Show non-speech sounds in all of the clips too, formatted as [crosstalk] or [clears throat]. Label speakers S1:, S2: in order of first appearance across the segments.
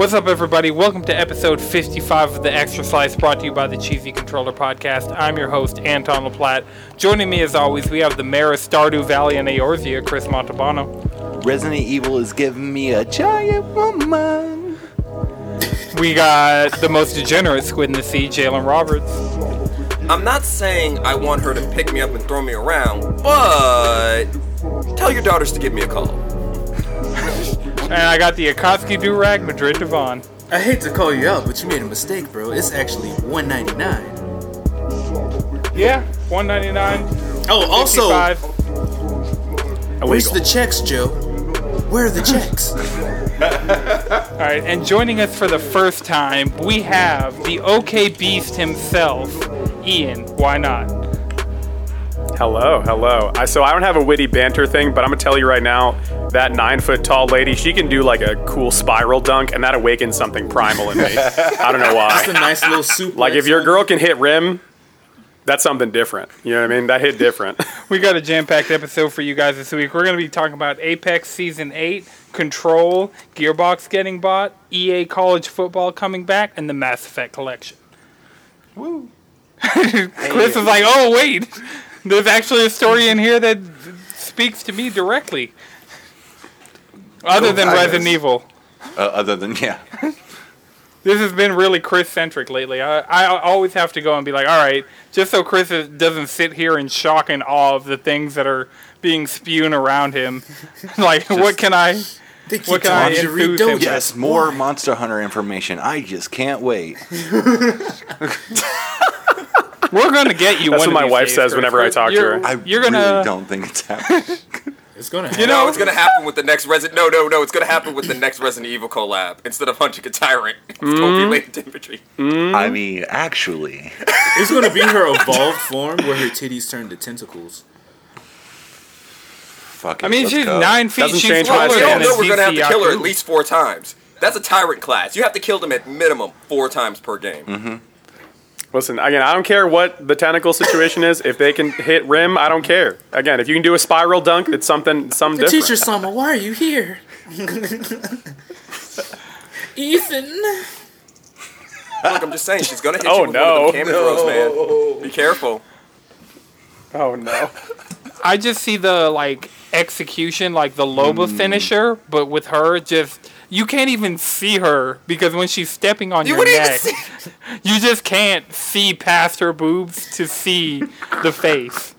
S1: What's up, everybody? Welcome to episode 55 of the Extra Slice brought to you by the Cheesy Controller Podcast. I'm your host, Anton LaPlatte. Joining me, as always, we have the mayor of Stardew Valley and Eorzea, Chris Montalbano.
S2: Resident Evil is giving me a giant woman.
S1: We got the most degenerate squid in the sea, Jalen Roberts.
S3: I'm not saying I want her to pick me up and throw me around, but tell your daughters to give me a call.
S1: And I got the Akatsuki Durag, Madrid Devon.
S4: I hate to call you out, but you made a mistake, bro. It's actually 199.
S1: Yeah, 199.
S4: Oh, also,
S1: 55.
S4: where's the checks, Joe? Where are the checks? [laughs]
S1: All right, and joining us for the first time, we have the OK Beast himself, Ian. Why not?
S5: Hello, hello. I, so I don't have a witty banter thing, but I'm gonna tell you right now, that nine foot tall lady, she can do like a cool spiral dunk, and that awakens something primal in me. [laughs] I don't know why.
S4: That's a nice little soup.
S5: Like if your girl can hit rim, that's something different. You know what I mean? That hit different. [laughs]
S1: We got a jam-packed episode for you guys this week. We're going to be talking about Apex Season 8, Control, Gearbox getting bought, EA College Football coming back, and the Mass Effect Collection. Woo. [laughs] Chris is like, oh, wait. There's actually a story in here that speaks to me directly. Other than
S2: I
S1: Resident
S2: guess.
S1: Evil.
S2: Uh, other than yeah, [laughs]
S1: This has been really Chris-centric lately. I, I always have to go and be like, all right, just so Chris is, doesn't sit here in shock and awe of the things that are being spewed around him. [laughs] like, what can I...
S4: they
S1: what can I
S4: telling you to read
S1: enthuse him?
S4: Doja.
S2: yes, more Monster Hunter information. I just can't wait. [laughs]
S1: We're gonna get you.
S5: That's
S1: one
S5: what
S1: of
S5: my
S1: these
S5: wife says whenever I
S1: You're-
S5: talk to her.
S2: I
S1: You're gonna.
S2: really don't think it's happening. [laughs]
S4: It's gonna happen.
S1: You know,
S3: it's gonna happen with the next Resident. No, no, no. It's gonna happen with the next Resident Evil collab. Instead of hunting a tyrant, [laughs] it's gonna be mm-hmm. latent infantry. Mm-hmm.
S2: I mean, actually,
S4: It's gonna be her [laughs] evolved form where her titties turn to tentacles.
S2: fuck it.
S1: I mean,
S2: let's
S1: she's
S2: go.
S1: nine feet.
S5: Doesn't
S1: she's
S5: change
S1: taller
S5: my
S3: We
S1: than
S3: all
S5: stance.
S1: a
S3: know we're gonna have to kill her at least four times. That's a tyrant class. You have to kill them at minimum four times per game. Mm-hmm.
S5: Listen, again, I don't care what the tentacle situation is. If they can hit rim, I don't care. Again, if you can do a spiral dunk, it's something, something
S4: The
S5: different.
S4: teacher, Sama, why are you here? Ethan.
S3: Look, I'm just saying, she's gonna hit
S5: Oh,
S3: you with
S5: no.
S3: one of them camera throws, man. Be careful.
S5: Oh no.
S1: I just see the like execution, like the Loba
S3: Hmm.
S1: finisher, but with her, just you can't even see her because when she's stepping on
S3: You
S1: your
S3: wouldn't even
S1: neck,
S3: see. [laughs]
S1: you just can't see past her boobs to see the face.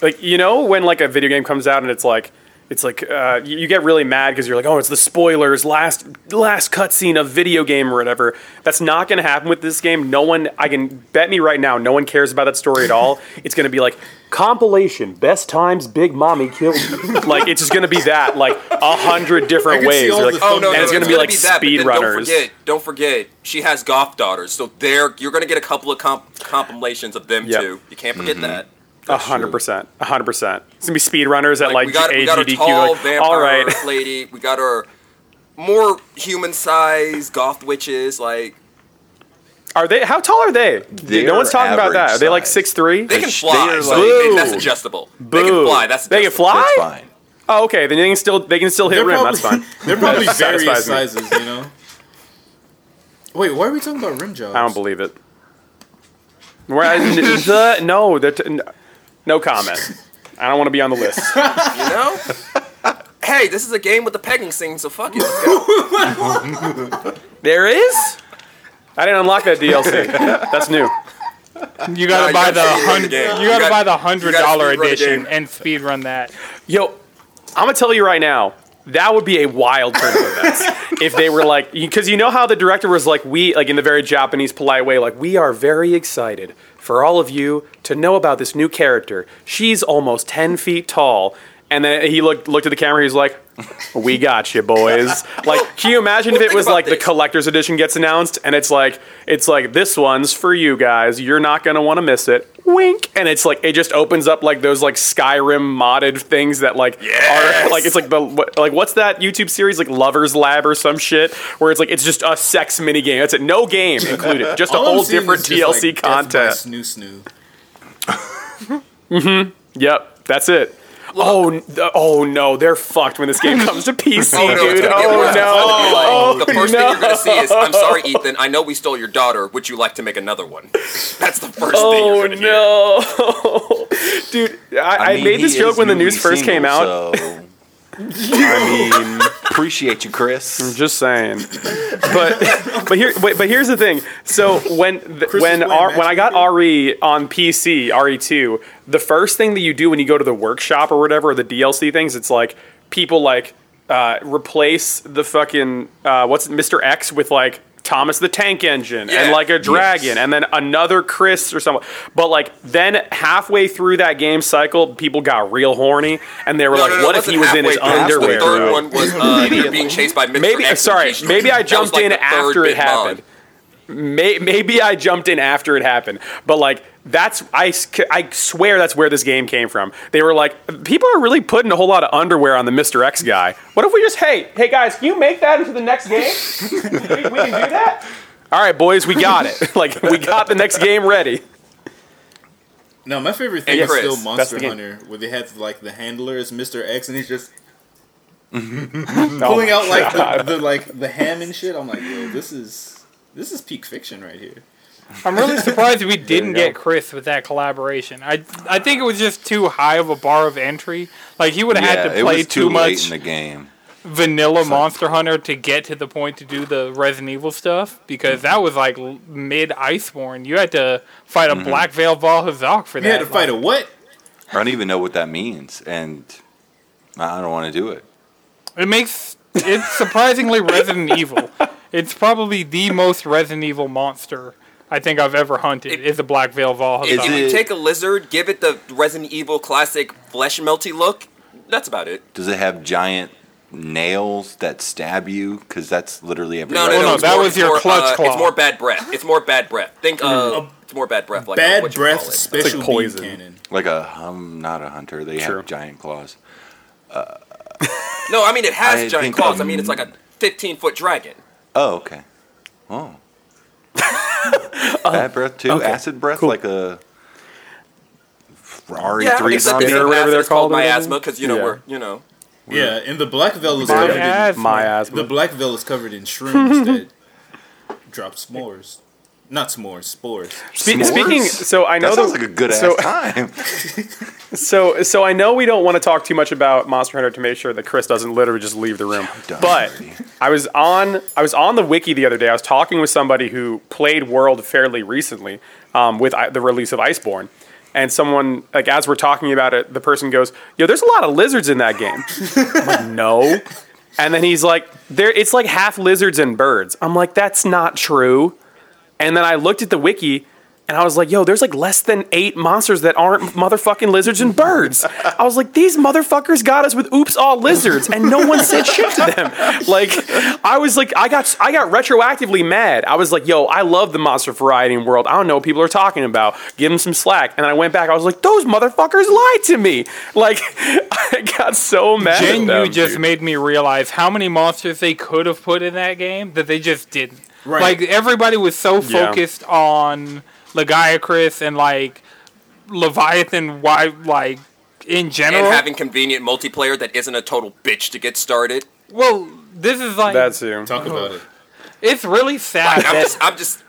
S5: like you know when like a video game comes out and it's like it's like uh, you, you get really mad because you're like oh it's the spoilers last last cutscene of video game or whatever that's not going to happen with this game no one i can bet me right now no one cares about that story at all [laughs] it's going to be like compilation best times big mommy killed you. [laughs] like it's just going to be that like a hundred different
S4: I can see
S5: ways
S4: all
S5: You're
S4: the
S5: like,
S3: Oh no,
S5: and
S3: no,
S5: it's going to be like
S3: that, but then Don't forget, don't forget, she has goth daughters, so there you're gonna get a couple of comp- compilations of them
S5: Yep.
S3: too. You can't forget that.
S5: A hundred percent a hundred percent it's going to be speed runners at like,
S3: we got we got a
S5: AGDQ
S3: tall
S5: like
S3: vampire
S5: all right [laughs]
S3: lady. We got our more human sized goth witches. Like
S5: Are they? How tall are they?
S2: They're
S5: no one's talking about that. Are they like six three?
S3: they can fly.
S2: they
S3: so
S2: like-
S3: they- that's
S5: Boo.
S3: adjustable. They can fly. That's
S5: They can fly?
S2: That's fine.
S5: Oh, okay. Then they can still they can still hit
S4: They're
S5: rim.
S4: probably,
S5: That's fine. [laughs]
S4: They're probably
S5: That
S4: various
S5: satisfies me.
S4: sizes, you know. Wait, why are we talking about rim jobs?
S5: I don't believe it. Where I, the, no, that n- no comment. I don't want to be on the list. [laughs]
S3: You know. hey, this is a game with the pegging scene, so fuck it. [laughs]
S5: There is. I didn't unlock that DLC. That's new.
S1: You gotta
S3: Nah,
S1: buy
S3: you
S1: the
S3: gotta speedrun
S1: hundred.
S3: the game.
S1: You
S3: You
S1: gotta
S3: gotta-
S1: buy the hundred
S3: gotta
S1: dollar
S3: the
S1: edition
S3: game.
S1: and speed run that.
S5: Yo, I'm gonna tell you right now. That would be a wild turn of events [laughs] if they were like, because you know how the director was like, we like in the very Japanese polite way, like we are very excited for all of you to know about this new character. She's almost ten feet tall, and then he looked looked at the camera. He's like, "We got you, boys." [laughs] Like, can you imagine if it was like the collector's edition gets announced, and it's like, it's like this one's for you guys. You're not gonna want to miss it. Wink, and it's like it just opens up like those like Skyrim modded things that like are like it's like the what- like what's that YouTube series like Lovers Lab or some shit where it's like it's just a sex mini game. That's it. No game included. [laughs] Just a
S4: All I'm
S5: whole
S4: seeing
S5: different
S4: is just, like, Death by
S5: content.
S4: Snoo snoo. [laughs] Mm-hmm.
S5: Yep, that's it. Oh, oh no, they're fucked when this game [laughs] comes to PC,
S3: Oh, no,
S5: dude.
S3: gonna get
S5: Oh
S3: worse.
S5: no.
S3: Oh, like, the first thing you're gonna see is, "I'm sorry, [laughs] Ethan. I know we stole your daughter. Would you like to make another one?" [laughs] That's the first thing
S5: Oh
S3: you're gonna hear.
S5: no, dude! I, I,
S2: mean,
S5: made this joke when the news first came out.
S2: So, I mean, appreciate you, Chris.
S5: I'm just saying, but but here wait, but here's the thing. So when the,
S6: Chris
S5: when
S6: is playing
S5: R, when I got RE on PC, RE2, the first thing that you do when you go to the workshop or whatever, or the DLC things, it's like people like uh, replace the fucking uh, what's it, Mr. X with like Thomas the Tank Engine and like a dragon
S2: Yes.
S5: and then another Chris or something. But like then halfway through that game cycle, people got real horny and they were
S3: No,
S5: like,
S3: no, no,
S5: "What if he
S3: wasn't
S5: in his underwear?"
S3: The third one was uh, [laughs] you're being chased by Mr.
S5: Maybe
S3: X
S5: sorry, maybe I
S3: was
S5: jumped
S3: like
S5: in after it happened. May, maybe I jumped in after it happened, but like that's I, I swear that's where this game came from. They were like, people are really putting a whole lot of underwear on the Mr. X guy. What if we just hey hey guys, can you make that into the next game? we, [laughs] we can do that. All right, boys, we got it. [laughs] like we got the next game ready.
S6: No, my favorite thing
S3: Hey,
S6: is
S3: Chris,
S6: still Monster. Hunter, where they had like the handler is Mr. X, and he's just mm-hmm. [laughs]
S5: Oh
S6: pulling
S5: my
S6: out like the, the like the ham and shit. I'm like, yo, this is this is peak fiction right here.
S1: I'm really surprised we [laughs] didn't get. Chris with that collaboration. I I think it was just too high of a bar of entry. Like he would have
S2: Yeah,
S1: had to
S2: it
S1: play
S2: was
S1: too,
S2: too late
S1: much
S2: in the game.
S1: vanilla Monster Hunter to get to the point to do the Resident Evil stuff because that was like mid Iceborne. You had to fight a mm-hmm. Black Veil Vaal Hazak for that.
S6: You had to fight a what?
S2: I don't even know what that means, and I don't want to do it.
S1: It makes it's surprisingly Resident Evil. [laughs] It's probably the most Resident Evil monster I think I've ever hunted.
S3: It-
S1: is a Black Veil Vaal Hazak.
S2: Is
S3: If you take a lizard, give it the Resident Evil classic flesh melty look, that's about it.
S2: Does it have giant nails that stab you? Because that's literally every.
S3: No, no,
S2: Resident
S3: no.
S1: no, that
S3: more-
S1: was
S3: it's
S1: your
S3: more,
S1: clutch
S3: uh,
S1: claw.
S3: It's more bad breath. It's more bad breath. Think uh, it's more bad breath. Like uh,
S6: Bad
S3: what you
S6: breath
S3: call it.
S6: special
S5: like poison.
S6: cannon.
S2: like a I'm not a hunter. They
S5: True.
S2: have giant claws. [laughs]
S3: No, I mean it has
S2: I
S3: giant
S2: think,
S3: claws. I
S2: um,
S3: mean it's like a 15 foot dragon.
S2: Oh, okay. Oh. [laughs] Bad breath too.
S5: okay.
S2: Acid breath,
S5: Cool.
S2: like a RE
S3: Yeah,
S2: three
S3: except
S2: zombie.
S5: or whatever they're
S3: called
S5: called or whatever.
S3: miasma because you know
S5: Yeah.
S3: we're you know
S6: Yeah, and the black veil is
S1: My
S6: covered in
S1: ass.
S5: My asthma.
S6: the black veil is covered in shrooms that [laughs] drop s'mores. Not s'mores, spores.
S5: Spe-
S2: S'mores?
S5: speaking, so I know
S2: That sounds
S5: that-
S2: like a good ass
S5: so,
S2: time. [laughs]
S5: So, so I know we don't want to talk too much about Monster Hunter to make sure that Chris doesn't literally just leave the room.
S2: done
S5: But
S2: already.
S5: I was on, I was on the wiki the other day. I was talking with somebody who played World fairly recently, um, with I- the release of Iceborne, and someone like as we're talking about it, the person goes, "Yo, there's a lot of lizards in that game." I'm like, no. And then he's like, "There, it's like half lizards and birds." I'm like, "That's not true." And then I looked at the wiki and I was like, yo, there's like less than eight monsters that aren't motherfucking lizards and birds. [laughs] I was like, these motherfuckers got us with oops all lizards and no one said shit to them. [laughs] Like I was like, I got I got retroactively mad. I was like, yo, I love the monster variety in world. I don't know what people are talking about. Give them some slack. And then I went back, I was like, those motherfuckers lied to me. [laughs] Like I got so mad.
S1: Gen
S5: at them,
S1: U just
S5: dude.
S1: made me realize how many monsters they could have put in that game that they just didn't.
S6: Right.
S1: Like everybody was so
S5: Yeah.
S1: focused on Lagiacrus and like Leviathan, why like in general.
S3: and having convenient multiplayer that isn't a total bitch to get started.
S1: well, this is like
S5: That's you.
S6: Talk about it.
S1: it's really sad
S3: I'm
S1: that
S3: just I'm just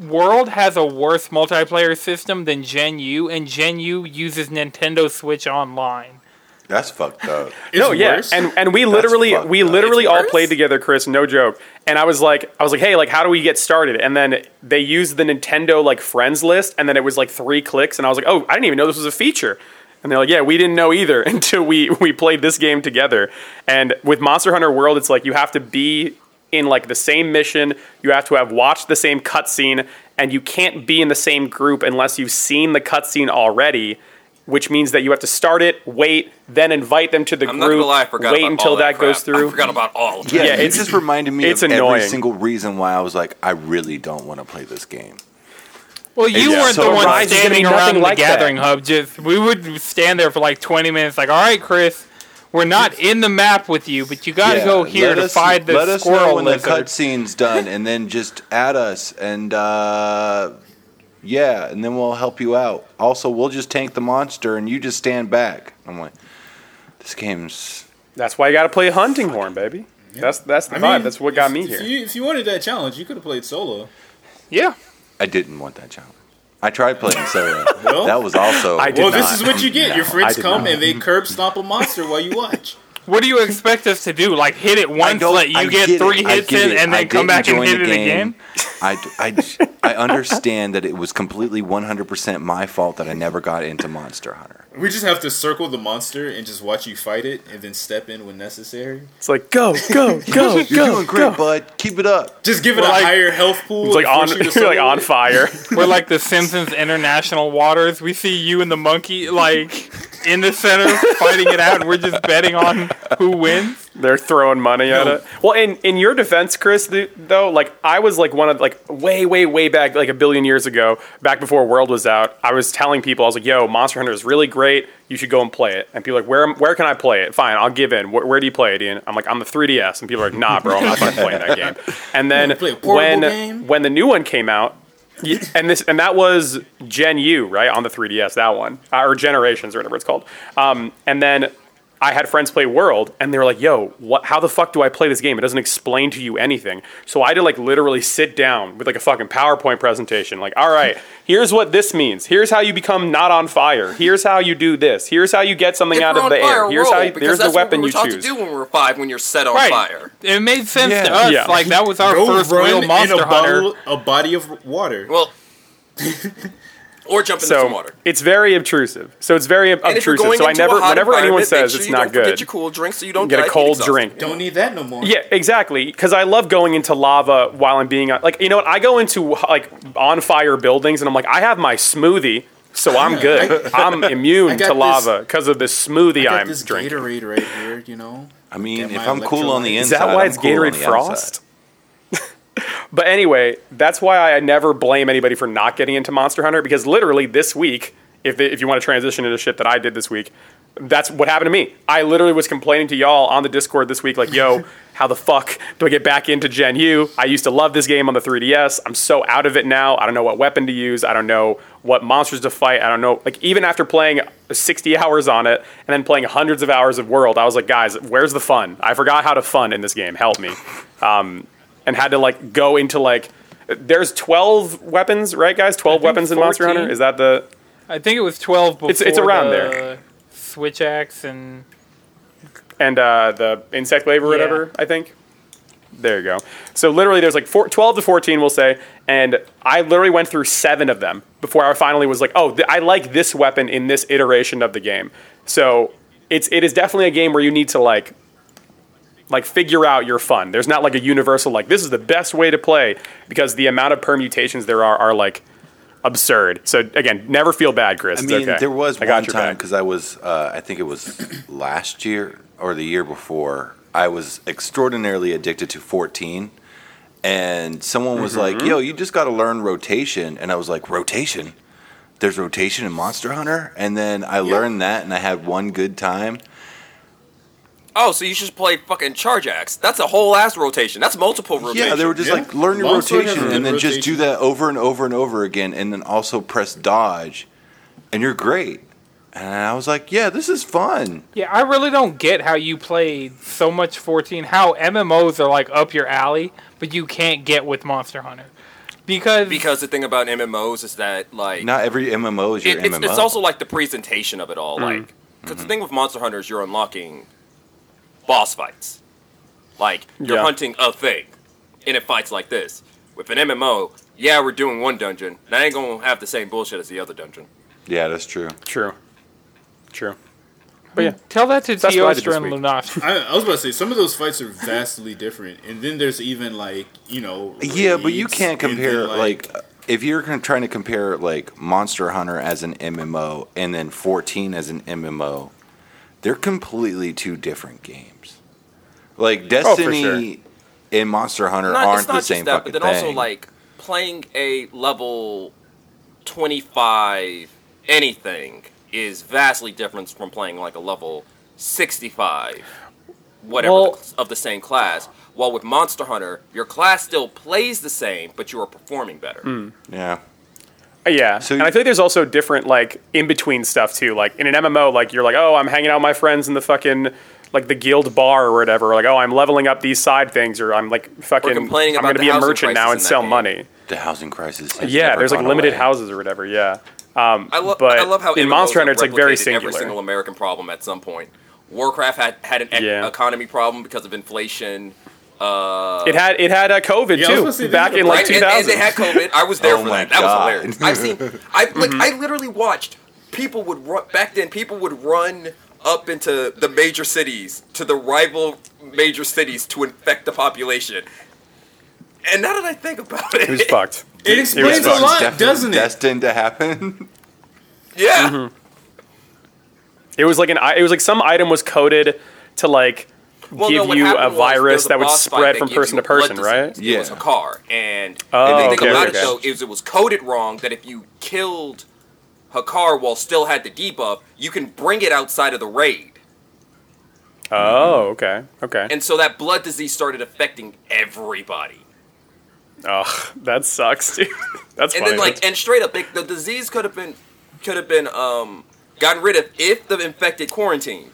S1: World has a worse multiplayer system than Gen U, and Gen U uses Nintendo Switch Online.
S2: That's fucked up. [laughs]
S6: It's
S5: no, yeah,
S6: worse.
S5: and and we literally
S2: fucked
S5: we
S2: up.
S5: literally
S3: It's
S5: all
S3: worse?
S5: played together, Chris. No joke. And I was like, I was like, hey, like, how do we get started? And then they used the Nintendo like friends list, and then it was like three clicks, and I was like, oh, I didn't even know this was a feature. And they're like, yeah, we didn't know either [laughs] until we we played this game together. And with Monster Hunter World, it's like you have to be in like the same mission. You have to have watched the same cutscene, and you can't be in the same group unless you've seen the cutscene already. Which means that you have to start it, wait, then invite them to the
S3: I'm
S5: group.
S3: gonna lie, I forgot
S5: wait
S3: about
S5: until
S3: all that,
S5: that goes through.
S3: I forgot about all of
S2: Yeah.
S5: Yeah,
S2: it
S5: it's-
S2: just reminded me
S5: it's
S2: of
S5: annoying.
S2: every single reason why I was like, I really don't want to play this game.
S1: Well, you
S2: Yeah.
S1: weren't
S2: So
S1: the one
S5: Rise
S1: standing
S5: be nothing
S1: around the
S5: like that.
S1: gathering hub. Just we would stand there for like twenty minutes. Like, all right, Chris, we're not in the map with you, but you got to
S2: Yeah,
S1: go here
S2: let
S1: to
S2: us-
S1: find the
S2: Let us
S1: squirrel
S2: know when
S1: lizard.
S2: the cutscene's done, and then just add us, and uh, yeah, and then we'll help you out. Also, we'll just tank the monster, and you just stand back. I'm like, This game's
S5: That's why you got to play Hunting Horn, baby. That's that's the
S6: I
S5: vibe.
S6: mean,
S5: that's what got
S6: if-
S5: me
S6: if
S5: here.
S6: You, if you wanted that challenge, you could have played solo.
S1: Yeah.
S2: I didn't want that challenge. I tried playing solo. [laughs]
S6: Well-
S2: that was also
S5: I did
S6: Well,
S5: not.
S6: this is what you get. Your [laughs]
S5: I
S6: friends come
S5: not.
S6: and they curb stomp a monster while you watch.
S1: What do you expect us to do? Like hit it once, let you
S2: I
S1: get,
S2: it,
S1: three hits
S2: get
S1: in,
S2: it.
S1: and then come back and hit
S2: the
S1: it
S2: game.
S1: again?
S2: I, I, I understand that it was completely 100% my fault that I never got into Monster Hunter.
S6: We just have to circle the monster and just watch you fight it, and then step in when necessary.
S5: It's like go go [laughs] go
S2: You're
S5: go
S2: doing great,
S5: go.
S2: bud. Keep it up.
S6: Just give it
S1: We're
S6: a
S1: like-
S6: higher health pool.
S5: It's like
S6: and
S5: on
S6: force you to [laughs]
S5: like on
S6: it.
S5: fire. [laughs]
S1: We're like the Simpsons International Waters. We see you and the monkey like in the center fighting it out, and we're just betting on who wins.
S5: They're throwing money at it. Well, in in your defense, Chris, th- though, like I was like one of like way, way, way back, like a billion years ago, back before World was out. I was telling people, I was like, "Yo, Monster Hunter is really great. You should go and play it." And people are like, "Where where can I play it?" Fine, I'll give in. Where, where do you play it, Ian? I'm like, "On the 3DS." And people are like, "Nah, bro, I'm not fucking playing that game." [laughs] And then
S6: play a portable
S5: when
S6: game?
S5: when the new one came out. y- And this and that was Gen U, right, on the 3DS, that one, uh, or Generations, or whatever it's called. Um, and then I had friends play World, and they were like, "Yo, what? How the fuck do I play this game? It doesn't explain to you anything." So I had to like literally sit down with like a fucking PowerPoint presentation. Like, all right, [laughs] here's what this means. Here's how you become not on fire. Here's how you do this. Here's how you get something
S3: If
S5: out of the
S3: fire,
S5: air. Here's
S3: roll,
S5: how. You,
S3: because
S5: there's the
S3: that's
S5: weapon
S3: what we
S5: you
S3: were taught
S5: choose.
S3: to do when we were five when you're set on
S1: Right.
S3: fire.
S1: It made sense
S2: Yeah.
S1: to us.
S5: Yeah.
S1: Like that was our
S6: Go
S1: first
S6: run
S1: real
S6: in
S1: Monster
S6: a,
S1: Hunter.
S6: bottle, a body of water.
S3: Well, [laughs] or jump into some
S5: So
S3: water.
S5: it's very obtrusive. So it's very ob-
S3: And if you're
S5: obtrusive. So I never, whenever anyone says
S3: sure
S5: it's
S3: you
S5: not
S3: don't forget
S5: good,
S3: your cool drink so you don't
S5: get a cold drink.
S6: Don't need that no more.
S5: Yeah, exactly. Because I love going into lava while I'm being like, you know what? I go into like on fire buildings, and I'm like, I have my smoothie, so I'm [laughs] good. I'm immune to [laughs] lava because of this smoothie
S6: I got
S5: I'm
S6: this
S5: drinking.
S6: Gatorade right here, you know.
S2: I mean, if I'm cool on the inside,
S5: Is that why
S2: I'm
S5: it's
S2: cool
S5: Gatorade Frost?
S2: outside.
S5: But anyway, that's why I never blame anybody for not getting into Monster Hunter because literally this week, if, if you want to transition into shit that I did this week, that's what happened to me. I literally was complaining to y'all on the Discord this week, like, yo, [laughs] how the fuck do I get back into Gen U? I used to love this game on the 3DS. I'm so out of it now. I don't know what weapon to use. I don't know what monsters to fight. I don't know. Like, even after playing 60 hours on it and then playing hundreds of hours of World, I was like, guys, where's the fun? I forgot how to fun in this game. Help me. Um, and had to, like, go into, like, there's 12 weapons, right, guys? 12
S1: think
S5: weapons in Monster Hunter? Is that the.
S1: I think it was twelve before
S5: It's- it's around
S1: the
S5: there.
S1: Switch axe and
S5: and uh, the insect glaive or
S1: Yeah.
S5: whatever, I think. There you go. So literally, there's like four, 12 to 14, we'll say, and I literally went through seven of them before I finally was like, oh, th- I like this weapon in this iteration of the game. So it's it is definitely a game where you need to like like figure out your fun. There's not like a universal like this is the best way to play because the amount of permutations there are are like absurd. So again, never feel bad, Chris.
S2: I
S5: It's
S2: mean,
S5: okay.
S2: there was
S5: I
S2: one time because I was, uh, I think it was last year or the year before, I was extraordinarily addicted to 14. And someone was like,
S5: Mm-hmm.
S2: yo, you just got to learn rotation. And I was like, rotation? There's rotation in Monster Hunter? And then I learned that and I had one good time.
S3: Oh, so you should play fucking Charge Axe. That's a whole ass rotation. That's multiple rotations.
S2: Yeah, they were just
S6: Yeah.
S2: like, learn your
S6: Longsword has
S2: rotation
S6: good
S2: and then just do that over and over and over again. And then also press dodge. And you're great. And I was like, yeah, this is fun.
S1: yeah, I really don't get how you played so much fourteen. How MMOs are like up your alley, but you can't get with Monster Hunter because
S3: because the thing about MMOs is that like
S2: Not every MMO is your
S3: it, it's,
S2: MMO.
S3: it's also like the presentation of it all.
S5: Mm.
S3: Like, because the thing with Monster Hunter is you're unlocking boss fights. Like you're
S5: Yeah.
S3: hunting a thing, and it fights like this. With an MMO, yeah, we're doing one dungeon. and I ain't gonna have the same bullshit as the other dungeon.
S2: yeah, that's true.
S5: True. True. But yeah.
S1: tell that to
S5: That's I
S1: Teostra and
S5: week.
S1: Lunash. [laughs]
S6: I, I was about to say some of those fights are vastly different, and then there's even like you know.
S2: Yeah, but you can't
S6: and then,
S2: compare like, if you're trying to compare like Monster Hunter as an MMO and then 14 as an MMO, they're completely two different games. Like oh,
S5: for
S2: Destiny
S5: sure.
S2: and Monster Hunter
S3: Not,
S2: aren't the same
S3: that,
S2: fucking
S3: but then
S2: thing.
S3: also like playing a level twenty five anything is vastly different from playing like a level sixty five, whatever
S5: Well-
S3: the- of the same class. While with Monster Hunter, your class still plays the same, but you are performing better. Hmm.
S2: yeah, uh,
S5: Yeah,
S2: So
S5: and I feel like there's also different like in between stuff too. Like in an MMO, like you're like, oh, I'm hanging out with my friends in the fucking like the guild bar or whatever. Like, oh, I'm leveling up these side things, or I'm like fucking.
S3: complaining
S5: I'm
S3: about
S5: gonna
S3: the
S5: be a
S3: housing
S5: merchant now
S3: crisis
S5: and
S3: in that
S5: sell
S3: game.
S5: money.
S2: The housing crisis. Has
S5: Yeah,
S2: never
S5: there's like
S2: gone
S5: limited
S2: away.
S5: houses or whatever. Yeah, um,
S3: I, lo-
S5: but
S3: I love how
S5: in
S3: MMOs
S5: Monster Hunter
S3: have
S5: it's like very
S3: replicated Every single American problem at some point. Warcraft had had an ec-
S5: Yeah.
S3: economy problem because of inflation.
S5: it had it had a COVID
S6: Yeah, I was gonna
S5: too
S6: say,
S5: back
S6: they
S5: in
S6: had
S5: like
S3: Right, and, and
S5: 2000.
S3: they had COVID. I was there
S2: Oh
S3: for
S2: my
S3: that. That
S2: God.
S3: was hilarious. I've seen. I like. [laughs]
S5: Mm-hmm.
S3: I literally watched people would run back then. People would run up into the major cities to the rival major cities to infect the population. And now that I think about it,
S5: it was fucked. [laughs]
S6: It explains a lot,
S2: Definitely
S6: doesn't it?
S2: Destined to happen.
S3: yeah,
S5: Mm-hmm. It was like an it was like some item was coded to like
S3: Well,
S5: give
S3: no,
S5: you a virus
S3: a
S5: that would spread
S3: that
S5: from person to person,
S3: disease.
S5: right?
S3: It was
S2: Yeah.
S3: a car, and
S5: Oh,
S3: the thing
S5: okay,
S3: about
S5: okay.
S3: it though is it was coded wrong that if you killed Hakkar while still had the debuff, you can bring it outside of the raid.
S5: Oh, okay, okay.
S3: And so that blood disease started affecting everybody.
S5: Oh, that sucks, [laughs] dude. That's
S3: And
S5: funny.
S3: then like and straight up, the disease could have been could have been um gotten rid of if the infected quarantined.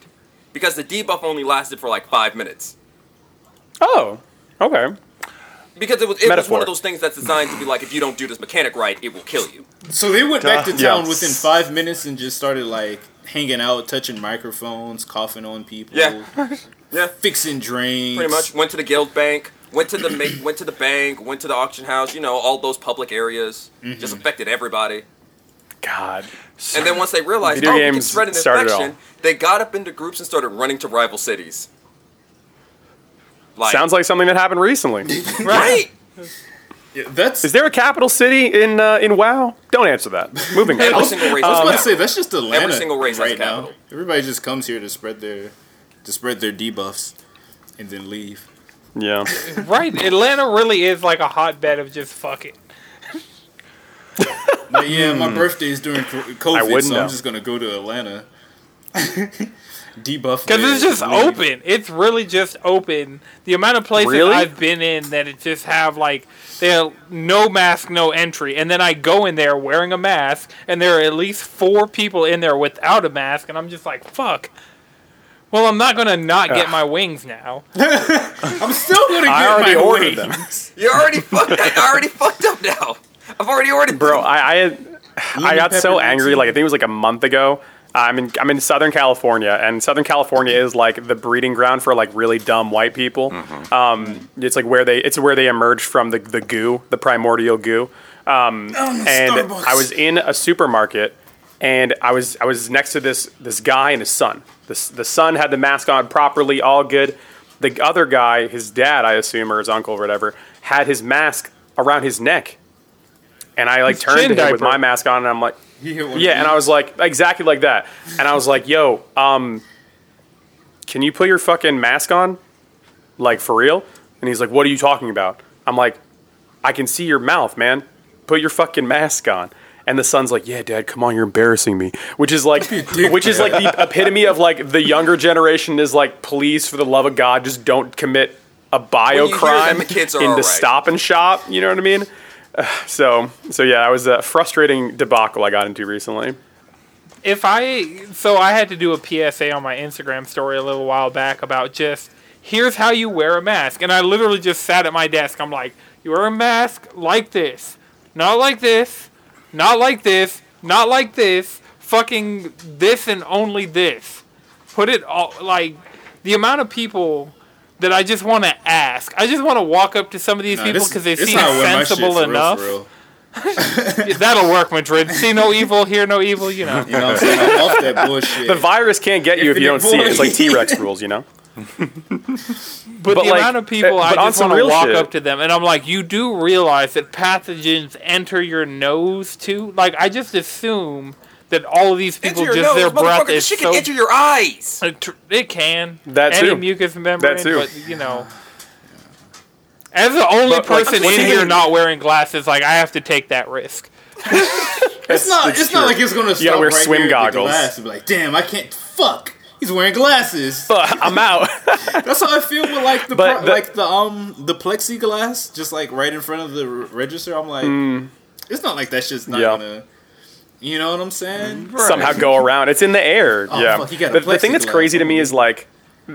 S3: Because the debuff only lasted for like five minutes.
S5: oh, okay.
S3: Because it was it was one of those things that's designed to be like if you don't do this mechanic right, it will kill you.
S6: So they went back to
S5: Yeah.
S6: town within five minutes and just started like hanging out, touching microphones, coughing on people,
S3: Yeah. [laughs] Yeah.
S6: fixing drains.
S3: Pretty much went to the guild bank, went to the ma- [coughs] went to the bank, went to the auction house. You know, all those public areas mm-hmm. just affected everybody.
S5: God.
S3: And then once they realized,
S5: Video
S3: oh, we can spread an
S5: started
S3: infection, they got up into groups and started running to rival cities. Like,
S5: Sounds like something that happened recently. [laughs]
S3: right.
S6: Yeah, that's.
S5: Is there a capital city in uh, in WoW? Don't answer that. Moving
S3: Every
S5: on.
S3: single race.
S6: I was about to say that's just Atlanta.
S3: single race
S6: right now. Everybody just comes here to spread their to spread their debuffs and then leave.
S5: Yeah. [laughs]
S1: Right, Atlanta really is like a hotbed of just fuck it.
S6: But yeah, my birthday is during COVID,
S5: Hmm.
S6: so
S5: know.
S6: I'm just gonna go to Atlanta. [laughs] Debuff
S1: Because it's just
S6: and leave.
S1: open. It's really just open. The amount of places
S5: Really?
S1: I've been in that it just have like they have no mask, no entry, and then I go in there wearing a mask, and there are at least four people in there without a mask, and I'm just like, fuck. Well, I'm not gonna not get my wings now. [laughs]
S6: I'm still gonna get
S5: I already
S6: my
S5: ordered
S6: wings.
S5: them. [laughs]
S3: You already fucked. I already fucked up now. I've already ordered.
S5: Bro,
S3: them.
S5: I I, had, I got so angry. Like I think it was like a month ago. I'm in I'm in Southern California, and Southern California is like the breeding ground for like really dumb white people. Um, it's like where they it's where they emerged from the the goo, the primordial goo. Um, and
S6: Starbucks.
S5: I was in a supermarket, and I was I was next to this this guy and his son. The the son had the mask on properly, all good. The other guy, his dad, I assume, or his uncle, or whatever, had his mask around his neck. And I like
S1: His
S5: turned to
S1: chin
S5: him with my mask on, and I'm like,
S6: He hit one [laughs]
S5: yeah, and I was like, exactly like that. And I was like, yo, um, can you put your fucking mask on? Like, for real? And he's like, what are you talking about? I'm like, I can see your mouth, man. Put your fucking mask on. And the son's like, yeah, dad, come on, you're embarrassing me. Which is like, [laughs] which is like the epitome of like the younger generation is like, please, for the love of God, just don't commit a bio crime
S3: them, the kids are
S5: in the
S3: alright.
S5: stop and shop. You know what I mean? [sighs] So, so yeah, it was a frustrating debacle I got into recently.
S1: if I so I had to do a PSA on my Instagram story a little while back about just here's how you wear a mask, and I literally just sat at my desk. I'm like, you wear a mask like this, not like this, not like this, not like this, fucking this and only this. Put it all like the amount of people. That I just want to ask. I just want to walk up to some of these
S6: Nah,
S1: people because they seem
S6: how I my shit,
S1: sensible
S6: for real,
S1: enough.
S6: for real. [laughs]
S1: That'll work, Madrid. See no evil, hear no evil. You know.
S6: You know what I'm saying? I'm off that bullshit.
S5: The virus can't get you if you don't
S6: Infinite
S5: see it. It's like. T Rex rules, you know?
S1: But,
S5: But,
S1: the
S5: like,
S1: amount of people
S5: uh,
S1: I just want to walk
S5: shit-
S1: up to them, and I'm like, you do realize that pathogens enter your nose too? Like, I just assume that all of these people
S3: Enter your
S1: just
S3: nose,
S1: their breath
S3: motherfucker.
S1: is
S3: This shit
S1: so.
S3: can enter your eyes.
S1: it It can.
S5: That
S1: Any
S5: too.
S1: mucous membrane,
S5: too.
S1: but you know. As the only
S5: But,
S1: person
S5: what's
S1: in here not wearing glasses, like I have to take that risk. [laughs]
S6: It's not. It's,
S5: It's
S6: not like it's gonna.
S5: You gotta wear
S6: right
S5: swim
S6: there the
S5: goggles.
S6: glass and be like, damn, I can't. Fuck. He's wearing glasses.
S5: I'm out. [laughs]
S6: That's how I feel with like the, pro-
S5: the-
S6: like the um the plexiglass, just like right in front of the r- register. I'm like,
S5: Hmm.
S6: It's not like that shit's not
S5: Yeah.
S6: gonna. You know what I'm saying?
S5: somehow go around. It's in the air.
S6: Oh,
S5: yeah.
S6: fuck, you
S5: the, the thing that's
S6: plexiglass
S5: crazy to me is like,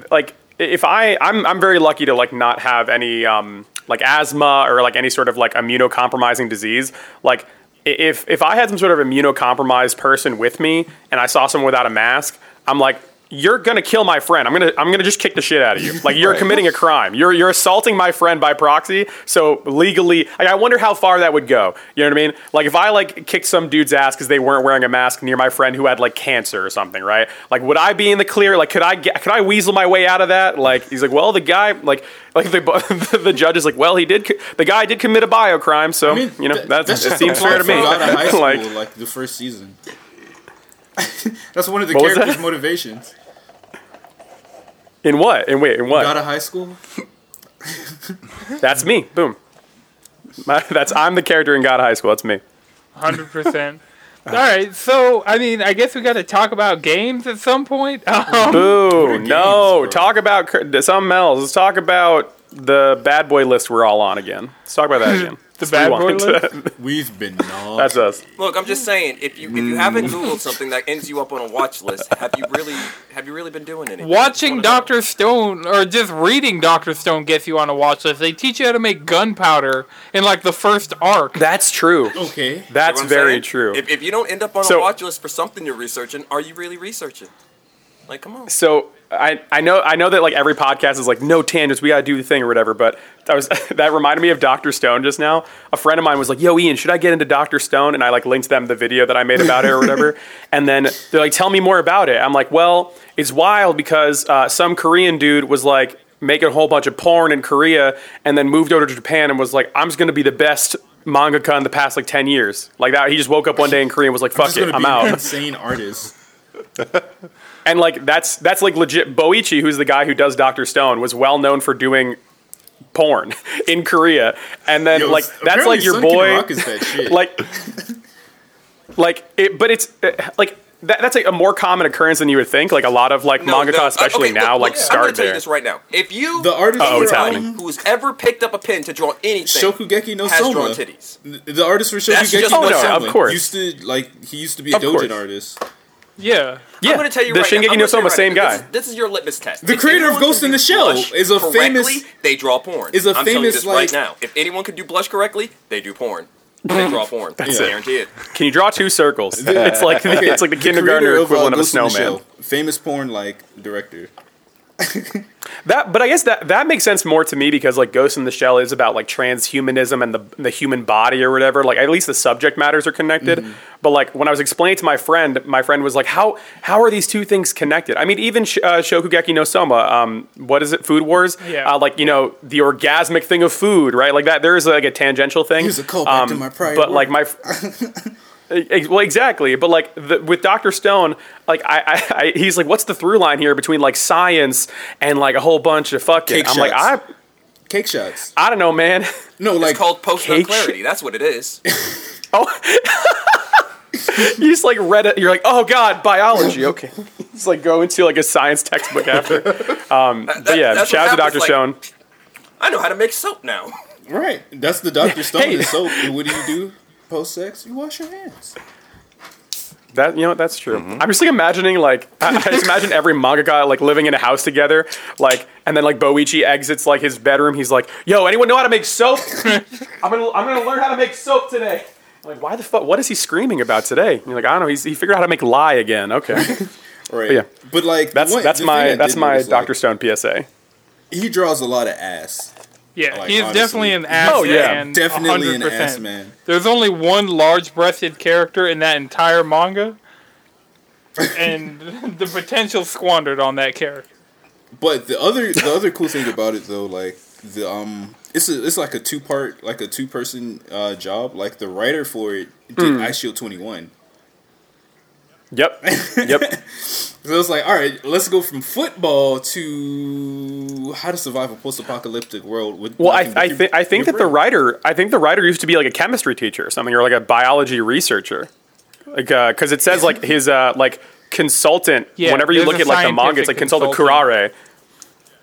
S5: like if I I'm I'm very lucky to like not have any um like asthma or like any sort of like immunocompromising disease. Like if if I had some sort of immunocompromised person with me and I saw someone without a mask, I'm like. You're gonna kill my friend. I'm gonna I'm gonna just kick the shit out of you. Like you're
S6: Right.
S5: committing a crime. You're you're assaulting my friend by proxy. So legally, like, I wonder how far that would go. You know what I mean? Like if I like kicked some dude's ass because they weren't wearing a mask near my friend who had like cancer or something, right? Like would I be in the clear? Like could I get, could I weasel my way out of that? Like he's like, well, the guy like like the [laughs] the judge is like, well, he did co- the guy did commit a bio crime, so
S6: I mean,
S5: you know
S6: that,
S5: that's,
S6: that's
S5: it seems fair to me.
S6: plot of high [laughs]
S5: like
S6: like the first season. [laughs] that's one of the
S5: What
S6: characters'
S5: that?
S6: motivations.
S5: in what? In wait, in what?
S6: God of high school. [laughs]
S5: That's me. Boom. My, that's I'm the character in God High School. That's me.
S1: Hundred percent. All right, so I mean, I guess we got to talk about games at some point. [laughs] Um,
S5: Boo!
S6: games,
S5: no,
S6: bro.
S5: talk about cr- something else. Let's talk about the bad boy list we're all on again. Let's talk about that again.
S1: The bad boy list? [laughs]
S6: We've been knocked.
S5: That's us.
S3: Look, I'm just saying, if you if you haven't hmm. googled something that ends you up on a watch list, have you really have you really been doing anything?
S1: Watching
S3: I just wanna know.
S1: Doctor Stone or just reading Doctor Stone gets you on a watch list. They teach you how to make gunpowder in like the first arc.
S5: That's true.
S6: okay.
S5: That's
S3: I'm
S5: very
S3: saying?
S5: true.
S3: If, if you don't end up on
S5: So-
S3: a watch list for something you're researching, are you really researching? Like, come on.
S5: so I, I know I know that like every podcast is like no tangents. We gotta do the thing or whatever. But that was [laughs] that reminded me of Doctor Stone just now. A friend of mine was like, "Yo, Ian, should I get into Doctor Stone?" And I like linked them the video that I made about it or whatever. [laughs] and then they're like, "Tell me more about it." I'm like, "Well, it's wild because uh, some Korean dude was like." Making a whole bunch of porn in Korea, and then moved over to Japan and was like, "I'm just gonna be the best mangaka in the past like ten years." Like that, he just woke up one day in Korea and was like,
S6: I'm
S5: "Fuck
S6: just
S5: it, I'm out."
S6: insane artist. [laughs]
S5: And like that's that's like legit. Boichi, who's the guy who does Doctor Stone, was well known for doing porn [laughs] in Korea, and then
S6: Yo,
S5: like that's like your
S6: Sun
S5: boy,
S6: Rock is that [laughs] shit.
S5: like like it, but it's uh, like that, that's like a more common occurrence than you would think. Like a lot of like
S3: No,
S5: mangaka,
S3: no, uh,
S5: especially
S3: okay,
S5: now,
S3: look,
S5: like
S3: look, I'm gonna
S5: start
S3: tell you
S5: there.
S3: this right now. If you
S6: The artist
S5: Oh, it's happening.
S3: who's ever picked up a pen to draw anything
S6: Shokugeki no
S3: has drawn
S6: Soma.
S3: titties.
S6: The- The artist for
S3: That's
S6: Shokugeki
S3: just
S6: no
S3: Oh, no,
S6: Soma
S5: of course.
S6: used to like he used to be a
S5: Of course.
S6: Dojin artist.
S1: Yeah.
S5: Yeah,
S3: I'm gonna tell you
S5: the
S3: right now.
S5: Shingeki no
S3: gonna
S5: Soma,
S3: right
S5: same
S3: now.
S5: guy.
S3: This, this is your litmus test.
S6: The
S3: If
S6: creator of Ghost in the Shell is a famous-
S3: They draw porn.
S6: is a
S3: I'm telling you
S6: famous,
S3: this
S6: like-
S3: right now. If anyone can do blush correctly, they do porn. They draw [laughs] porn. That's
S6: it.
S3: guarantee it.
S5: Can you draw two circles? [laughs] it's like it's like the, [laughs] kindergartner
S6: creator
S5: equivalent of,
S6: uh,
S5: a
S6: Ghost in the
S5: snowman.
S6: Shell, famous porn like director.
S5: That, but I guess that that makes sense more to me because like Ghost in the Shell is about like transhumanism and the the human body or whatever. Like at least the subject matters are connected.
S6: Mm-hmm.
S5: But like when I was explaining to my friend, my friend was like, "How how are these two things connected?" I mean, even Sh- uh, Shokugeki no Soma, um, what is it? Food Wars.
S1: Yeah.
S5: Uh, like you know the orgasmic thing of food, right? Like that. There is like a tangential thing. Um,
S6: Here's a callback to my prior
S5: But like
S6: work.
S5: my. [laughs] Ex- Well, exactly, but like the, with Doctor Stone, like I, I, I, he's like, what's the through line here between like science and like a whole bunch of fucking?
S6: Cake
S5: I'm like, I,
S6: shots. Cake shots.
S5: I don't know, man.
S6: No, like
S3: It's called post
S5: cake
S3: clarity. That's what it is. [laughs]
S5: Oh, [laughs] you just like read it. You're like, oh god, biology. Okay, it's like go into like a science textbook after. [laughs] Um, but yeah,
S3: that's
S5: shout out to Doctor
S3: like-
S5: Stone.
S3: I know how to make soap now.
S6: right. That's the Doctor Stone
S5: Hey.
S6: soap. And what do you do post sex? You wash your hands.
S5: That you know that's true.
S3: Mm-hmm.
S5: I'm just like imagining like [laughs] I, I just imagine every manga guy like living in a house together, like and then like Boichi exits like his bedroom. He's like, "Yo, anyone know how to make soap? [laughs] I'm gonna I'm gonna learn how to make soap today." I'm like, why the fuck? What is he screaming about today? And you're like, I don't know. He's, he figured out how to make lie again. Okay, [laughs]
S6: Right.
S5: yeah.
S6: But like
S5: that's
S6: one-
S5: that's
S6: the thing I
S5: my
S6: did
S5: that's my Doctor
S6: like,
S5: Stone PSA.
S6: He draws a lot of ass.
S1: Yeah,
S6: Like,
S1: he's
S6: honestly.
S1: definitely an ass
S5: Oh, yeah.
S1: man.
S6: Definitely an
S1: 100%.
S6: ass man.
S1: There's only one large-breasted character in that entire manga, and [laughs] the potential squandered on that character.
S6: But the other the other cool thing about it though, like the um, it's a, it's like a two part like a two person uh, job. Like the writer for it did
S5: Hmm.
S6: Eyeshield Twenty One.
S5: Yep, yep. [laughs]
S6: So it's like, all right, let's go from football to how to survive a post apocalyptic world. With
S5: Well, I, I,
S6: but
S5: th- I think
S6: your
S5: that the writer, I think the writer used to be like a chemistry teacher or something, or like a biology researcher, like because it says like his uh, like consultant.
S1: Yeah,
S5: whenever you look at like the manga, it's like consultant
S1: consultant.
S5: Kurare.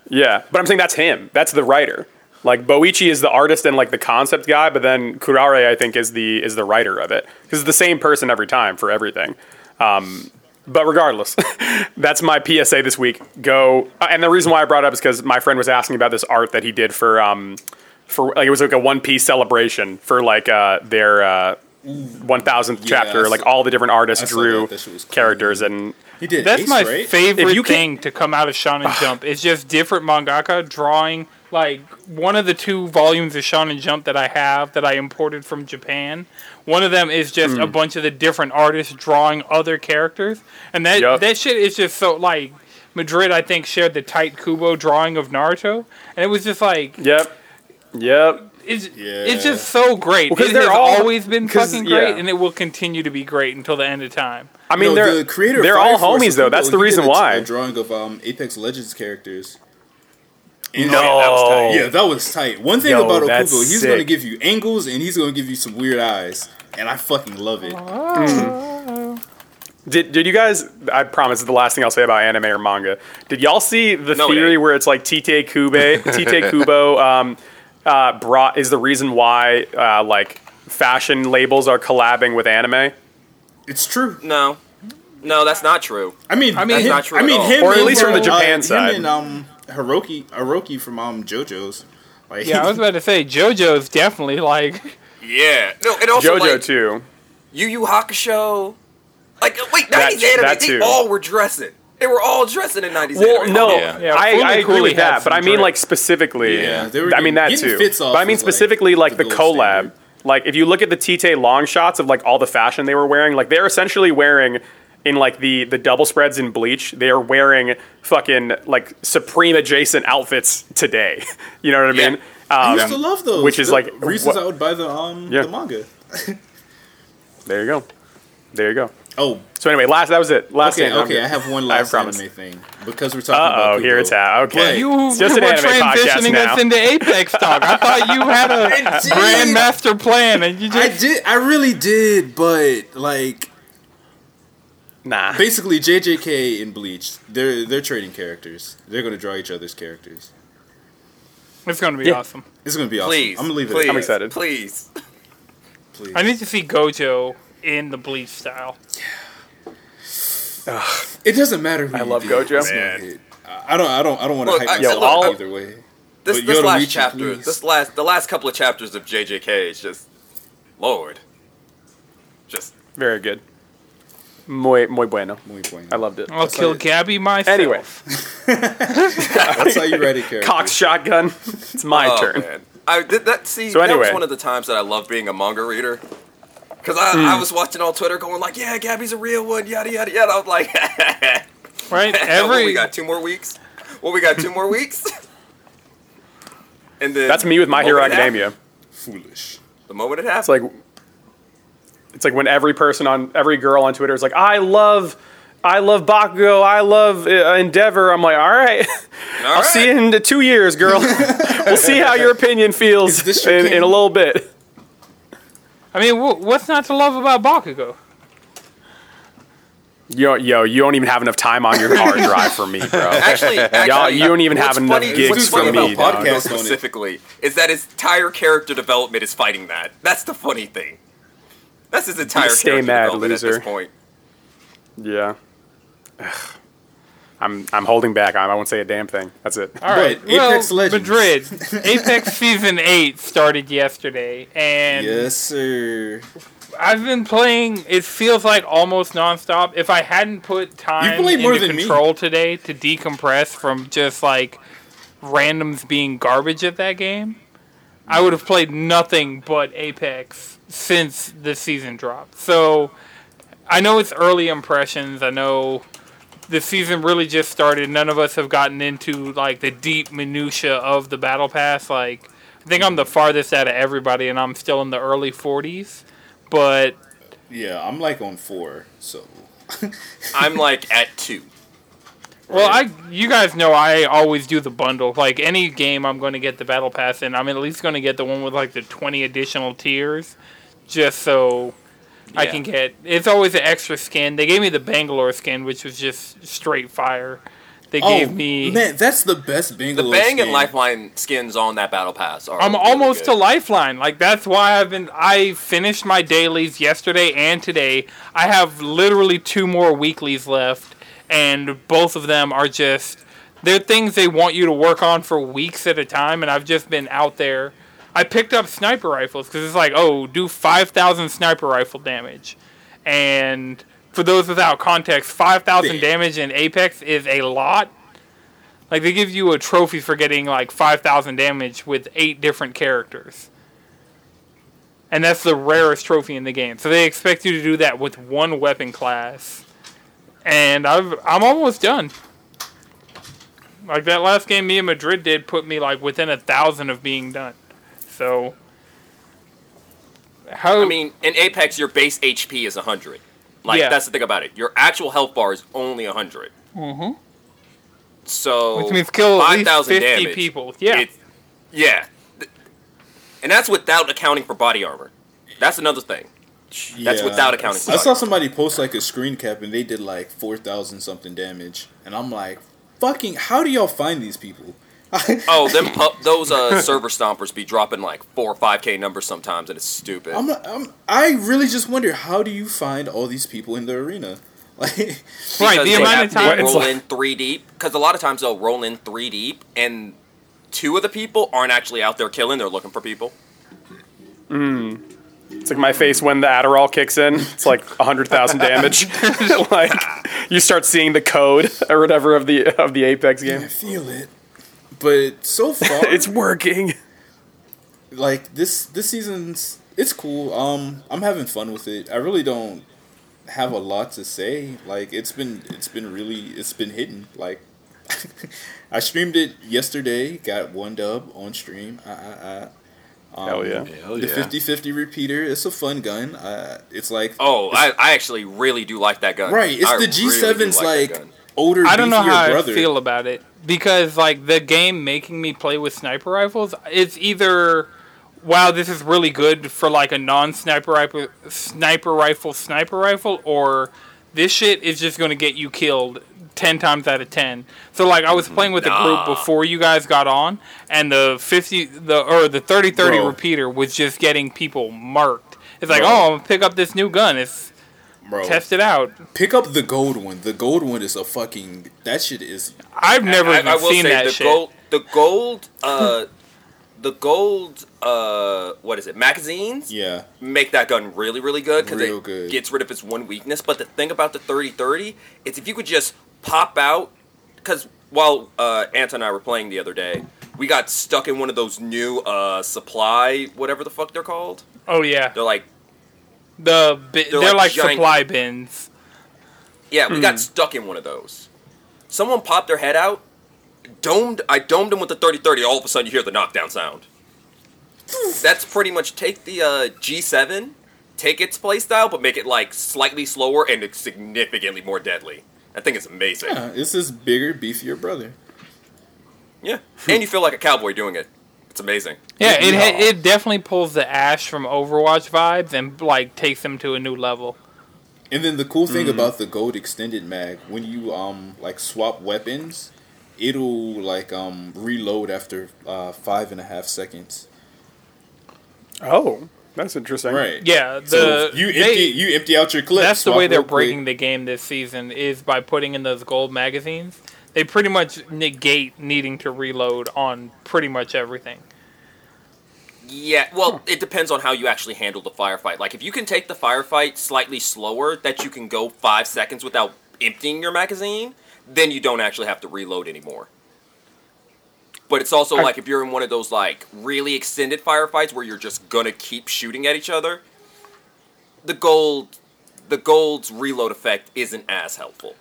S5: Yeah, but I'm saying that's him. That's the writer. Like Boichi is the artist and like the concept guy, but then Kurare I think is the is the writer of it because it's the same person every time for everything. Um, but regardless, [laughs] that's my PSA this week. Go uh, and the reason why I brought it up is because my friend was asking about this art that he did for um for like it was like a One Piece celebration for like uh their uh. 1000th
S6: Yeah,
S5: chapter
S6: I
S5: like all the different artists drew
S6: that. That shit was cool.
S5: characters and
S6: He did.
S1: That's
S6: Ace,
S1: my
S6: right?
S1: favorite
S5: If you can-
S1: thing to come out of Shonen [sighs] Jump. It's just different mangaka drawing like one of the two volumes of Shonen Jump that I have that I imported from Japan. One of them is just
S5: Hmm.
S1: a bunch of the different artists drawing other characters, and that
S5: Yup.
S1: that shit is just so like Madrid. I think shared the Tite Kubo drawing of Naruto, and it was just like
S5: yep yep
S1: it's
S6: Yeah.
S1: it's just so great.
S5: Well, 'cause
S1: it
S5: they're
S1: has
S5: all-
S1: always been fucking great,
S5: yeah.
S1: and it will continue to be great until the end of time.
S5: I mean,
S6: No,
S5: they're
S6: the creator of
S5: they're
S6: Fire
S5: all
S6: Force
S5: homies though.
S6: Okubo,
S5: That's the reason why.
S6: A drawing of um, Apex Legends characters. And-
S5: No.
S3: that was tight.
S6: Yeah, that was tight. One thing
S5: Yo,
S6: about Okubo, he's
S5: sick.
S6: going to give you angles and he's going to give you some weird eyes, and I fucking love it.
S5: Did did you guys? I promise, this the last thing I'll say about anime or manga. Did y'all see the
S3: No,
S5: theory
S3: ain't.
S5: where it's like Tite Kubo, [laughs] Tite Kubo um, uh, brought is the reason why uh, like fashion labels are collabing with anime?
S6: It's true.
S3: No, no, that's not true.
S6: I mean,
S1: I mean,
S6: him,
S1: That's
S3: not true
S6: I mean,
S3: at all.
S6: him
S5: Or at least from the
S6: uh,
S5: Japan
S6: him
S5: side.
S6: and um, Hiroki, Hiroki from um, JoJo's. Like,
S1: Yeah, I was about to say JoJo's definitely like
S3: Yeah, no, and also
S5: JoJo
S3: like,
S5: too.
S3: Yu Yu Hakusho. Like, wait,
S5: That-
S3: 90s anime,
S5: that
S3: they
S5: too.
S3: all were dressing. They were all dressing in 90s
S5: Well,
S3: anime.
S5: no,
S2: Yeah.
S1: Yeah,
S5: I,
S1: Fully
S5: I agree with that, but I mean
S1: drip.
S5: like specifically.
S6: Yeah, they were
S5: I mean that too.
S6: fits off
S5: But I mean
S6: was, like,
S5: specifically like,
S6: the
S5: the, collab.
S6: standard.
S5: Like if you look at the Tite long shots of like all the fashion they were wearing, like they're essentially wearing in like the the double spreads in Bleach, they are wearing fucking like Supreme adjacent outfits today. [laughs] you know what I
S3: Yeah.
S5: mean?
S6: I
S5: Um,
S6: used to love those.
S5: which is
S6: The
S5: like
S6: reasons
S5: what-
S6: I would buy the um
S5: Yeah.
S6: the manga. [laughs]
S5: there you go. There you go.
S6: Oh,
S5: So anyway, last that was it. Last
S6: okay,
S5: thing. I'm
S6: okay. I have one
S5: I
S6: last
S5: promise.
S6: anime thing because we're talking
S5: Uh
S6: about.
S5: oh, here
S6: Kubo.
S5: it's at. Okay,
S6: But-
S1: you
S5: it's just an
S1: were
S5: anime
S1: transitioning
S5: now.
S1: us into Apex talk. I thought you had a [laughs]
S6: did.
S1: grand master plan, and you just I
S6: did. I really did, but like
S5: nah.
S6: basically JJK and Bleach, they're they're trading characters. They're gonna draw each other's characters.
S1: it's going to be
S5: Yeah.
S1: awesome.
S6: It's gonna be awesome.
S3: Please,
S6: I'm gonna leave it.
S3: please,
S6: At
S5: I'm excited.
S3: Please.
S6: please.
S1: I need to see Gojo in the Bleach style.
S6: It doesn't matter. Who
S5: I
S6: you
S5: love. Gojo. Man.
S6: I don't. I don't. I don't want to
S3: Look,
S6: hype
S3: I-
S6: myself
S5: Yo,
S6: up either way.
S3: This, this last
S6: Richi,
S3: chapter,
S6: please.
S3: this last, the last couple of chapters of JJK is just, Lord, just
S5: Very good. Muy muy bueno.
S6: Muy bueno.
S5: I loved it.
S1: I'll kill
S6: it.
S1: Gabby myself.
S5: Anyway, [laughs]
S6: That's how you ready, a character.
S5: cock shotgun. It's my
S3: oh,
S5: turn.
S3: Man. I did that. See,
S5: So
S3: that was one of the times that I love being a manga reader. Cause I,
S5: Hmm.
S3: I was watching on Twitter going like, yeah, Gabby's a real one, yada yada yada. I was like, [laughs]
S1: Right?
S3: what,
S1: Every
S3: we got two more weeks. Well, we got two more weeks. [laughs] And then
S5: That's me with My Hero Academia.
S3: happened-
S6: Foolish.
S3: The moment it happened,
S5: It's like it's like when every person on every girl on Twitter is like, I love. I love Bakugo. I love uh, Endeavor. I'm like, all right. [laughs]
S3: All
S5: I'll
S3: right.
S5: see you in two years, girl. [laughs] we'll see how your opinion feels
S6: this your
S5: in, in a little bit.
S1: I mean, what's not to love about Bakugo?
S5: Yo, yo, you don't even have enough time on your hard [laughs] drive for me, bro.
S3: Actually, actually
S5: you don't even
S3: what's
S5: have enough
S3: funny-
S5: gigs
S3: what's
S6: for
S3: funny
S6: me,
S3: about
S6: dog.
S3: Bakugo
S6: Podcast
S3: specifically is that his entire character development is fighting that. That's the funny thing. That's his entire
S5: Stay
S3: character
S5: mad,
S3: development at
S5: loser.
S3: this point.
S5: Yeah. Ugh. I'm I'm holding back. I I won't say a damn thing. That's it.
S1: All right.
S6: But Apex
S1: well,
S6: Legends.
S1: Madrid. [laughs] Apex Season 8 started yesterday, and
S6: Yes, sir.
S1: I've been playing. It feels like almost nonstop. If I hadn't put time
S6: played more
S1: into
S6: than me.
S1: control today to decompress from just like randoms being garbage at that game, I would have played nothing but Apex since the season dropped. So I know it's early impressions. I know the season really just started. None of us have gotten into like the deep minutia of the battle pass. Like I think I'm the farthest out of everybody, and I'm still in the early 40s. But
S6: Yeah, I'm like on four. So [laughs]
S3: I'm like at two.
S1: Well, I you guys know I always do the bundle. Like any game, I'm going to get the battle pass, and I'm at least going to get the one with like the 20 additional tiers, just so I can get. It's always an extra skin. They gave me the Bangalore skin, which was just straight fire. They
S6: Oh
S1: gave me.
S6: man, that's the best Bangalore.
S3: The
S6: Bangalore.
S3: Bang and. Lifeline skins on that battle pass are.
S1: I'm
S3: really
S1: almost
S3: good.
S1: to lifeline. Like that's why I've been. I finished my dailies yesterday and today. I have literally two more weeklies left, and both of them are just. They're things they want you to work on for weeks at a time, and I've just been out there. I picked up sniper rifles because it's like, oh, do five thousand sniper rifle damage, and for those without context, five thousand damage in Apex is a lot. Like they give you a trophy for getting like five thousand damage with eight different characters. And that's the rarest trophy in the game. So they expect you to do that with one weapon class. And I've I'm almost done. Like that last game me and Madrid did put me like within a thousand of being done. So how
S3: I mean, in Apex, your base HP is 100. Like,
S1: Yeah.
S3: that's the thing about it. Your actual health bar is only 100. Mm-hmm. So,
S1: which means kill at least fifty
S3: damage,
S1: people. Yeah.
S3: it- yeah. And that's without accounting for body armor. That's another thing. That's without accounting for
S6: I saw somebody post like a screen cap and they did like four thousand something damage, and I'm like, fucking, how do y'all find these people? [laughs]
S3: Oh, them pu- those uh, server stompers be dropping like four or five k numbers sometimes, and it's stupid.
S6: I'm, I'm, I really just wonder how do you find all these people in the arena? [laughs] Like,
S1: Right, the
S3: they
S1: amount
S3: have
S1: of
S3: to
S1: time-
S3: roll
S5: It's like-
S3: in three deep. Because a lot of times they'll roll in three deep, and two of the people aren't actually out there killing; they're looking for people.
S5: It's like my face when the Adderall kicks in. It's like hundred thousand damage. [laughs] [laughs] like you start seeing the code or whatever of the of the Apex game.
S6: I feel it, but so far [laughs]
S5: It's working.
S6: like this this season's it's cool. Um, I'm having fun with it. I really don't have a lot to say. Like it's been it's been really it's been hidden. Like I streamed it yesterday. Got one dub on stream. I, I, I, um,
S5: Hell yeah.
S2: Hell
S6: The
S2: yeah.
S6: 50-50 repeater. It's a fun gun. Uh, it's like
S3: Oh, I, I actually really do like that gun.
S6: right. It's
S3: I
S6: the G7's
S3: do that
S6: like older.
S1: I don't know how
S6: brother.
S1: I feel about it because like the game making me play with sniper rifles, it's either wow, this is really good for like a non-sniper rifle, sniper rifle, sniper rifle, or this shit is just going to get you killed ten times out of ten. So like I was playing with a group before you guys got on, and the fifty the or the thirty thirty
S6: Bro.
S1: repeater was just getting people marked. It's like,
S6: Bro.
S1: oh, I'm gonna pick up this new gun. It's
S6: Bro,
S1: test it out.
S6: pick up the gold one. The gold one is a fucking. That shit is.
S1: I've never
S3: I,
S1: even
S3: I will
S1: seen
S3: say
S1: that
S3: the
S1: shit.
S3: gold, the gold, [laughs] uh, the gold, uh, what is it? Magazines
S6: Yeah.
S3: make that gun really, really good because
S6: Real
S3: it
S6: good.
S3: gets rid of its one weakness. But the thing about the thirty thirty is if you could just pop out, because while uh, Anton and I were playing the other day, we got stuck in one of those new uh, supply, whatever the fuck they're called.
S1: Oh yeah,
S3: They're like,
S1: the bi- they're,
S3: They're
S1: like,
S3: like giant-
S1: supply bins.
S3: yeah, we
S1: Hmm.
S3: got stuck in one of those. Someone popped their head out, domed. I domed them with the thirty thirty. All of a sudden, you hear the knockdown sound. That's pretty much take the uh, G7, take its playstyle, but make it like slightly slower and significantly more deadly. I think it's amazing.
S6: Yeah, it's this bigger, beefier brother.
S3: Yeah, and you feel like a cowboy doing it. It's amazing.
S1: Yeah, it
S6: Yeah.
S1: ha- it definitely pulls the Ash from Overwatch vibes and like takes them to a new level.
S6: And then the cool
S3: Mm.
S6: thing about the gold extended mag, when you um like swap weapons, it'll like um reload after uh five and a half seconds.
S5: Oh, that's interesting.
S6: Right.
S1: Yeah, the
S6: So you empty
S1: they-
S6: you empty out your clip.
S1: that's the way they're
S6: real quick.
S1: breaking the game this season is by putting in those gold magazines. They pretty much negate needing to reload on pretty much everything.
S3: Yeah, well, it depends on how you actually handle the firefight. Like, if you can take the firefight slightly slower, that you can go five seconds without emptying your magazine, then you don't actually have to reload anymore. But it's also
S5: I-
S3: like if you're in one of those like really extended firefights where you're just gonna keep shooting at each other, the gold, the gold's reload effect isn't as helpful.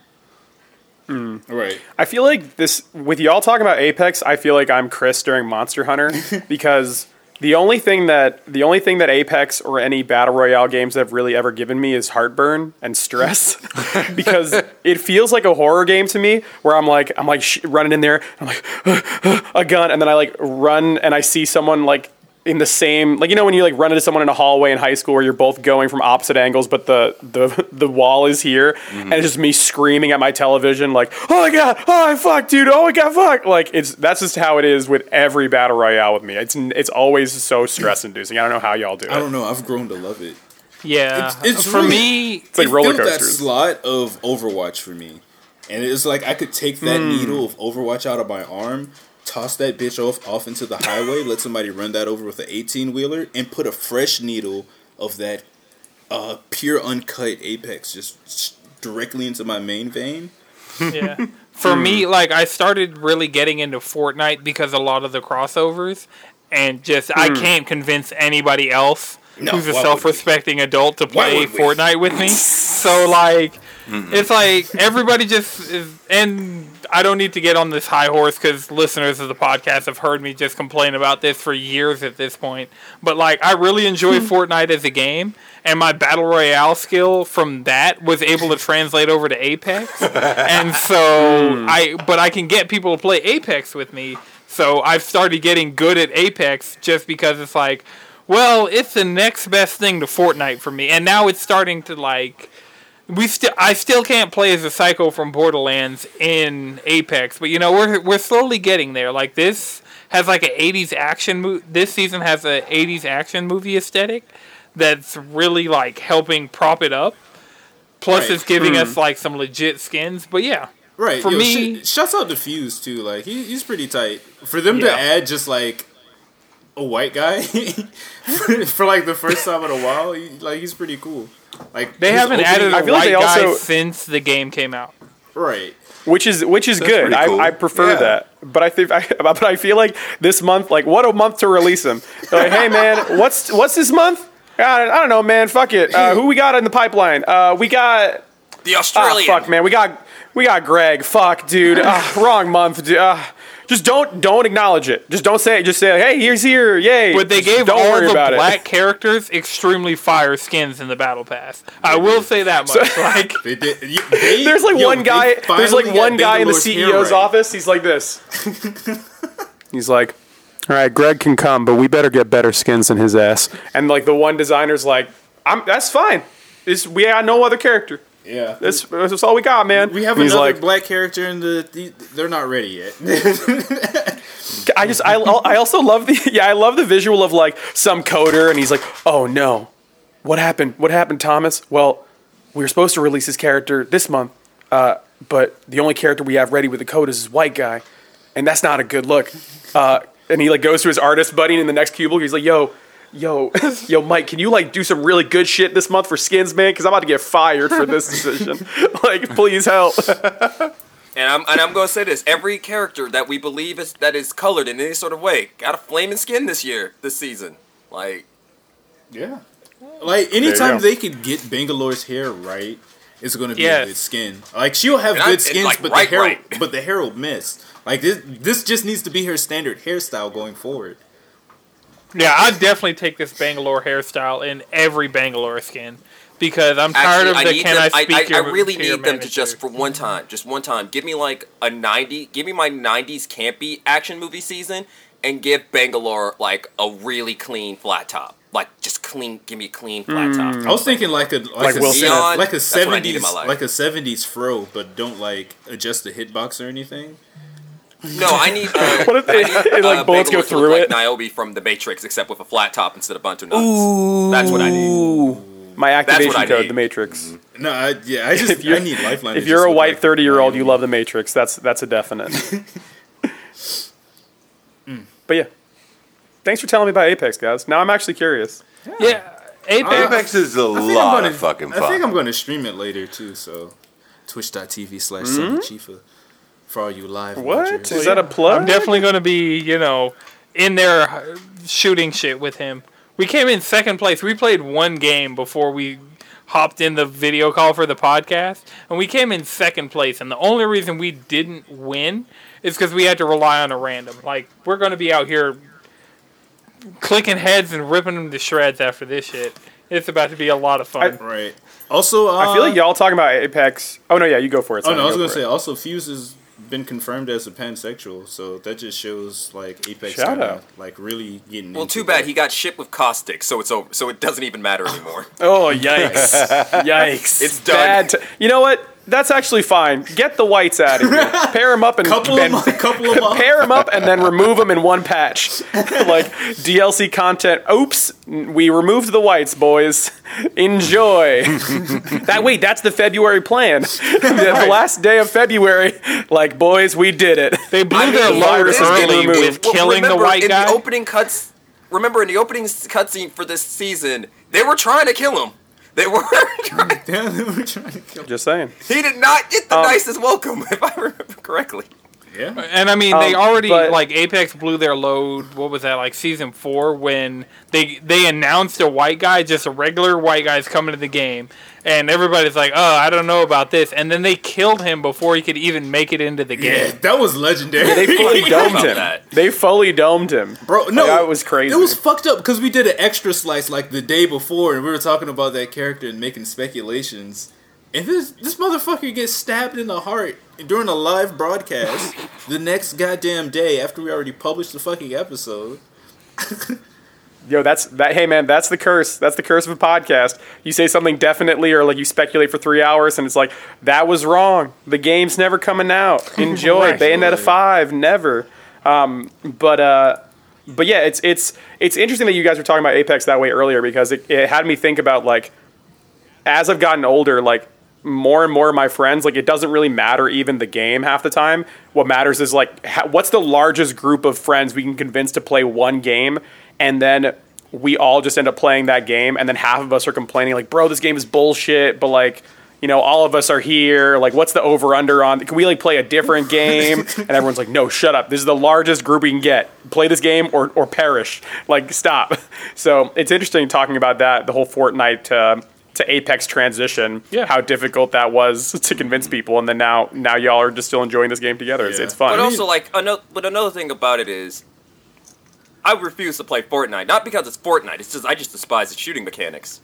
S6: Hmm, right.
S5: I feel like this with y'all talking about Apex. I feel like I'm Chris during Monster Hunter [laughs] because the only thing that the only thing that Apex or any battle royale games have really ever given me is heartburn and stress. [laughs] Because it feels like a horror game to me where I'm like I'm like sh- running in there I'm like [gasps] a gun and then I like run and I see someone like in the same like you know when you like run into someone in a hallway in high school where you're both going from opposite angles but the the [laughs] the wall is here and it's just me screaming at my television like oh my god oh I fuck dude oh my god fuck. Like it's that's just how it is with every battle royale with me. It's it's always so stress inducing i don't know how y'all do it.
S6: I don't know. I've grown to love it.
S1: Yeah,
S6: It's- it's
S1: for
S6: really-
S1: me,
S5: it's like
S6: it
S5: roller
S6: filled that slot of Overwatch for me, and it's like I could take that
S5: Hmm.
S6: needle of Overwatch out of my arm, toss that bitch off off into the highway, let somebody run that over with an eighteen wheeler, and put a fresh needle of that uh, pure uncut Apex just directly into my main vein.
S1: yeah. [laughs] For me, like I started really getting into Fortnite because a lot of the crossovers, and just I can't convince anybody else
S6: No,
S1: who's a
S6: why would we?
S1: self-respecting adult to play? Fortnite with me. so like, Mm-hmm. it's like everybody just is, and I don't need to get on this high horse because listeners of the podcast have heard me just complain about this for years at this point. But like, I really enjoy hmm. Fortnite as a game, and my battle royale skill from that was able to translate over to Apex, [laughs] and so hmm. I. But I can get people to play Apex with me, so I've started getting good at Apex just because it's like. Well, it's the next best thing to Fortnite for me, and now it's starting to like we still I still can't play as a psycho from Borderlands in Apex, but you know we're we're slowly getting there. Like this has like an '80s action movie. This season has an '80s action movie aesthetic that's really like helping prop it up. Plus,
S6: Right.
S1: it's giving us hmm. like some legit skins. But yeah,
S6: Right.
S1: For
S6: yo,
S1: me-
S6: sh- shouts out to Fuse too. Like he, he's pretty tight. For them
S1: Yeah.
S6: to add just like a white guy [laughs] for, for like the first time in a while, he, like he's pretty cool. Like
S1: they haven't
S6: opening-
S1: added a
S5: I feel like
S1: white
S5: they
S1: guy
S5: also-
S1: since the game came out.
S6: right.
S5: which is which is
S2: That's
S5: good.
S2: pretty
S5: I,
S2: cool.
S5: I prefer
S2: Yeah.
S5: that, but I think I, [laughs] but I feel like this month, like what a month to release them. They're like, hey man, [laughs] what's what's this month? Uh, I don't know, man. Fuck it. Uh, who we got in the pipeline? Uh, we got
S3: The
S5: ah,
S3: Australian.
S5: fuck, man. We got we got Greg. Fuck, dude. [laughs] Ah, wrong month. dude. Ah, just don't don't acknowledge it. Just don't say it. Just say, hey, here's here. Yay.
S1: But they
S5: Just
S1: gave
S5: don't
S1: all
S5: worry
S1: the
S5: about
S1: black
S5: it.
S1: characters extremely fire skins in the battle pass. I will say that much. like [laughs]
S6: They did. They, [laughs]
S5: There's like
S6: yo,
S5: one guy. There's like one guy in the
S6: Bangalore's hair
S5: CEO's
S6: right.
S5: office. He's like this. [laughs] He's like, all right, Greg can come, but we better get better skins than his ass. And like the one designer's like, I'm. That's fine. It's, we got no other character.
S6: Yeah.
S5: That's, that's all we got, man.
S6: we have
S5: And
S6: another
S5: like,
S6: black character in the, the. They're not ready yet. [laughs]
S5: I just I, I also love the [laughs] yeah I love the visual of like some coder and he's like oh no what happened what happened Thomas well we were supposed to release his character this month uh, but the only character we have ready with the code is this white guy and that's not a good look uh, and he like goes to his artist buddy in the next cubicle he's like yo yo [laughs] yo Mike can you like do some really good shit this month for skins man because I'm about to get fired for this decision [laughs] [laughs] like please help
S3: And I'm and I'm gonna say this: every character that we believe is that is colored in any sort of way got a flaming skin this year, this season. Like,
S6: yeah. Like anytime they could get Bangalore's hair right, it's gonna be
S1: Yes.
S6: a good skin. Like she'll have
S3: And
S6: good
S3: and,
S6: skins,
S3: like,
S6: but
S3: right,
S6: the hair,
S3: right.
S6: but the hair will miss. Like this, this just needs to be her standard hairstyle going forward.
S1: Yeah, I'd definitely take this Bangalore hairstyle in every Bangalore skin because I'm tired
S3: actually,
S1: of
S3: I
S1: the
S3: need
S1: can
S3: them.
S1: I
S3: I,
S1: speak
S3: I,
S1: your
S3: I really
S1: to your
S3: need them to just for one time, just one time, give me like a '90, give me my '90s campy action movie season, and give Bangalore like a really clean flat top. Like just clean, give me a clean flat top. Hmm.
S6: I was thinking like a like,
S5: Like
S6: a
S5: Will
S6: like a
S3: That's what I need in
S6: seventies like a seventies fro, but don't like adjust the hitbox or anything.
S3: No, I need. Uh, [laughs]
S5: what if they, like
S3: uh,
S5: bullets go
S3: to look
S5: through
S3: like
S5: it
S3: Niobe from The Matrix, except with a flat top instead of bunch of nuts. That's what I need.
S5: my activation code
S3: need.
S5: the Matrix
S6: No, I, yeah, I just
S5: If you're-
S6: I need lifeline.
S5: If you're a
S6: look
S5: white
S6: like
S5: 30 year old, you love The Matrix. That's that's a definite. [laughs] but yeah, thanks for telling me about Apex, guys. Now I'm actually curious.
S1: yeah, Apex.
S2: Apex is a lot
S6: gonna-
S2: of fucking
S6: I think. I'm going to stream it later too. So, twitch.tv slash Sunny Chifa for all you live?
S5: What
S6: watchers.
S5: is that a plug?
S1: I'm definitely going to be, you know, in there uh, shooting shit with him. We came in second place. We played one game before we hopped in the video call for the podcast, and we came in second place. And the only reason we didn't win is because we had to rely on a random. Like, we're going to be out here clicking heads and ripping them to shreds after this shit. It's about to be a lot of fun.
S6: Right. Also, uh,
S5: I feel like y'all talking about Apex. Oh no, yeah, you go for it.
S6: Oh no, I was
S5: go
S6: gonna say
S5: it.
S6: also Fuse has been confirmed as a pansexual, so that just shows like Apex
S5: Shout
S6: kinda,
S5: out.
S6: like really getting.
S3: Well,
S6: into
S3: too bad
S6: that.
S3: he got shipped with caustic, so it's over. So it doesn't even matter anymore. [laughs]
S5: Oh yikes! [laughs] yikes!
S3: It's done.
S5: Bad t- you know what? That's actually fine. Get the whites out of here. [laughs] Pair them up and,
S6: couple
S5: and
S6: of them, couple of [laughs] them.
S5: pair them up and then remove them in one patch. [laughs] like DLC content. Oops, we removed the whites, boys. Enjoy. that wait, that's the February plan. the, the last day of February. Like boys, we did it.
S1: They blew
S3: I
S1: their
S3: mean,
S1: load
S3: this
S1: early with
S5: removed.
S3: Well,
S1: killing the
S3: remember,
S1: white
S3: in
S1: guy.
S3: the opening cuts. Remember in the opening cutscene for this season, they were trying to kill him. They were. [laughs] trying-
S6: Yeah, they were trying to kill.
S5: Just saying.
S3: he did not get the
S5: Um,
S3: nicest welcome, [laughs] if I remember correctly.
S6: Yeah.
S1: And I mean, they
S5: Um,
S1: already
S5: but-
S1: like Apex blew their load. What was that like season four when they they announced a white guy, just a regular white guy's coming to the game, and everybody's like, "Oh, I don't know about this," and then they killed him before he could even make it into the game.
S6: Yeah,
S1: game.
S6: that was legendary.
S5: They [laughs] fully domed him.
S3: that.
S5: They fully domed him.
S6: Bro, no,
S5: that was crazy.
S6: It was fucked up because we did an extra slice like the day before, and we were talking about that character and making speculations. And this this motherfucker gets stabbed in the heart during a live broadcast the next goddamn day after we already published the fucking episode. [laughs]
S5: Yo, that's that. Hey, man, that's the curse. That's the curse of a podcast. You say something definitely, or like you speculate for three hours, and it's like that was wrong. The game's never coming out. [laughs] Enjoy
S1: Right.
S5: Bayonetta five, never. Um, but uh, but yeah, it's it's it's interesting that you guys were talking about Apex that way earlier because it, it had me think about like as I've gotten older, like more and more of my friends, like it doesn't really matter even the game half the time. What matters is like ha- what's the largest group of friends we can convince to play one game, and then we all just end up playing that game, and then half of us are complaining like, bro, this game is bullshit, but like. You know, all of us are here. Like, what's the over under on? Can we like play a different game? [laughs] And everyone's like, no, shut up. This is the largest group we can get. Play this game or, or perish. Like, stop. [laughs] So it's interesting talking about that, the whole Fortnite uh, to Apex transition,
S1: Yeah.
S5: how difficult that was [laughs] to convince people, and then now now y'all are just still enjoying this game together. It's,
S6: Yeah.
S5: it's fun.
S3: But also, like, another, but another thing about it is, I refuse to play Fortnite. Not because it's Fortnite. It's just I just despise the shooting mechanics.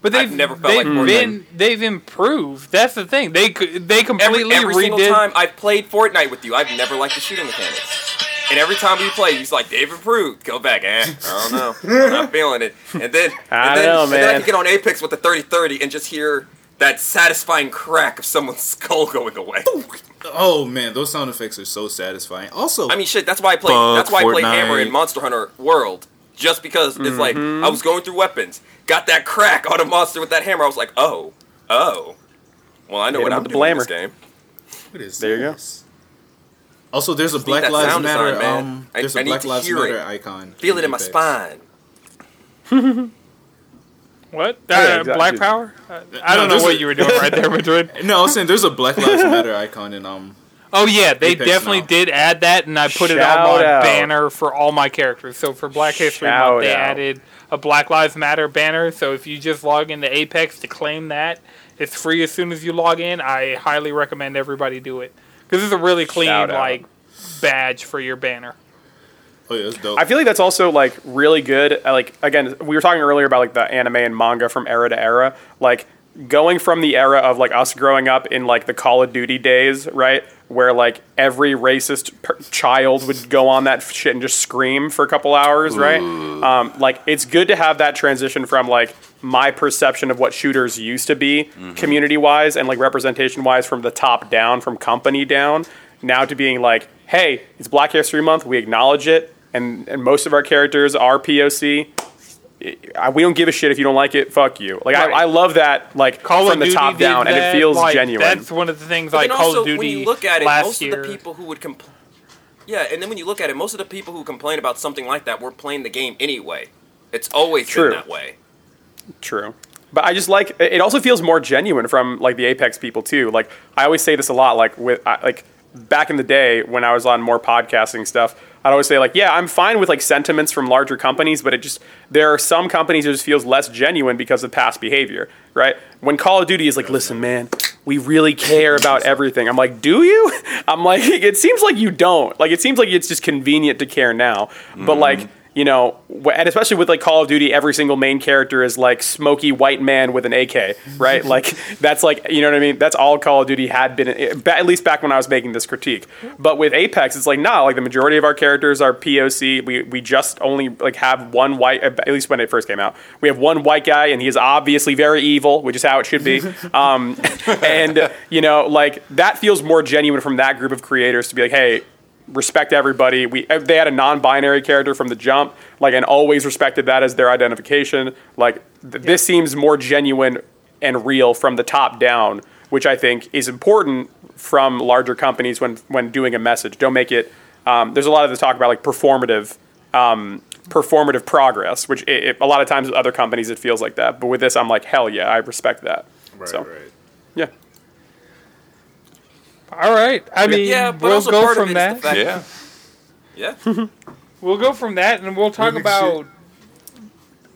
S1: But they've
S3: I've never felt
S1: they've
S3: like Fortnite.
S1: been they've improved. That's the thing. They c- they
S3: Every,
S1: completely
S3: every
S1: redid.
S3: single time I've played Fortnite with you, I've never liked the shooting mechanics. And every time we play, he's like, "They've improved." Go back, eh? I don't know. I'm not feeling it. And then, [laughs]
S5: I
S3: and then,
S5: know,
S3: and then I
S5: man.
S3: can get on Apex with the 30-30 and just hear that satisfying crack of someone's [laughs] skull going away.
S6: Oh man, those sound effects are so satisfying. Also,
S3: I mean, shit. That's why I play.
S6: Fuck
S3: that's why I play Hammer in Monster Hunter World. Just because it's like I was going through weapons, got that crack on a monster with that hammer. I was like, oh, oh. Well, I know
S5: Hit
S3: what I'm
S5: with the
S3: doing in this
S5: blamer.
S3: game.
S6: what is
S5: There you go.
S6: This? Also, there's a Black Lives Matter.
S3: design,
S6: um, there's
S3: I
S6: a
S3: need
S6: Black Lives Matter
S3: it.
S6: icon.
S3: Feel it in my spine. [laughs]
S1: what?
S5: Yeah,
S1: Uh,
S5: exactly.
S1: Black Power? Uh, I don't know what
S6: a-
S1: you were doing right there, Madrid. [laughs]
S6: No, I was saying there's a Black Lives Matter icon in um.
S1: Oh yeah, they
S6: Apex
S1: definitely
S6: now.
S1: did add that, and I put it on my
S5: out.
S1: banner for all my characters. So for Black History
S5: Shout
S1: Month, they
S5: out.
S1: added a Black Lives Matter banner. So if you just log into Apex to claim that, it's free as soon as you log in. I highly recommend everybody do it because it's a really clean
S5: Shout out.
S1: like badge for your banner.
S6: Oh yeah, it's dope.
S5: I feel like that's also like really good. uh, Like again, we were talking earlier about like the anime and manga from era to era. Like going from the era of like us growing up in like the Call of Duty days, right, where like every racist per- child would go on that shit and just scream for a couple hours, right? Um, like it's good to have that transition from like my perception of what shooters used to be, community wise and like representation wise, from the top down, from company down, now to being like, hey, it's Black History Month, we acknowledge it and, and most of our characters are POC. I- We don't give a shit if you don't like it. Fuck you. Like
S1: Right.
S5: I, I love that. Like
S1: Call
S5: from
S1: of
S5: the
S1: Duty
S5: top
S1: did
S5: down, and it feels
S1: like,
S5: genuine.
S1: That's one of the things
S3: But
S1: like Call
S3: also,
S1: of Duty
S3: when you look at it, most
S1: year.
S3: of the people who would compl- yeah, and then when you look at it, most of the people who complain about something like that were playing the game anyway. It's always
S5: True.
S3: been that way.
S5: True. But I just like it also feels more genuine from like the Apex people too. Like I always say this a lot like with I- like back in the day when I was on more podcasting stuff, I'd always say like, yeah, I'm fine with like sentiments from larger companies, but it just there are some companies it just feels less genuine because of past behavior, right? When Call of Duty is like, listen, man, we really care about everything. I'm like, do you? [laughs] I'm like, it seems like you don't. Like it seems like it's just convenient to care now. But like, you know, and especially with like Call of Duty, every single main character is like smoky white man with an AK, right? [laughs] like that's like you know what I mean. That's all Call of Duty had been, eh, at least back when I was making this critique. But with Apex, it's like nah, like the majority of our characters are POC. We we just only like have one white, at least when it first came out, we have one white guy, and he is obviously very evil, which is how it should be. [laughs] Um, [laughs] and you know, like that feels more genuine from that group of creators to be like, hey respect everybody. We eh, they had a non-binary character from the jump, like, and always respected that as their identification. Like, th- this seems more genuine and real from the top down, which I think is important from larger companies when when doing a message. Don't make it. Um, there's a lot of the talk about like performative. Um, performative progress, which it, it- a lot of times with other companies it feels like that, but with this I'm like hell yeah, I respect that.
S6: Right,
S5: so
S6: right.
S5: yeah,
S1: All right. I mean,
S3: yeah, but
S1: we'll
S3: also
S1: go
S3: part
S1: from
S3: of it is
S1: that.
S3: the fact
S2: Yeah.
S3: Yeah. [laughs]
S1: We'll go from that, and we'll talk
S6: Big
S1: about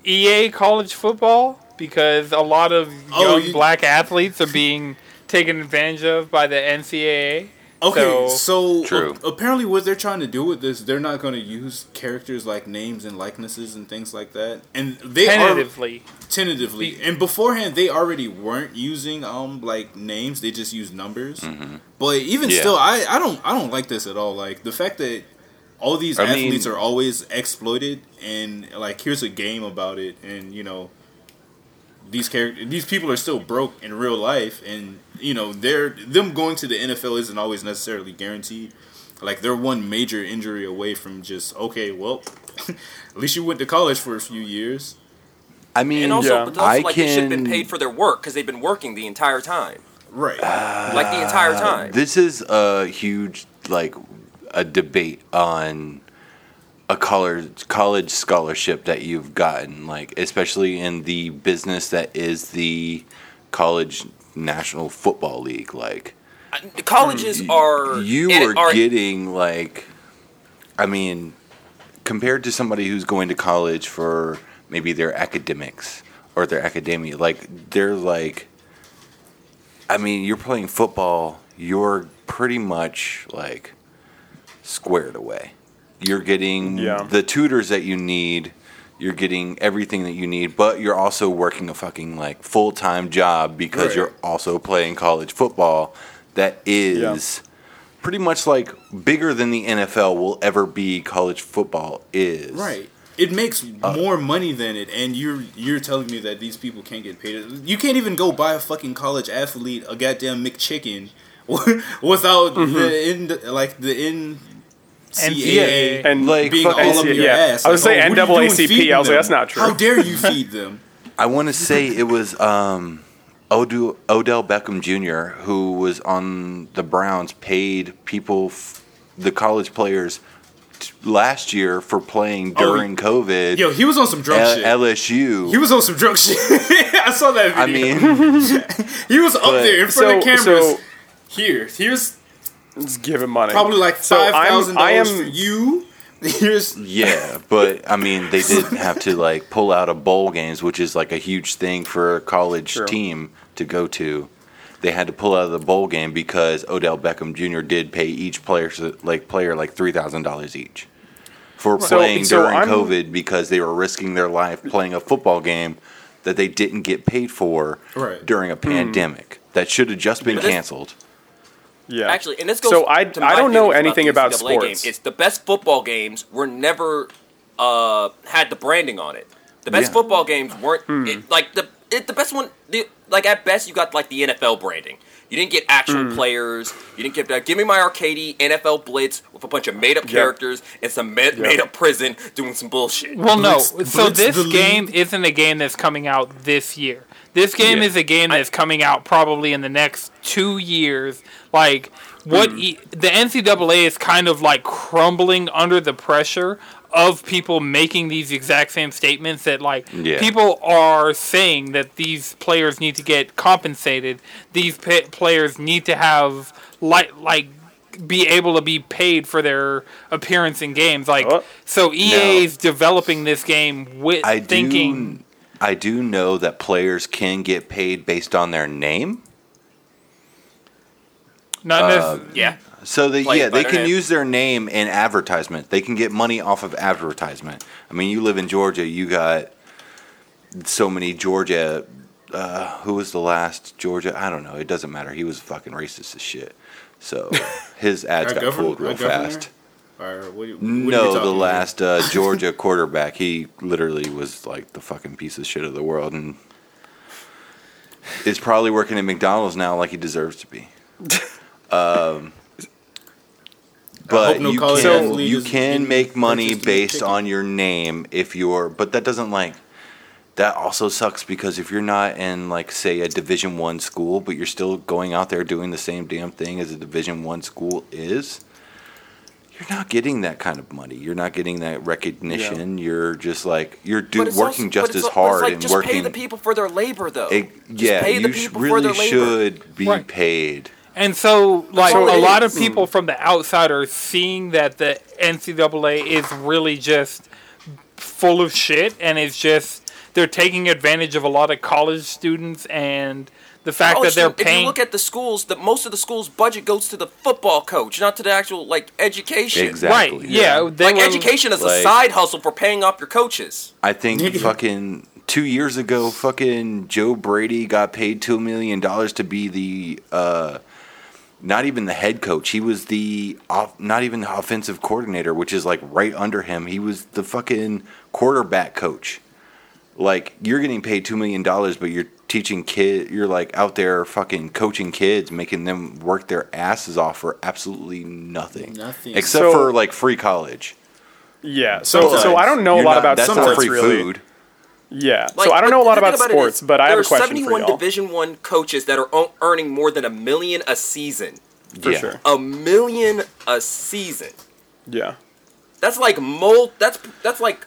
S1: EA college football because a lot of oh, young
S6: Oh, you-
S1: black athletes are being taken advantage of by the NCAA.
S6: Okay,
S1: So-
S6: so,
S2: True.
S6: a- apparently what they're trying to do with this, they're not going to use characters like names and likenesses and things like that. And they are
S1: Tentatively.
S6: And beforehand, they already weren't using um like names; they just used numbers. But even
S2: Yeah.
S6: still, I I don't I don't like this at all. Like the fact that all these
S2: I mean-
S6: athletes are always exploited, and like here's a game about it, and you know these characters these people are still broke in real life and you know they're them going to the NFL isn't always necessarily guaranteed like they're one major injury away from just okay well [laughs] at least you went to college for a few years
S2: I mean,
S3: And also,
S5: Yeah.
S3: but also
S2: I
S3: like they should have been paid for their work because they've been working the entire time,
S6: right
S3: like the entire time.
S2: Uh, This is a huge like a debate on a college college scholarship that you've gotten, like especially in the business that is the college national football league. Like
S3: The colleges are
S2: you
S3: and
S2: are getting like, I mean, compared to somebody who's going to college for maybe their academics or their academia, like they're like, I mean, you're playing football, you're pretty much like squared away. You're getting
S5: Yeah.
S2: the tutors that you need. You're getting everything that you need, but you're also working a fucking like full time job because
S6: Right.
S2: you're also playing college football. That is pretty much like bigger than the NFL will ever be. College football is
S6: right it makes more money than it and you're you're telling me that these people can't get paid you can't even go buy a fucking college athlete a goddamn mcchicken [laughs] without the in like the in
S1: NCAA.
S5: and
S2: Like,
S6: being
S2: fucking-
S6: all up your
S5: yeah.
S6: ass.
S5: I was
S6: Like,
S5: saying
S6: oh, what are you doing
S5: NAACP. I was like, that's not true.
S6: How dare you feed them? [laughs]
S2: I want to say it was um, Odo- Odell Beckham Jr. who was on the Browns paid people, f- the college players, t- last year for playing
S6: Oh,
S2: during COVID.
S6: Yo, he was on some drunk
S2: at
S6: shit.
S2: LSU.
S6: he was on some drunk shit. [laughs] I saw that
S2: I mean, [laughs]
S6: he was up
S2: but-
S6: there in front of
S5: So-
S6: cameras.
S5: so-
S6: Here, here's
S5: Just give him money.
S6: probably like
S5: So
S6: five
S5: I'm-
S6: thousand
S5: I
S6: dollars
S5: am-
S6: for you. [laughs] Here's
S2: yeah, but I mean, they did have to like pull out of bowl games, which is like a huge thing for a college
S5: True.
S2: team to go to. They had to pull out of the bowl game because Odell Beckham Jr. did pay each player like player like three thousand dollars each for
S5: So-
S2: playing
S5: so
S2: during
S5: I'm-
S2: COVID because they were risking their life playing a football game that they didn't get paid for
S6: Right.
S2: during a pandemic that should have just been canceled.
S5: yeah.
S3: Actually, and this goes.
S5: So I-
S3: to
S5: I don't know anything
S3: the
S5: about sports.
S3: Game. It's the best football games were never uh, had the branding on it. The best
S2: Yeah.
S3: football games weren't
S5: Hmm.
S3: it, like the it, the best one. The, like at best, you got like the NFL branding. You didn't get actual
S5: Hmm.
S3: players. You didn't get that. give me my arcadey NFL Blitz with a bunch of made up characters and some ma- made up prison doing some bullshit.
S1: Well, no.
S6: Blitz-
S1: so this
S6: the
S1: game
S6: league.
S1: isn't a game that's coming out this year. This game
S5: Yeah.
S1: is a game that's coming out probably in the next two years. Like what
S5: Hmm.
S1: e- the NCAA is kind of like crumbling under the pressure of people making these exact same statements that like
S2: Yeah.
S1: people are saying that these players need to get compensated. These pa- players need to have like like be able to be paid for their appearance in games. Like
S5: Oh.
S1: so, EA is developing this game with
S2: I
S1: thinking.
S2: do. I do know that players can get paid based on their name.
S1: Not
S2: Uh,
S1: necess-
S3: Yeah.
S2: So they yeah they can use their name in advertisement. They can get money off of advertisement. I mean, you live in Georgia, you got so many Georgia. Uh, who was the last Georgia? I don't know. It doesn't matter. He was fucking racist as shit. So [laughs] his ads got pulled real fast.
S6: Or what, what
S2: No, the last uh, [laughs] Georgia quarterback, he literally was like the fucking piece of shit of the world, and is probably working at McDonald's now, like he deserves to be. [laughs] Um, but
S6: no
S2: you can
S6: athlete
S2: you can make money
S6: purchased in a
S2: based on your name if you're, but that doesn't like. That also sucks because if you're not in like say a Division One school, but you're still going out there doing the same damn thing as a Division One school is, you're not getting that kind of money. You're not getting that recognition. You're just like you're do, working
S3: also-
S2: just as
S3: al-
S2: hard
S3: it's like,
S2: and
S3: just
S2: working.
S3: pay the people for their labor, though.
S2: it-
S3: Just
S2: yeah,
S3: pay the
S2: you sh-
S3: people for
S2: really
S3: their labor.
S2: should be
S1: Right.
S2: paid.
S1: And so, like
S3: all
S1: a lot of people from the outside are seeing that the NCAA is really just full of shit, and it's just they're taking advantage of a lot of college students and the fact
S3: Oh,
S1: that they're
S3: shoot, If you look at the schools, the most of the schools' budget goes to the football coach, not to the actual like education.
S2: Exactly.
S1: right? Yeah, they
S3: Like
S1: were-
S3: education is a side hustle for paying off your coaches.
S2: I think [laughs] fucking two years ago, fucking Joe Brady got paid two million dollars to be the uh, not even the head coach. He was the off, not even the offensive coordinator, which is like right under him. He was the fucking quarterback coach. Like you're getting paid two million dollars, but you're teaching kid. You're like out there fucking coaching kids, making them work their asses off for absolutely nothing,
S6: Nothing.
S2: except
S5: So-
S2: for like free college.
S5: Yeah. So
S6: Sometimes.
S5: so I don't know a lot
S2: not-
S5: about
S2: that's
S5: sports
S2: not free
S5: really.
S2: food.
S5: Yeah.
S3: Like,
S5: so I don't know a lot
S3: the thing
S5: about sports,
S3: is,
S5: but I have
S3: there
S5: a
S3: are
S5: question
S3: 71
S5: for y'all.
S3: Division One coaches that are o- earning more than a million a season.
S5: for
S2: Yeah.
S5: sure.
S3: A million a season.
S5: Yeah.
S3: That's like mul- That's that's like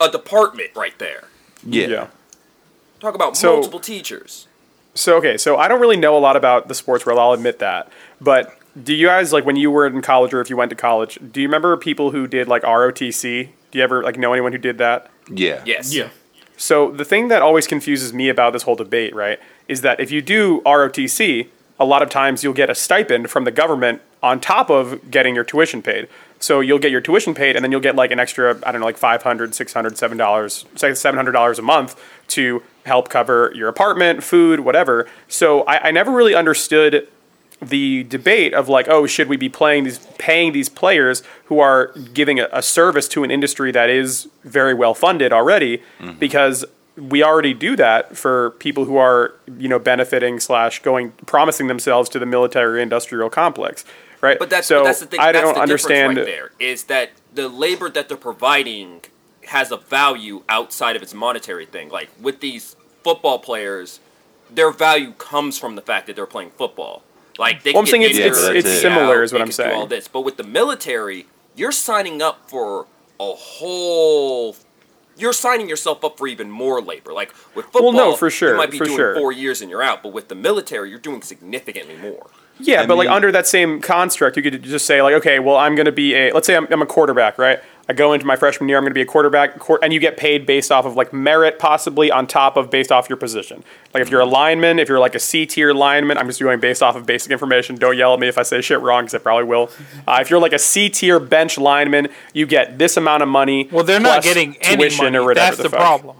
S3: a department right there.
S2: Yeah.
S5: Yeah.
S3: Talk about
S5: So-
S3: multiple teachers.
S5: So okay, so I don't really know a lot about the sports world. I'll admit that. But do you guys like when you were in college or if you went to college? Do you remember people who did like ROTC? Do you ever like know anyone who did that?
S2: Yeah.
S3: Yes.
S6: Yeah.
S5: So the thing that always confuses me about this whole debate, right, is that if you do ROTC, a lot of times you'll get a stipend from the government on top of getting your tuition paid. So you'll get your tuition paid, and then you'll get like an extra, I don't know, like $500, $600, $7, $700 a month to help cover your apartment, food, whatever. So I, I never really understood the debate of like, oh, should we be playing these, paying these players who are giving a, a service to an industry that is very well funded already? Mm-hmm. Because we already do that for people who are, you know, benefiting slash going, promising themselves to the military industrial complex, right?
S3: But that's
S5: so
S3: but that's the thing.
S5: I
S3: that's
S5: don't
S3: the
S5: understand.
S3: right there is that the labor that they're providing has a value outside of its monetary thing. Like with these football players, their value comes from the fact that they're playing football. Like they
S5: Well, I'm saying it's-
S2: it's- it's
S5: similar
S3: out,
S5: is what I'm saying.
S3: All this, but with the military, you're signing up for a whole. You're signing yourself up for even more labor. Like with football, well,
S5: no, for sure,
S3: you might be
S5: for
S3: doing
S5: sure.
S3: four years and you're out. But with the military, you're doing significantly more.
S5: Yeah,
S2: I
S5: but like under that same construct, you could just say like, okay, well, I'm going to be a. Let's say I'm, I'm a quarterback, right? I go into my freshman year, I'm going to be a quarterback, and you get paid based off of like merit, possibly on top of based off your position. Like if you're a lineman, if you're like a C tier lineman, I'm just doing based off of basic information. Don't yell at me if I say shit wrong, because I probably will. Uh, if you're like a C tier bench lineman, you get this amount of money.
S1: well, they're not
S5: plus
S1: getting any
S5: tuition
S1: money.
S5: or whatever
S1: That's the,
S5: fuck.
S1: problem.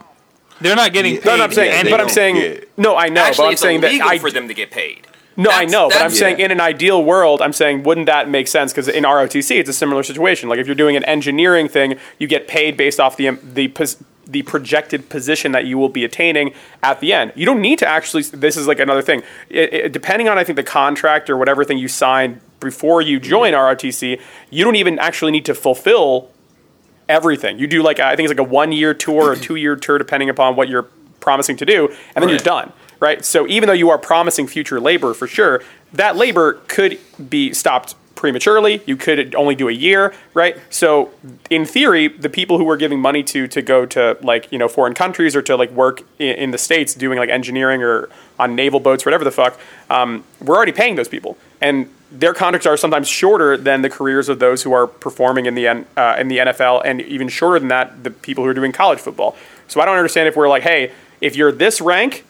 S1: They're not getting
S2: Yeah.
S1: paid.
S5: No, no, I'm saying,
S2: Yeah,
S5: but I'm saying,
S2: get-
S5: no, I know,
S3: Actually,
S5: but I'm
S3: it's
S5: saying that
S3: illegal
S5: I
S3: for them to get paid.
S5: No, I know, but I'm
S3: that's-
S5: saying in an ideal world, I'm saying wouldn't that make sense? Because in ROTC, it's a similar situation. Like if you're doing an engineering thing, you get paid based off the um, the the projected position that you will be attaining at the end. You don't need to actually. This is like another thing. It, it- depending on I think the contract or whatever thing you signed before you join ROTC, you don't even actually need to fulfill everything. You do like I think it's like a one year tour or [clears throat] two year tour, depending upon what you're promising to do, and then you're done. Right. So even though you are promising future labor for sure, that labor could be stopped prematurely. You could only do a year. Right. So in theory, the people who we're giving money to to go to like you know foreign countries or to like work in, in the states doing like engineering or on naval boats, whatever the fuck, um, we're already paying those people and their contracts are sometimes shorter than the careers of those who are performing in the N, uh, in the NFL, and even shorter than that, the people who are doing college football. So I don't understand if we're like, hey, if you're this rank,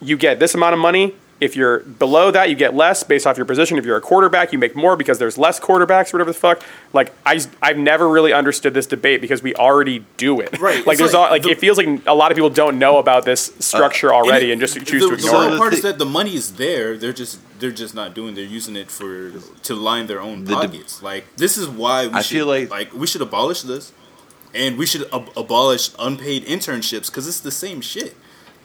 S5: you get this amount of money, If you're below that, you get less based off your position. If you're a quarterback, you make more because there's less quarterbacks or whatever the fuck. Like I, I've never really understood this debate because we already do it.
S6: Right,
S5: Like
S6: it's
S5: there's
S6: like
S5: all, like
S6: the-
S5: it feels like a lot of people don't know about this structure uh, already and, just choose
S6: the,
S5: to
S6: the
S5: ignore
S6: weird
S5: it.
S6: part
S2: The
S6: is that the money is there. They're just they're just not doing. They're using it for to line their own
S2: The deb-
S6: pockets. like this is why we
S2: I
S6: should,
S2: feel like-
S6: like we should abolish this, and we should ab- abolish unpaid internships because it's the same shit.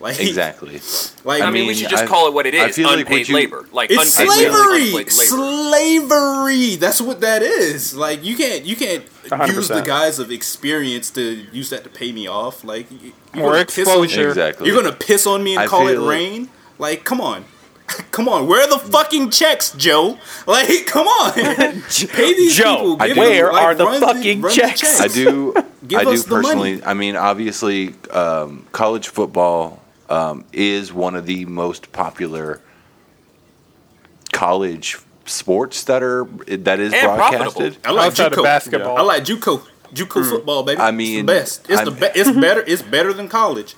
S6: Like
S2: Exactly. [laughs]
S6: Like
S3: I,
S2: I
S3: mean, we should just
S2: I-
S3: call it what it is: I
S2: feel like
S3: unpaid
S2: what you-
S3: labor. Like
S6: It's
S3: unpaid
S6: slavery.
S3: labor.
S6: Slavery. That's what that is. Like you can't you can't
S5: hundred
S6: use the
S5: percent.
S6: guise of experience to use that to pay me off. Like you- you're
S1: More
S6: gonna piss on-
S1: exposure.
S2: Exactly.
S6: You're gonna piss on me and
S2: I
S6: call it rain? Like, come on. [laughs] Come on, where are the fucking checks, Joe? [laughs] Like, come on, pay these
S5: Joe,
S6: people.
S2: I
S6: Give
S2: do-
S6: them,
S5: where
S6: like,
S5: are the
S6: run
S5: fucking
S6: run
S5: checks?
S2: I do.
S6: Give
S2: I do
S6: us the money.
S2: personally. I mean, obviously, um, college football um, is one of the most popular college sports that are that is
S3: And
S2: broadcasted.
S6: I like
S1: Outside
S6: JUCO.
S1: basketball.
S6: I like JUCO. JUCO football, baby.
S2: I
S6: It's
S2: mean,
S6: the best. It's
S2: I'm-
S6: the be- It's better. It's better than college.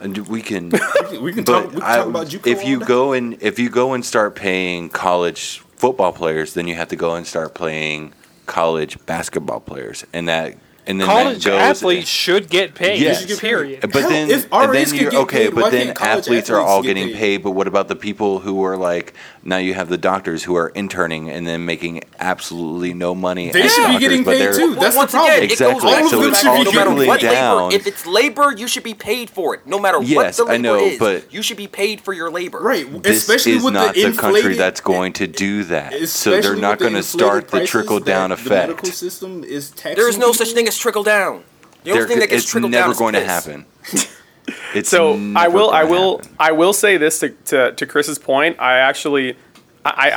S2: And we can. [laughs]
S6: We can, we can talk. We can
S2: I,
S6: talk about JUCO.
S2: if you go and if you go and start paying college football players, then you have to go and start playing college basketball players, and that and then
S1: College
S2: goes,
S1: athletes should get paid.
S2: Yes. Should
S6: get paid.
S1: Period.
S2: But
S6: Hell,
S2: then,
S6: if
S2: and
S6: RAs
S2: then
S6: could
S2: you're
S6: get
S2: okay.
S6: paid, why
S2: but then
S6: can't college
S2: athletes are
S6: athletes
S2: all
S6: get
S2: getting
S6: paid?
S2: paid. But what about the people who are like now? You have the doctors who are interning and then making absolutely no money.
S6: They
S2: as
S6: should be
S2: doctors,
S6: getting
S2: but
S6: paid
S2: they're-
S6: too.
S3: Well,
S6: That's the
S3: once
S6: problem.
S3: Again, it
S2: Exactly.
S3: goes back
S6: All of
S3: to
S6: them
S3: the
S6: should
S3: fact
S6: be
S3: no matter
S2: trickling
S3: what
S2: down.
S3: labor, if it's labor, you should be paid for it. No matter
S2: Yes,
S3: what the
S2: I
S3: labor
S2: know,
S3: is,
S2: but
S3: you should be paid for your labor.
S6: Right,
S2: This
S6: especially
S2: is
S6: with
S2: not
S6: the,
S2: the,
S6: inflated,
S2: country that's going to do that. So
S6: especially
S2: they're
S6: with
S2: not
S6: the
S2: going to
S6: inflated
S2: start the
S6: prices
S2: trickle down
S6: that The medical
S2: effect.
S6: system is taxing.
S3: There is no such thing as trickle down. The only
S2: There-
S3: thing that gets
S2: it's
S3: trickled
S2: never
S3: down is
S2: going to happen. [laughs] It's
S5: So I will, I will,
S2: happen.
S5: I will say this to, to, to Chris's point. I actually, I,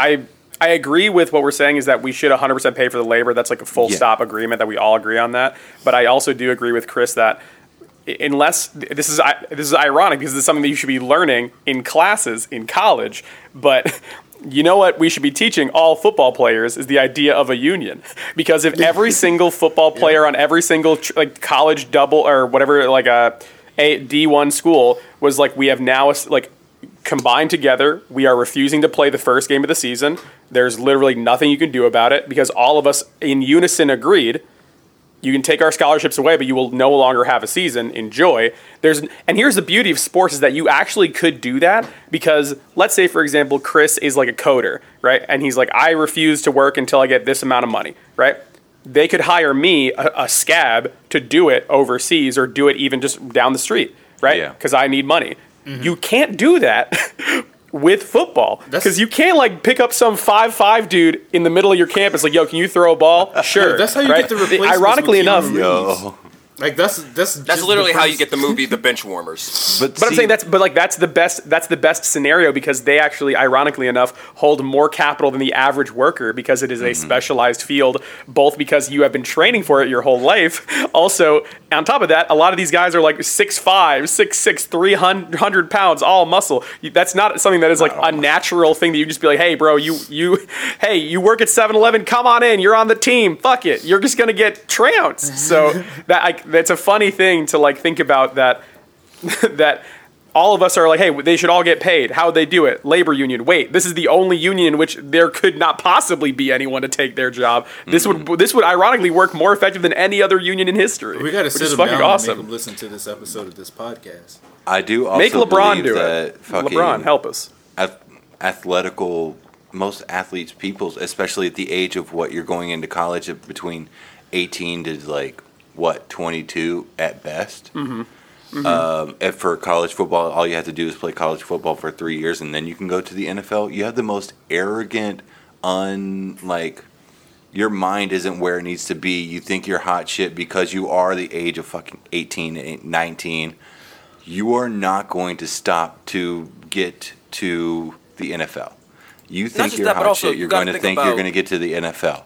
S5: I, I agree with what we're saying is that we should 100% pay for the labor. That's like a full
S2: Yeah.
S5: stop agreement that we all agree on that. But I also do agree with Chris that unless this is I- this is ironic because this is something that you should be learning in classes in college, but. You know what we should be teaching all football players is the idea of a union, because if every [laughs] single football player on every single tr- like college double or whatever like a a D one school was like we have now like combined together. We are refusing to play the first game of the season. There's literally nothing you can do about it because all of us in unison agreed. You can take our scholarships away, but you will no longer have a season. Enjoy. There's and here's the beauty of sports is that you actually could do that because let's say for example Chris is like a coder, right? And he's like I refuse to work until I get this amount of money, right? They could hire me a, a scab to do it overseas or do it even just down the street, right?
S2: Yeah.
S5: Because I need money. Mm-hmm. You can't do that [laughs] with football because you can't like pick up some five five dude in the middle of your campus like, yo, can you throw a ball? Sure.
S6: that's how you
S5: right?
S6: get the replacements
S5: Ironically enough,
S6: Keanu Reeves.
S2: Yo.
S6: Like that's that's
S3: That's
S6: just
S3: literally how you get the movie The Benchwarmers. [laughs]
S2: But,
S5: But I'm saying that's but like that's the best that's the best scenario because they actually ironically enough hold more capital than the average worker because it is
S2: Mm-hmm.
S5: a specialized field both because you have been training for it your whole life. Also on top of that a lot of these guys are like 6'5 6'6 300 pounds all muscle. That's not something that is like a natural thing that you just be like hey bro you you hey you work at 7-Eleven come on in you're on the team fuck it you're just gonna get trounced. So [laughs] that I, that's a funny thing to like think about that [laughs] that all of us are like, hey, they should all get paid. How would they do it? Labor union. Wait, this is the only union in which there could not possibly be anyone to take their job. This would mm-hmm. this would ironically work more effective than any other union in history.
S6: We gotta
S5: which
S6: sit
S5: is
S6: him
S5: fucking
S6: down and
S5: awesome.
S6: make him listen to this episode of this podcast.
S2: I do also
S5: Make LeBron
S2: believe
S5: do
S2: that
S5: it.
S2: fucking
S5: LeBron, help us.
S2: ath- athletical most athletes peoples especially at the age of what you're going into college at between 18 to like what 22 at best mm-hmm. Um, if for college football all you have to do is play college football for three years and then you can go to the nfl you have the most arrogant unlike your mind isn't where it needs to be you think you're hot shit because you are the age of fucking 18 19 you are not going to stop to get to the NFL. You think you're
S3: that,
S2: hot
S3: also
S2: shit.
S3: you
S2: You're going to
S3: think
S2: think you're going to get to the NFL.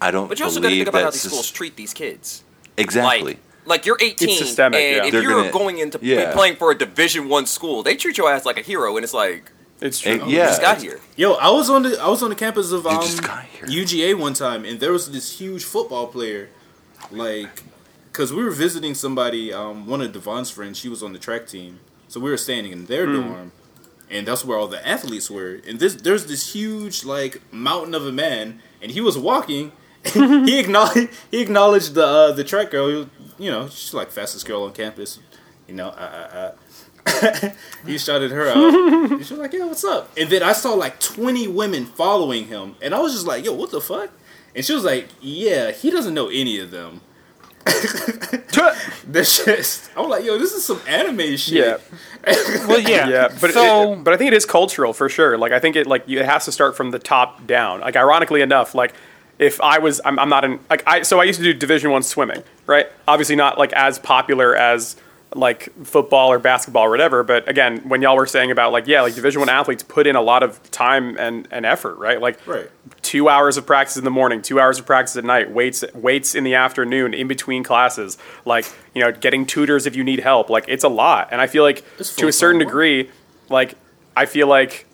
S2: I don't
S3: But you also got to
S2: believe
S3: think about how these schools treat these kids.
S2: Exactly.
S3: Like, like you're 18,
S5: It's systemic,
S3: and
S5: yeah.
S3: if
S2: They're
S3: you're
S2: gonna-
S3: going into
S2: yeah.
S3: playing for a Division One school, they treat your ass like a hero, and it's like
S5: It's true.
S2: Eh,
S3: you
S2: yeah,
S3: just got here.
S6: Yo, I was on the I was on the campus of um,
S2: just got here.
S6: UGA one time, and there was this huge football player, like, cause we were visiting somebody, um, one of Devon's friends. She was on the track team, so we were standing in their dorm, and that's where all the athletes were. And this there's this huge like mountain of a man, and he was walking. He acknowledged [laughs] he acknowledged the uh, the track girl. Was, you know, she's like fastest girl on campus. You know, uh, uh, uh. [laughs] he shouted her out. And [laughs] she was like, "Yo, what's up?" And then I saw like twenty women following him, and I was just like, "Yo, what the fuck?" And she was like, "Yeah, he doesn't know any of them." That's just. I'm like, yo, this is some anime shit.
S5: Yeah.
S1: Well, yeah.
S5: Yeah, but
S1: so
S5: it, but I think it is cultural for sure. Like I think it like it has to start from the top down. Like ironically enough, like if I was I'm, I'm not in like I so I used to do Division One swimming, right? Obviously not like as popular as like football or basketball or whatever. But again, when y'all were saying about like yeah, like Division One athletes put in a lot of time and and effort, right? Like
S6: Right.
S5: two hours of practice in the morning, two hours of practice at night, weights weights in the afternoon, in between classes, like you know, getting tutors if you need help. Like it's a lot, and I feel like to a certain degree, like I feel like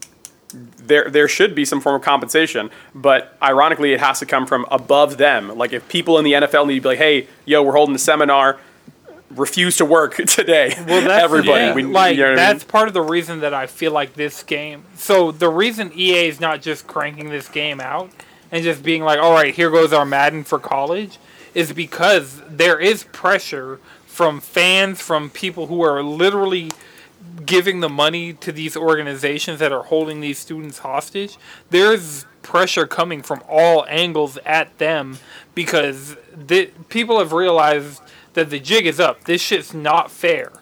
S5: there there should be some form of compensation, but ironically, it has to come from above them. Like if people in the NFL need to be like, hey, yo, we're holding a seminar. Refuse to work [laughs] today.
S1: Well, that's
S5: everybody.
S1: thing.
S5: We-
S1: like
S5: you know what I mean?
S1: that's part of the reason that I feel like this game. So the reason EA is not just cranking this game out and just being like, "All right, here goes our Madden for college," is because there is pressure from fans, from people who are literally giving the money to these organizations that are holding these students hostage. There's pressure coming from all angles at them because the, people have realized that the jig is up. This shit's not fair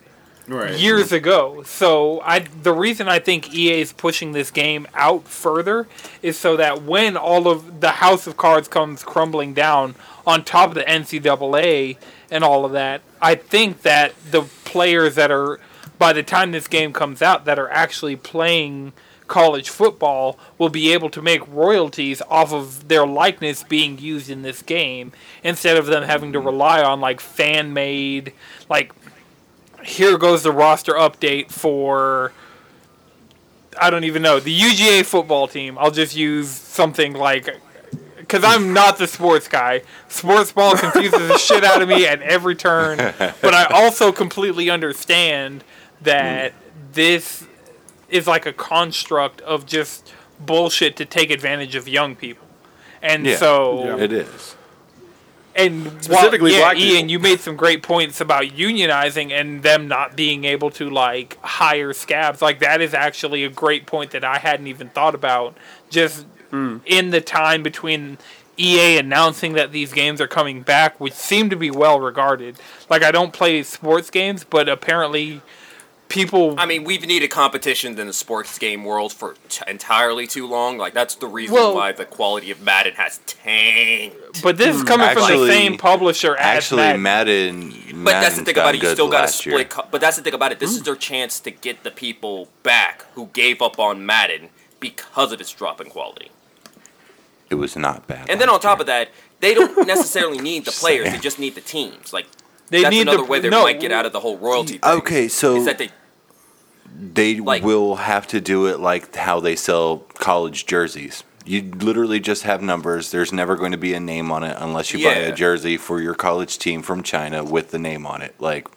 S6: Right.
S1: years ago. So I the reason I think EA is pushing this game out further is so that when all of the house of cards comes crumbling down on top of the NCAA and all of that, I think that the players that are by the time this game comes out that are actually playing college football will be able to make royalties off of their likeness being used in this game instead of them having to rely on like fan made like here goes the roster update for I don't even know the UGA football team. I'll just use something like because I'm not the sports guy. Sports ball confuses the shit out of me at every turn, [laughs] but I also completely understand that this is like a construct of just bullshit to take advantage of young people. And
S2: Yeah.
S1: so
S2: It is.
S1: and
S5: Specifically
S1: while, yeah, Ian,
S5: people.
S1: you made some great points about unionizing and them not being able to like hire scabs. Like that is actually a great point that I hadn't even thought about. Just
S5: Hmm.
S1: in the time between EA announcing that these games are coming back, which seem to be well regarded. Like I don't play sports games, but apparently people
S3: I mean, we've needed competition in the sports game world for t- entirely too long. Like that's the reason
S1: Well-
S3: why the quality of Madden has tanked.
S1: but this is hmm, coming from the same publisher as
S2: Actually,
S1: Madden.
S2: Madden.
S3: But that's the thing about it. You still got to split.
S2: Year.
S3: Co- but that's the thing about it. This hmm. is their chance to get the people back who gave up on Madden because of its drop in quality.
S2: It was not bad.
S3: And then on top of that, they don't [laughs] necessarily need the players. They just need the teams. Like
S1: They
S3: that's
S1: need
S3: another
S1: the-
S3: way they
S1: no.
S3: might get out of the whole royalty. Thing,
S2: Okay, so
S3: is that they
S2: they
S3: like-
S2: will have to do it like how they sell college jerseys. You literally just have numbers. There's never going to be a name on it unless you buy a jersey for your college team from China with the name on it. Like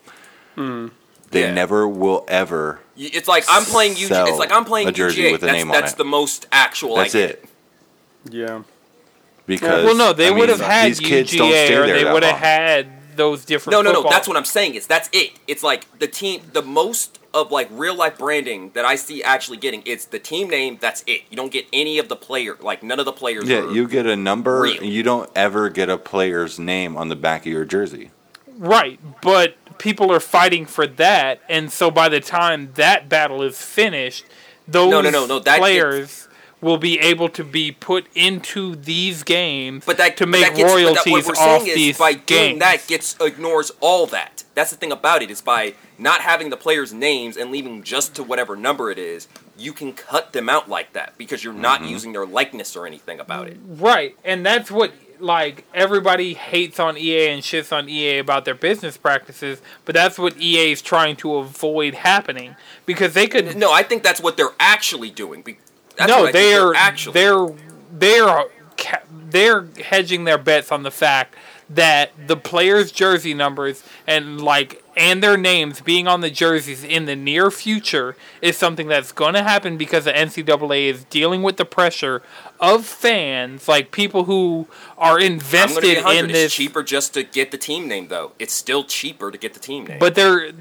S2: they
S3: Hmm. Yeah.
S2: never will ever.
S3: it's like I'm playing UGA. It's like I'm playing
S2: a jersey
S3: UGA.
S2: with a
S3: that's
S2: name on
S3: that's
S2: it.
S3: the most actual.
S2: That's
S3: I
S2: it.
S5: yeah.
S2: Because
S1: well, no, they would have had
S2: these kids don't
S1: UGA,
S2: stay
S1: or
S2: there
S1: they would have had those different.
S3: No, no, no.
S1: football-
S3: That's what I'm saying. Is that's it. It's like the team. The most of like real life branding that I see actually getting. It's the team name. That's it. You don't get any of the player. Like none of the players.
S2: Yeah,
S3: are-
S2: you get a number.
S3: real.
S2: and You don't ever get a player's name on the back of your jersey.
S1: Right, but people are fighting for that, and so by the time that battle is finished, those
S3: No, no, no, no, that
S1: players will be able to be put into these games
S3: But that
S1: to
S3: but
S1: make
S3: that gets, but that-
S1: royalties
S3: what we're
S1: off
S3: saying is
S1: these
S3: by
S1: games.
S3: doing that gets ignores all that. That's the thing about it is by not having the players' names and leaving just to whatever number it is, you can cut them out like that because you're not mm-hmm. using their likeness or anything about it.
S1: Right, and that's what like everybody hates on EA and shits on EA about their business practices, but that's what EA is trying to avoid happening because they could
S3: No, I think that's what they're actually doing. That's
S1: no,
S3: what I think
S1: they're
S3: actually.
S1: they're they're they're hedging their bets on the fact that the players' jersey numbers and like and their names being on the jerseys in the near future is something that's going to happen because the NCAA is dealing with the pressure of fans, like people who are invested
S3: be 100.
S1: in
S3: It's
S1: this.
S3: cheaper just to get the team name, though. It's still cheaper to get the team name.
S1: But they're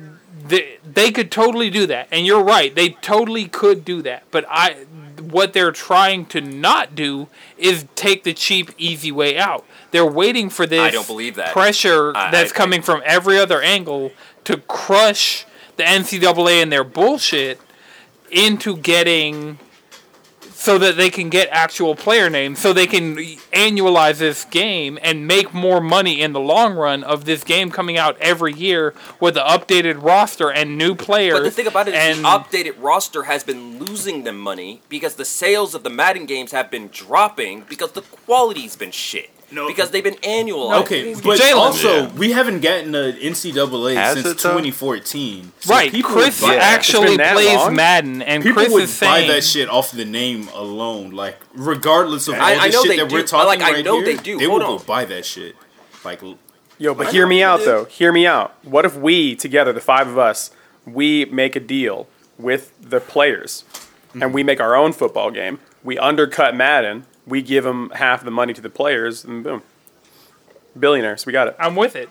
S1: they, they could totally do that, and you're right. They totally could do that. But I, what they're trying to not do is take the cheap, easy way out. They're waiting for this.
S3: I don't believe that.
S1: pressure
S3: I-
S1: that's
S3: I-
S1: coming from every other angle to crush the NCAA and their bullshit into getting so that they can get actual player names, so they can annualize this game and make more money in the long run of this game coming out every year with an updated roster and new players.
S3: But the thing about it is the updated roster has been losing them money because the sales of the Madden games have been dropping because the quality's been shit.
S6: No.
S3: Because they've been annual.
S6: Okay, but
S1: Jalen.
S6: also
S2: Yeah.
S6: we haven't gotten an NCAA
S2: Has
S6: since 2014. So
S1: right,
S6: people
S1: Chris
S6: would buy,
S1: actually
S5: It's been that
S1: plays
S5: long?
S1: Madden, and
S6: people
S1: Chris
S6: would
S1: is
S6: buy
S1: saying
S6: that shit off the name alone. Like regardless of all
S3: I- I
S6: the
S3: know
S6: shit
S3: they
S6: that
S3: do.
S6: we're talking
S3: Like, I know
S6: here,
S3: they do.
S6: They
S3: Hold
S6: would
S3: on.
S6: go buy that shit. Like
S5: Yo, but
S3: I
S5: hear me out
S3: you
S5: though. Hear me out. What if we together, the five of us, we make a deal with the players, and we make our own football game. We undercut Madden. We give them half the money to the players, and boom, billionaires. We got it.
S1: I'm with it.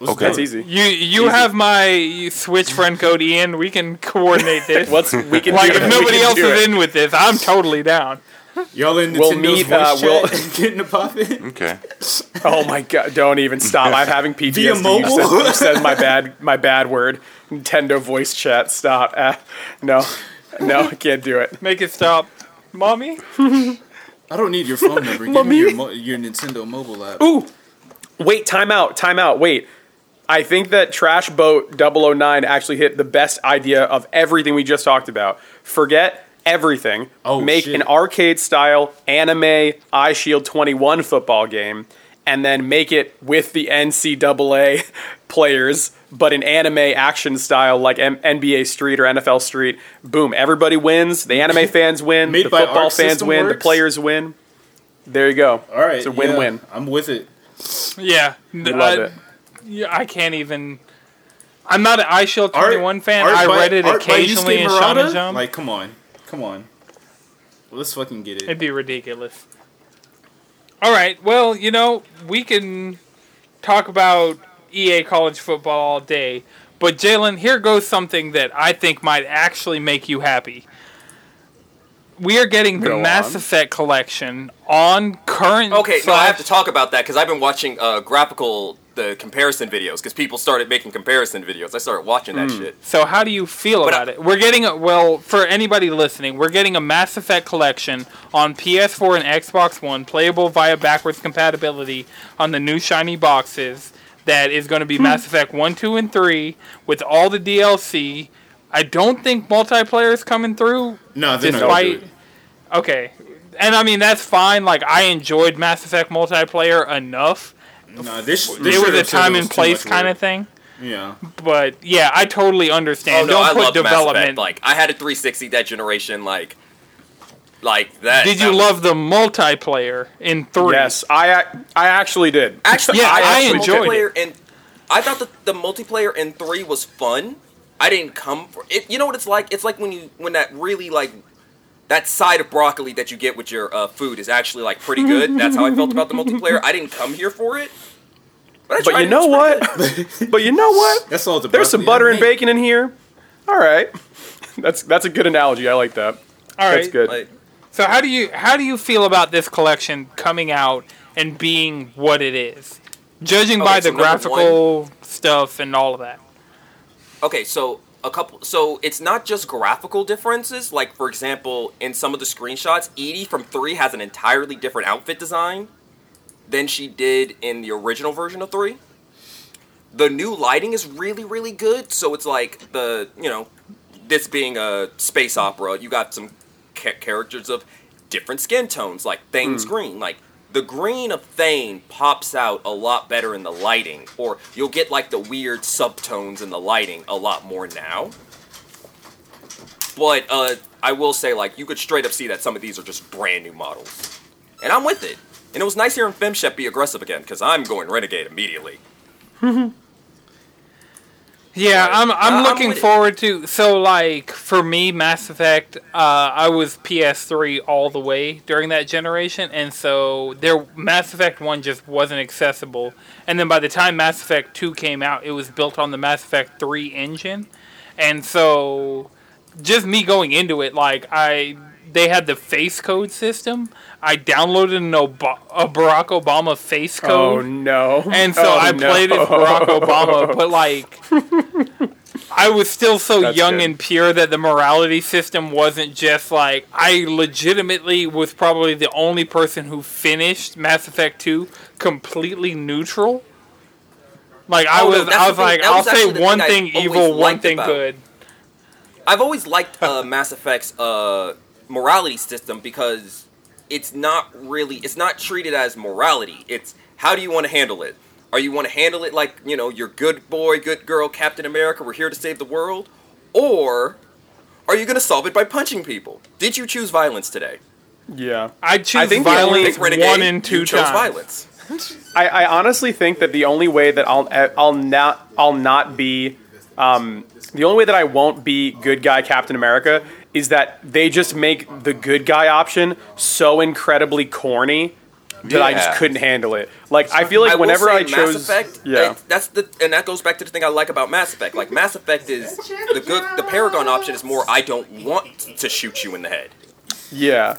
S6: let's
S2: Okay.
S5: That's easy.
S1: You you
S5: Easy.
S1: have my Switch friend code Ian. We can coordinate this. [laughs]
S5: Let's we can do?
S1: like
S5: do
S1: if
S5: it. We
S1: nobody
S5: can
S1: else
S5: do
S1: is
S5: it.
S1: in with this, I'm totally down.
S6: Y'all in
S5: We'll
S6: Nintendo's
S5: meet,
S6: voice
S5: uh,
S6: chat
S5: we'll-
S6: and getting it popping? [laughs]
S2: Okay.
S5: Oh my god! Don't even stop. I'm having [laughs] PTSD.
S6: Via
S5: You
S6: mobile?
S5: said, you said my bad my bad word. Nintendo voice chat. Stop. Uh, no, no, I can't do it.
S1: Make it stop, mommy.
S6: I don't need your phone number. [laughs] Give me your, mo- your Nintendo mobile app.
S5: Ooh, wait, time out, time out, wait. I think that Trash Boat 009 actually hit the best idea of everything we just talked about. Forget everything.
S6: Oh,
S5: Make
S6: shit.
S5: an arcade style anime Eyeshield 21 football game and then make it with the NCAA [laughs] players, but in anime action style like M- NBA Street or NFL Street. Boom, everybody wins. The anime [laughs] fans win.
S6: Made
S5: the football fans
S6: System
S5: win. The players win. There you go.
S6: All right,
S5: It's a win-win.
S6: yeah, I'm with it.
S1: Yeah,
S5: We love it.
S1: Yeah, I can't even. I'm not an Eyeshield
S6: Art-
S1: 21 fan.
S6: art
S1: I
S6: by-
S1: read it
S6: art
S1: occasionally
S6: Yusuke
S1: in
S6: Murata?
S1: Shonen Jump.
S6: Like, come on, come on. Let's fucking get it.
S1: It'd be ridiculous. All right, well, you know, we can talk about EA college football all day, but Jalen, here goes something that I think might actually make you happy. We are getting the
S5: Go
S1: Mass
S5: on.
S1: Effect collection on current.
S3: Okay, no, I have to talk about that because I've been watching uh, graphical the comparison videos because people started making comparison videos. I started watching that
S1: Hmm.
S3: shit.
S1: So how do you feel
S3: But
S1: about
S3: I-
S1: it? We're getting a, well for anybody listening. We're getting a Mass Effect collection on PS4 and Xbox One, playable via backwards compatibility on the new shiny boxes. That is going to be Mass Effect One, Two, and Three with all the DLC. I don't think multiplayer is coming through.
S6: No, they're not
S1: Despite
S6: gonna do it.
S1: okay, and I mean that's fine. Like I enjoyed Mass Effect multiplayer enough.
S6: No, this, this
S1: It was
S6: should've
S1: a time and place kind of thing.
S6: Yeah.
S1: But yeah, I totally
S3: Oh
S1: understand.
S3: no,
S1: don't
S3: I
S1: put
S3: love
S1: development.
S3: Effect. Like I had a 360 that generation. Like, like that.
S1: Did
S3: that
S1: you
S3: was-
S1: love the multiplayer in three?
S5: Yes, I I actually did.
S3: Actually,
S1: Yeah, I
S3: actually
S1: enjoyed
S3: multiplayer And I thought that the multiplayer in three was fun. I didn't come for it. You know what it's like? It's like when you when that really like that side of broccoli that you get with your uh, food is actually like pretty good. That's how I felt about the multiplayer. I didn't come here for it. But, I
S5: But you know what? [laughs] but you know what?
S6: That's all the
S5: There's some butter and bacon in here. All right, [laughs] that's that's a good analogy. I like that.
S1: All right.
S5: That's good.
S3: Like,
S1: So how do you how do you feel about this collection coming out and being what it is, judging by the
S3: so number
S1: graphical stuff and all of that?
S3: Okay, so a couple. So it's not just graphical differences. Like for example, in some of the screenshots, Edie from three has an entirely different outfit design than she did in the original version of three. The new lighting is really, really good. So it's like the you know, this being a space opera, you got some ca- characters of different skin tones, like Thane's hmm. green. Like the green of Thane pops out a lot better in the lighting, or you'll get like the weird subtones in the lighting a lot more now. But uh, I will say, like, you could straight up see that some of these are just brand new models, and I'm with it. And it was nice hearing FemShep be aggressive again, because I'm going Renegade immediately. [laughs]
S1: Yeah. I'm
S3: Uh,
S1: I'm
S3: I'm
S1: looking
S3: it.
S1: forward to so like for me Mass Effect uh I was PS3 all the way during that generation and so there Mass Effect 1 just wasn't accessible. And then by the time Mass Effect 2 came out, it was built on the Mass Effect 3 engine. And so just me going into it like I they had the face code system. I downloaded an Ob- a Barack Obama face code.
S5: Oh no!
S1: And so
S5: Oh,
S1: I
S5: no.
S1: played as Barack Obama, but like [laughs] I was still so
S5: That's
S1: young
S5: good.
S1: and pure that the morality system wasn't just like I legitimately was probably the only person who finished Mass Effect 2 completely neutral. Like I
S3: Oh,
S1: was
S3: that's
S1: I was like I'll
S3: was
S1: say one
S3: thing
S1: thing evil, one thing
S3: about-
S1: good.
S3: I've always liked uh, Mass Effect's uh, morality system because it's not really it's not treated as morality. It's how do you want to handle it? Are you want to handle it like you know you're good boy, good girl, Captain America? We're here to save the world, or are you going to solve it by punching people? Did you choose violence today?
S5: Yeah,
S1: I choose
S5: think the only-
S1: violence
S3: Renegade,
S1: one and two
S3: you chose
S1: times.
S3: violence.
S5: I, I honestly think that the only way that I'll I'll not I'll not be um, the only way that I won't be good guy Captain America is that they just make the good guy option so incredibly corny that I just couldn't handle it. Like I feel like
S3: I will
S5: whenever
S3: say
S5: I chose,
S3: Mass Effect,
S5: yeah,
S3: that- that's the and that goes back to the thing I like about Mass Effect. Like Mass Effect is the good, the Paragon option is more I don't want to shoot you in the head.
S5: yeah.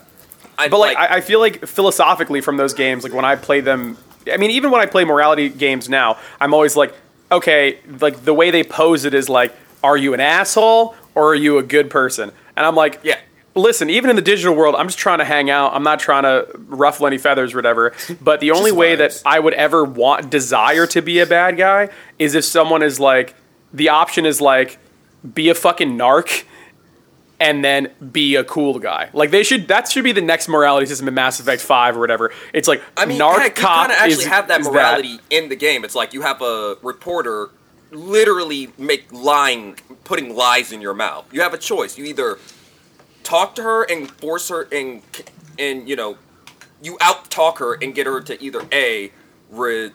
S3: I,
S5: But like, I, I feel like philosophically from those games, like when I play them, I mean, even when I play morality games now, I'm always like, okay, like the way they pose it is like, are you an asshole or are you a good person? And I'm like,
S3: Yeah.
S5: Listen, even in the digital world, I'm just trying to hang out. I'm not trying to ruffle any feathers or whatever. But the [laughs] only way that I would ever want, desire to be a bad guy is if someone is like, the option is like, be a fucking narc and then be a cool guy. Like they should that should be the next morality system in Mass Effect 5 or whatever. It's like
S3: I mean,
S5: narc
S3: heck, you
S5: cop
S3: kind of actually
S5: is,
S3: have that morality in the game. It's like you have a reporter literally make lying, putting lies in your mouth. You have a choice. You either talk to her and force her and and you know, you out talk her and get her to either a re,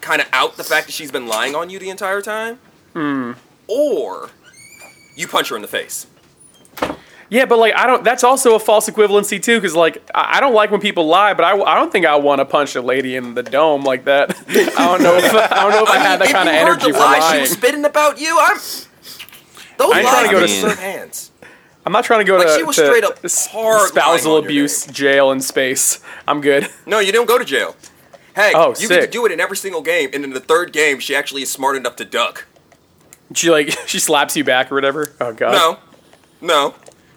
S3: kind of out the fact that she's been lying on you the entire time,
S5: Hmm.
S3: or you punch her in the face.
S5: Yeah, but like I don't that's also a false equivalency too cuz like I I don't like when people lie, but I, I don't think I want to punch a lady in the dome like that. [laughs] I don't know if I don't know if I, had that kind of energy
S3: the
S5: for
S3: she
S5: lying.
S3: was spitting about you, I'm. Those
S5: I ain't
S3: lies
S5: trying to go
S2: to
S3: serve hands.
S5: I'm not trying to go
S3: Like,
S5: to,
S3: she was
S5: to
S3: straight up hard
S5: spousal abuse jail in space. I'm good. [laughs]
S3: No, you don't go to jail. Hey,
S5: Oh,
S3: you get to do it in every single game, and in the third game, she actually is smart enough to duck.
S5: She like [laughs] she slaps you back or whatever. Oh god.
S3: No, no,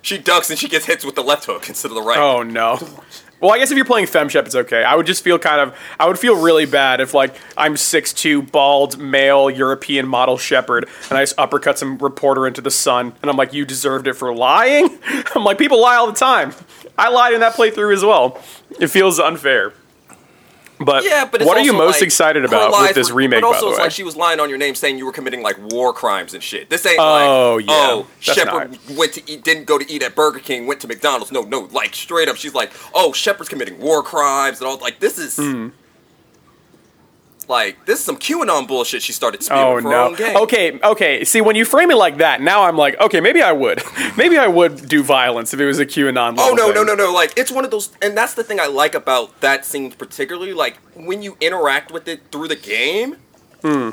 S3: she ducks and she gets hits with the left hook instead of the right.
S5: Oh no. Well, I guess if you're playing FemShep, it's okay. I would just feel kind of, I would feel really bad if like I'm 6'2", bald, male, European model Shepard, and I just uppercut some reporter into the sun, and I'm like, you deserved it for lying? [laughs] I'm like, people lie all the time. I lied in that playthrough as well. It feels unfair. But,
S3: Yeah, but
S5: what are you most
S3: like,
S5: excited about with this
S3: were-
S5: remake,
S3: But also, it's
S5: way?
S3: like she was lying on your name, saying you were committing like war crimes and shit. This ain't
S5: Oh,
S3: like,
S5: yeah.
S3: oh,
S5: That's
S3: Shepard went to eat, didn't go to eat at Burger King, went to McDonald's. No, no, like straight up, she's like, oh, Shepard's committing war crimes and all. Like this is.
S5: Hmm.
S3: Like this is some QAnon bullshit she started spewing
S5: Oh
S3: for her
S5: no.
S3: own game.
S5: Okay, okay. See, when you frame it like that, now I'm like, okay, maybe I would. [laughs] maybe I would do violence if it was a QAnon.
S3: Oh no,
S5: thing.
S3: no, no, no! Like it's one of those, and that's the thing I like about that scene particularly. Like when you interact with it through the game,
S5: Hmm.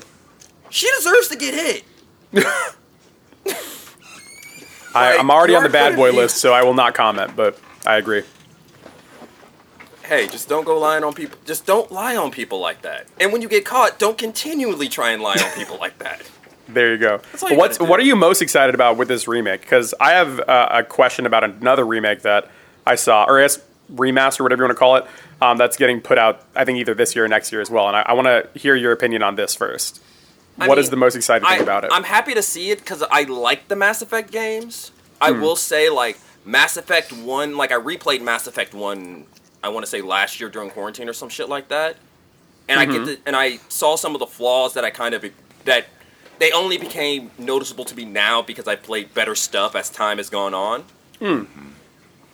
S3: she deserves to get hit. [laughs] [laughs]
S5: I,
S3: Like,
S5: I'm already on the bad boy list, so I will not comment. But I agree.
S3: Hey, just don't go lying on people. Just don't lie on people like that. And when you get caught, don't continually try and lie on [laughs] people like that.
S5: There you go.
S3: you
S5: What's what are you most excited about with this remake? Because I have uh, a question about another remake that I saw, or I guess remaster, whatever you want to call it, um, that's getting put out. I think either this year or next year as well. And I, I want to hear your opinion on this first.
S3: I
S5: What is
S3: mean,
S5: the most exciting
S3: I,
S5: thing about it?
S3: I'm happy to see it because I like the Mass Effect games. I
S5: Hmm.
S3: will say, like Mass Effect One, like I replayed Mass Effect One. I want to say last year during quarantine or some shit like that, and I
S5: Mm-hmm.
S3: get to, and I saw some of the flaws that I kind of that they only became noticeable to me now because I played better stuff as time has gone on.
S5: Hmm.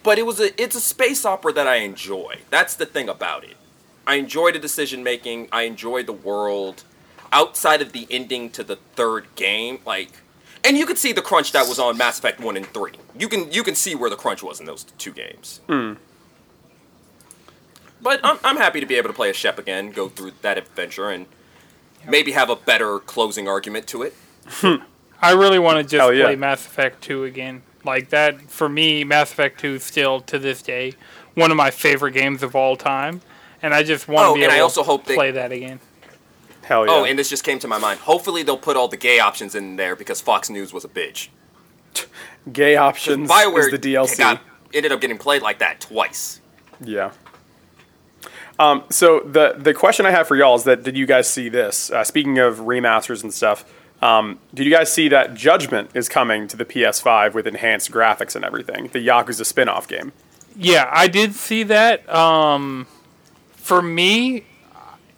S3: but it was a it's a space opera that I enjoy. That's the thing about it. I enjoy the decision making. I enjoy the world. Outside of the ending to the third game, like, and you could see the crunch that was on Mass Effect one and three. You can you can see where the crunch was in those two games. But I'm I'm happy to be able to play a Shep again, go through that adventure, and maybe have a better closing argument to it. [laughs]
S1: I really want to just
S5: Hell yeah.
S1: play Mass Effect 2 again. Like that, for me, Mass Effect 2 is still to this day one of my favorite games of all time, and I just want
S3: Oh,
S1: to be
S3: and
S1: able
S3: I also
S1: to
S3: hope they-
S1: play that again.
S5: Hell oh, yeah.
S3: Oh, and this just came to my mind. Hopefully they'll put all the gay options in there because Fox News was a bitch. [laughs]
S5: Gay options
S3: Bioware
S5: is the DLC.
S3: got- ended up getting played like that twice.
S5: Yeah. Um, so the the question I have for y'all is that did you guys see this? Uh, speaking of remasters and stuff, um, did you guys see that Judgment is coming to the PS5 with enhanced graphics and everything? The Yakuza spin-off game.
S1: Yeah, I did see that. Um, for me,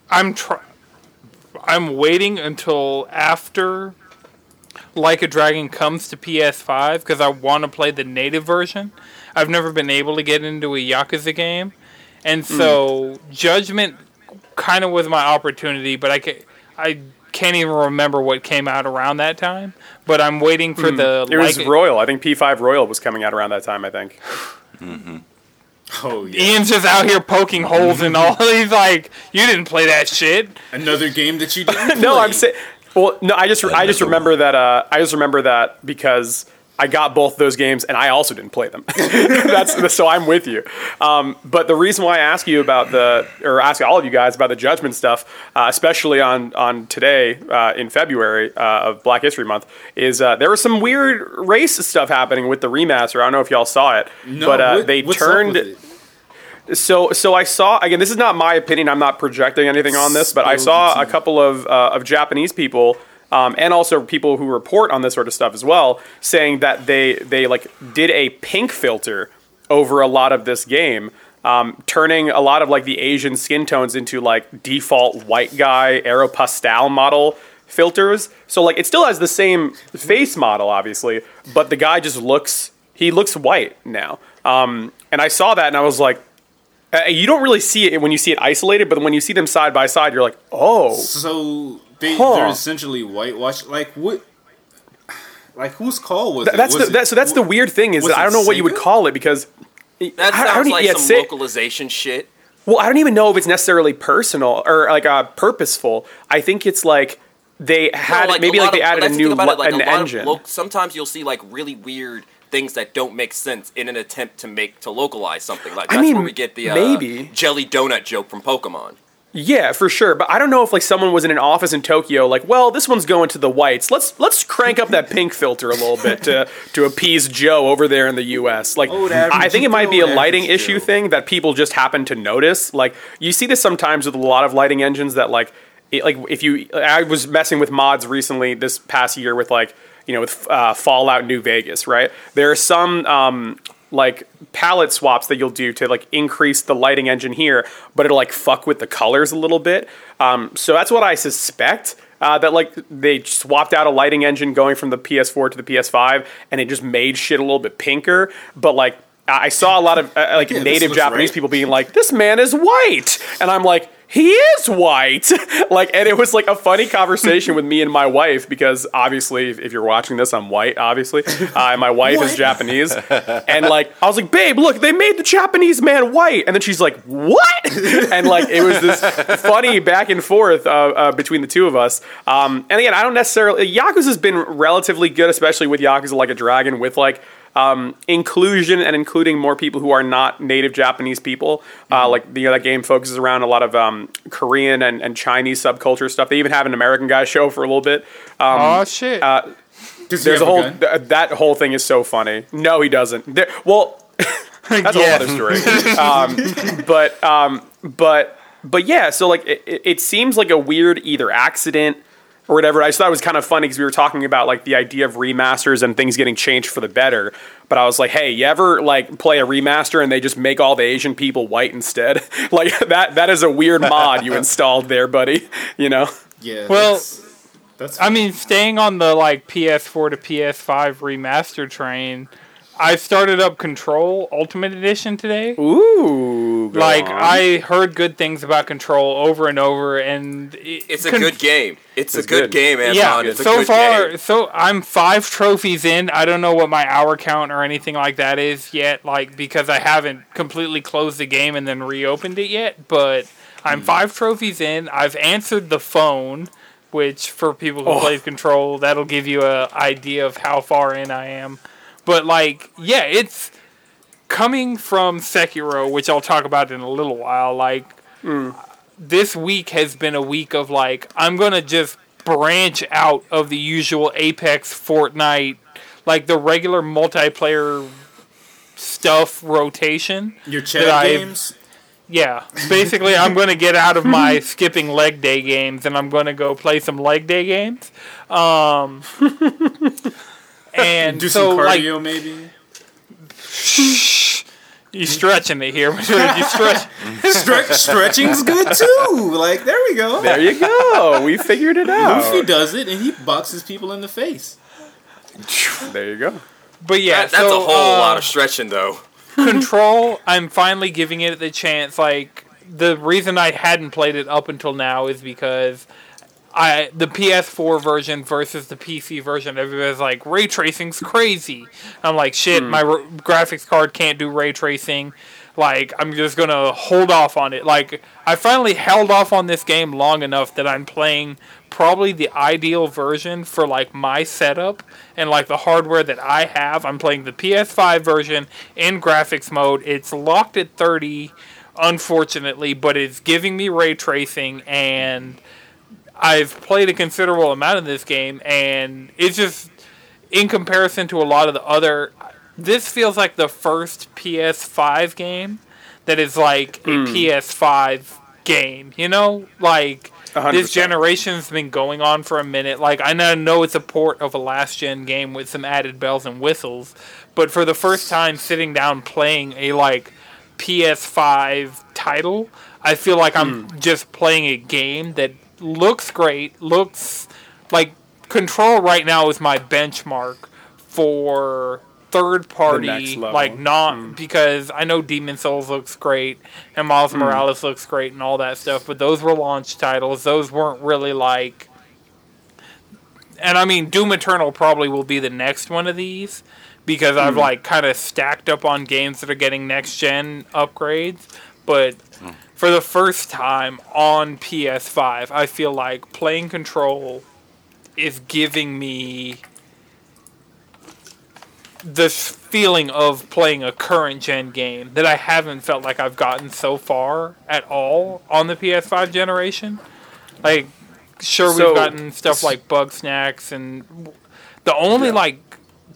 S1: I'm tr- I'm waiting until after Like a Dragon comes to PS5 because I want to play the native version. I've never been able to get into a Yakuza game, and mm. so Judgment kind of was my opportunity, but I ca- I can't even remember what came out around that time. But I'm waiting for hmm. the
S5: It was
S1: like-
S5: Royal. I think P5 Royal was coming out around that time. I think. Mm-hmm.
S6: Oh yeah,
S1: Ian's just out here poking holes in all. Mm-hmm. He's like, "You didn't play that shit."
S6: another game that you [laughs] didn't.
S5: No. I'm saying. Well, no, I just I just
S2: Another
S5: remember that uh, I just remember that because I got both those games and I also didn't play them. [laughs] That's so I'm with you. Um, but the reason why I ask you about the or ask all of you guys about the Judgment stuff, uh, especially on on today uh, in February uh, of Black History Month, is uh, there was some weird racist stuff happening with the remaster. I don't know if y'all saw it,
S6: No,
S5: but uh,
S6: what-
S5: they turned. So, so I saw again. This is not my opinion. I'm not projecting anything on this, but I saw a couple of uh, of Japanese people, um, and also people who report on this sort of stuff as well, saying that they they like did a pink filter over a lot of this game, um, turning a lot of like the Asian skin tones into like default white guy Aeropostale model filters. So like it still has the same face model, obviously, but the guy just looks he looks white now. Um, and I saw that and I was like. Uh, you don't really see it when you see it isolated, but when you see them side by side, you're like, oh,
S6: So they
S5: Huh.
S6: they're essentially whitewashed. Like what? Like whose call was
S5: Th-
S6: it?
S5: that's
S6: Was
S5: the
S6: it-
S5: that, so that's the weird thing is that I don't know what you would call it because
S3: That
S5: I- I
S3: sounds
S5: don't
S3: like
S5: yeah,
S3: some
S5: say-
S3: localization shit.
S5: well, I don't even know if it's necessarily personal or like uh, purposeful. I think it's like they had
S3: No, like,
S5: maybe like
S3: lot
S5: they
S3: of-
S5: added a new
S3: thing
S5: lo-
S3: it, like,
S5: an
S3: a
S5: engine.
S3: lo- sometimes you'll see like really weird things that don't make sense in an attempt to make to localize something. Like
S5: I
S3: that's
S5: mean,
S3: where we get the uh,
S5: maybe.
S3: jelly donut joke from Pokemon.
S5: Yeah, for sure. But I don't know if like someone was in an office in Tokyo, like, well, this one's going to the whites. Let's let's crank up that pink filter a little bit to to appease Joe over there in the U.S. Like,
S6: Oh,
S5: I think it might be a lighting issue thing that people just happen to notice. Like, you see this sometimes with a lot of lighting engines that like, it, like if you, I was messing with mods recently this past year with like, you know, with uh, Fallout New Vegas, right? There are some. Um, like palette swaps that you'll do to like increase the lighting engine here, but it'll like fuck with the colors a little bit. Um, so that's what I suspect. Uh, that like they swapped out a lighting engine going from the PS4 to the PS5, and it just made shit a little bit pinker. But like I saw a lot of uh, like
S6: Yeah,
S5: native Japanese
S6: right.
S5: people being like, "This man is white," and I'm like, "He is white." [laughs] like, and it was like a funny conversation with me and my wife because obviously, if, if you're watching this, I'm white. Obviously, uh, and my wife is Japanese, [laughs] and like I was like, "Babe, look, they made the Japanese man white," and then she's like, "What?" [laughs] and like it was this funny back and forth uh, uh, between the two of us. Um, and again, I don't necessarily Yakuza has been relatively good, especially with Yakuza Like a Dragon, with like um, inclusion and including more people who are not native Japanese people. Uh, like you know, that game focuses around a lot of um, Korean and, and Chinese subculture stuff. They even have an American guy [laughs] show for a little bit. Um,
S1: oh shit!
S6: Does he
S5: there's
S6: have
S5: a whole
S6: gun?
S5: th- that whole thing is so funny. No, he doesn't. There, well, [laughs] [laughs] that's
S1: Yeah.
S5: a whole other story. um, but um, but but yeah. So like it, it it seems like a weird either accident or whatever. I just thought it was kind of funny because we were talking about like the idea of remasters and things getting changed for the better. But I was like, hey, you ever like play a remaster and they just make all the Asian people white instead? [laughs] like that that is a weird mod you installed there, buddy. You know.
S6: Yeah.
S1: Well,
S6: that's, that's
S1: I mean, staying on the like PS4 to PS5 remaster train, I started up Control Ultimate Edition today.
S5: Ooh,
S1: like
S5: on.
S1: I heard good things about Control over and over, and it-
S3: It's a
S1: Con-
S3: good game. It's,
S5: It's
S3: a good,
S5: good.
S3: game, Anton.
S1: Yeah,
S3: It's a
S1: so
S3: good
S1: far,
S3: game.
S1: so I'm five trophies in. I don't know what my hour count or anything like that is yet, like because I haven't completely closed the game and then reopened it yet. But I'm
S3: Hmm.
S1: five trophies in. I've answered the phone, which for people who
S5: Oh.
S1: play Control, that'll give you a idea of how far in I am. But like, yeah, it's coming from Sekiro, which I'll talk about in a little while. Like, this week has been a week of like I'm gonna just branch out of the usual Apex, Fortnite, like the regular multiplayer stuff rotation.
S6: Your
S1: That
S6: chat games.
S1: Yeah, basically, I'm gonna get out of my [laughs] skipping leg day games and I'm gonna go play some leg day games. Um, [laughs] and
S6: Do
S1: so
S6: some
S1: like
S6: cardio, maybe.
S1: you stretching me here, [laughs] you stretch.
S6: Stre- stretching's good too. Like there we go.
S5: there you go. We figured it out.
S6: Luffy does it, and he boxes people in the face.
S5: There you go.
S1: But yeah,
S3: That- that's
S1: so,
S3: a whole
S1: uh,
S3: lot of stretching, though.
S1: Control, I'm finally giving it the chance. Like the reason I hadn't played it up until now is because I the PS4 version versus the PC version. Everybody's like ray tracing's crazy. I'm like shit. Hmm. My r- graphics card can't do ray tracing. Like I'm just gonna hold off on it. Like I finally held off on this game long enough that I'm playing probably the ideal version for like my setup and like the hardware that I have. I'm playing the PS5 version in graphics mode. It's locked at 30 unfortunately, but it's giving me ray tracing and I've played a considerable amount of this game and it's just in comparison to a lot of the other this feels like the first PS5 game that is like a hmm. PS5 game, you know? Like
S5: A hundred
S1: this generation's been going on for a minute. Like I know- know it's a port of a last gen game with some added bells and whistles, but for the first time sitting down playing a like PS5 title, I feel like I'm hmm. just playing a game that looks great, looks like Control right now is my benchmark for third party like not hmm. because I know Demon's Souls looks great and Miles hmm. Morales looks great and all that stuff, but those were launch titles. Those weren't really like and I mean Doom Eternal probably will be the next one of these because I've hmm. like kind of stacked up on games that are getting next gen upgrades, but for the first time on PS5, I feel like playing Control is giving me this feeling of playing a current gen game that I haven't felt like I've gotten so far at all on the PS5 generation. Like, sure,
S5: So-
S1: we've gotten stuff like Bugsnax, and the only like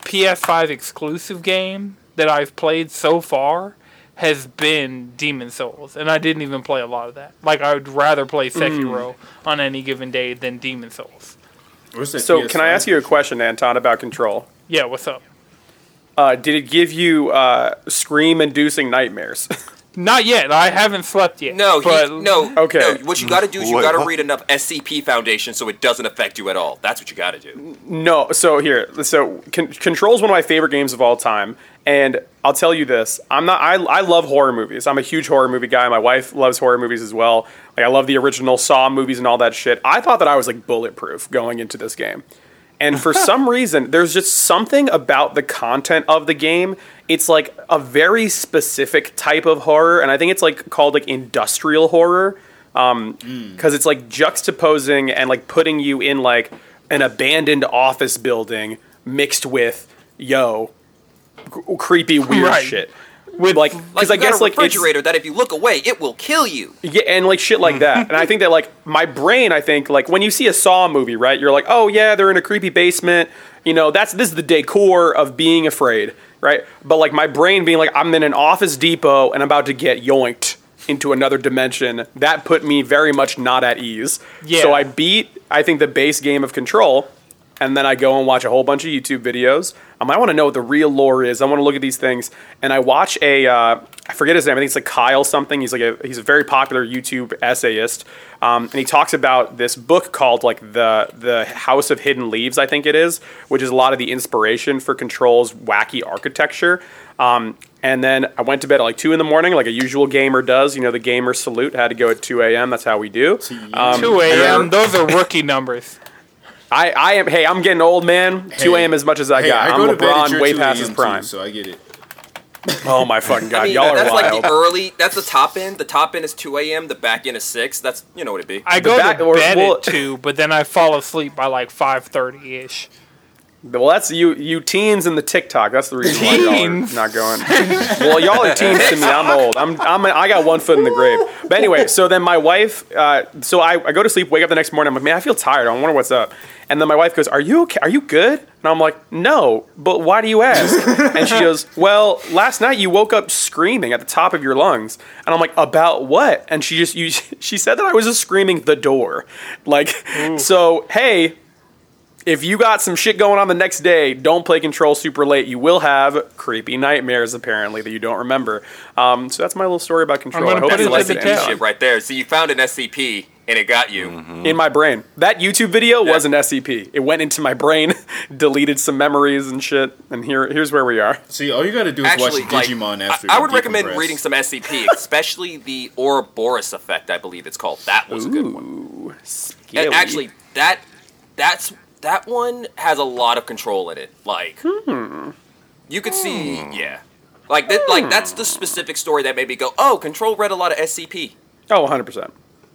S1: PS5 exclusive game that I've played so far has been Demon's Souls, and I didn't even play a lot of that. Like, I would rather play Sekiro on any given day than Demon's Souls.
S6: Where's that
S5: So, can I ask you a question, Anton, about Control?
S1: Yeah, what's up?
S5: Uh, did it give you uh, scream-inducing nightmares? [laughs]
S1: Not yet. I haven't slept yet.
S3: No, he,
S1: but
S3: no.
S5: Okay.
S3: No, what you got to do is you got to read enough SCP Foundation so it doesn't affect you at all. That's what you got to do.
S5: No, so here, so Con- Control is one of my favorite games of all time, and I'll tell you this: I'm not. I, I love horror movies. I'm a huge horror movie guy. My wife loves horror movies as well. Like I love the original Saw movies and all that shit. I thought that I was like bulletproof going into this game, and for [laughs] some reason, there's just something about the content of the game. It's like a very specific type of horror, and I think it's like called like industrial horror um, hmm. because it's like juxtaposing and like putting you in like an abandoned office building mixed with yo creepy weird
S1: Right.
S5: shit with like
S3: Like
S5: because
S3: you
S5: I guess like
S3: refrigerator that if you look away, it will kill you.
S5: yeah, and like shit like that. and I think that like my brain, I think like when you see a Saw movie, right? You're like, oh yeah, they're in a creepy basement. You know, that's this is the decor of being afraid, right? But like my brain being like, I'm in an Office Depot and I'm about to get yoinked into another dimension. That put me very much not at ease.
S1: Yeah.
S5: So I beat, I think the base game of Control. And then I go and watch a whole bunch of YouTube videos. Um, I want to know what the real lore is. I want to look at these things, and I watch a uh, I forget his name. I think it's like Kyle something. He's like a he's a very popular YouTube essayist, um, and he talks about this book called like the the House of Hidden Leaves. I think it is, which is a lot of the inspiration for Control's wacky architecture. Um, and then I went to bed at like two in the morning, like a usual gamer does. You know, the gamer salute had to go at two a.m. That's how we do. Um,
S1: 2 a.m. Those are rookie numbers.
S5: I, I am. Hey, I'm getting old, man. Two
S6: Hey.
S5: a.m. as much as I
S6: Hey,
S5: got.
S6: I
S5: I'm
S6: go to bed at
S5: LeBron, way past his
S6: a.m. too,
S5: prime.
S6: so I get it.
S5: Oh my fucking god,
S3: I mean,
S5: y'all are
S3: that's
S5: wild.
S3: like the early. That's the top end. The top end is 2 a.m. The back end is six. That's you know what it be.
S1: I
S5: The
S1: go
S5: back-
S1: to
S5: or-
S1: bed
S5: well-
S1: at 2, but then I fall asleep by like 5.30 ish.
S5: Well, that's you, you teens and the TikTok. That's the reason why y'all are not going. well, y'all are teens to me. I'm old. I'm, I'm I got one foot in the grave. But anyway, so then my wife, uh, so I, I go to sleep, wake up the next morning. I'm like, man, I feel tired. I wonder what's up. And then my wife goes, "Are you okay? Are you good?" And I'm like, "No, but why do you ask?" and she goes, "Well, last night you woke up screaming at the top of your lungs." And I'm like, "About what?" And she just you, [laughs] she said that I was just screaming the door, like, so hey, if you got some shit going on the next day, don't play Control super late. You will have creepy nightmares apparently that you don't remember. Um, so that's my little story about Control.
S1: gonna
S5: I hope
S1: put
S5: you
S1: it
S5: like
S1: to
S5: it.
S1: the
S3: SCP
S1: test.
S3: shit right there. So you found an SCP and it got you.
S5: in my brain. That YouTube video
S3: Yeah.
S5: was an SCP. It went into my brain, [laughs] deleted some memories and shit, and here here's where we are.
S6: See, all you gotta do is
S3: Actually,
S6: watch
S3: like,
S6: Digimon
S3: I-
S6: after.
S3: I,
S6: you
S3: would recommend
S6: decompress.
S3: reading some SCP, [laughs] especially the Ouroboros effect. I believe it's called. That was a good one.
S5: Ooh,
S3: And
S5: scary.
S3: actually, that that's that one has a lot of control in it. Like,
S5: Hmm.
S3: you could see, yeah, like that. Like that's the specific story that made me go, "Oh, Control read a lot of SCP."
S5: oh, 100 percent.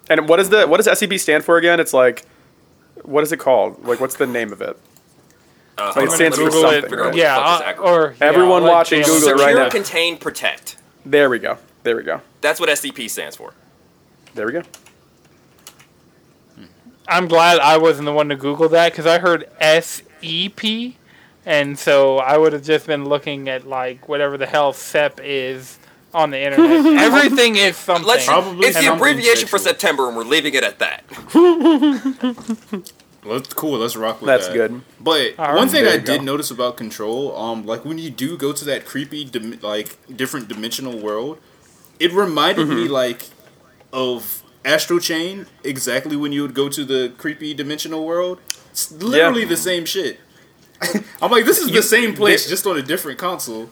S5: And what is the what does SCP stand for again? It's like, what is it called? Like, what's the name of it?
S3: Uh,
S5: So it stands for
S3: figure
S5: something,
S3: what
S5: right?
S1: Yeah, uh, or yeah,
S5: Everyone
S1: like
S5: watching,
S1: Jalen
S5: Google it
S1: said.
S5: right
S3: Secure,
S5: now.
S3: contain, protect.
S5: There we go. There we go.
S3: That's what SCP stands for.
S5: There we go.
S1: I'm glad I wasn't the one to Google that because I heard SEP, and so I would have just been looking at like whatever the hell SEP is on the internet. [laughs] Everything is something.
S3: Let's.
S6: Probably
S3: it's the abbreviation for. September, and we're leaving it at that. [laughs]
S6: Let's cool. Let's rock with that.
S5: That's
S6: that.
S5: good.
S6: But
S1: All right,
S6: one thing I
S5: you go.
S6: did notice about Control, um, like when you do go to that creepy, dim- like different dimensional world, it reminded me
S5: Mm-hmm.
S6: like of Astral Chain. Exactly when you would go to the creepy dimensional world, it's literally the same shit. I'm like, this is the same place, just on a different console.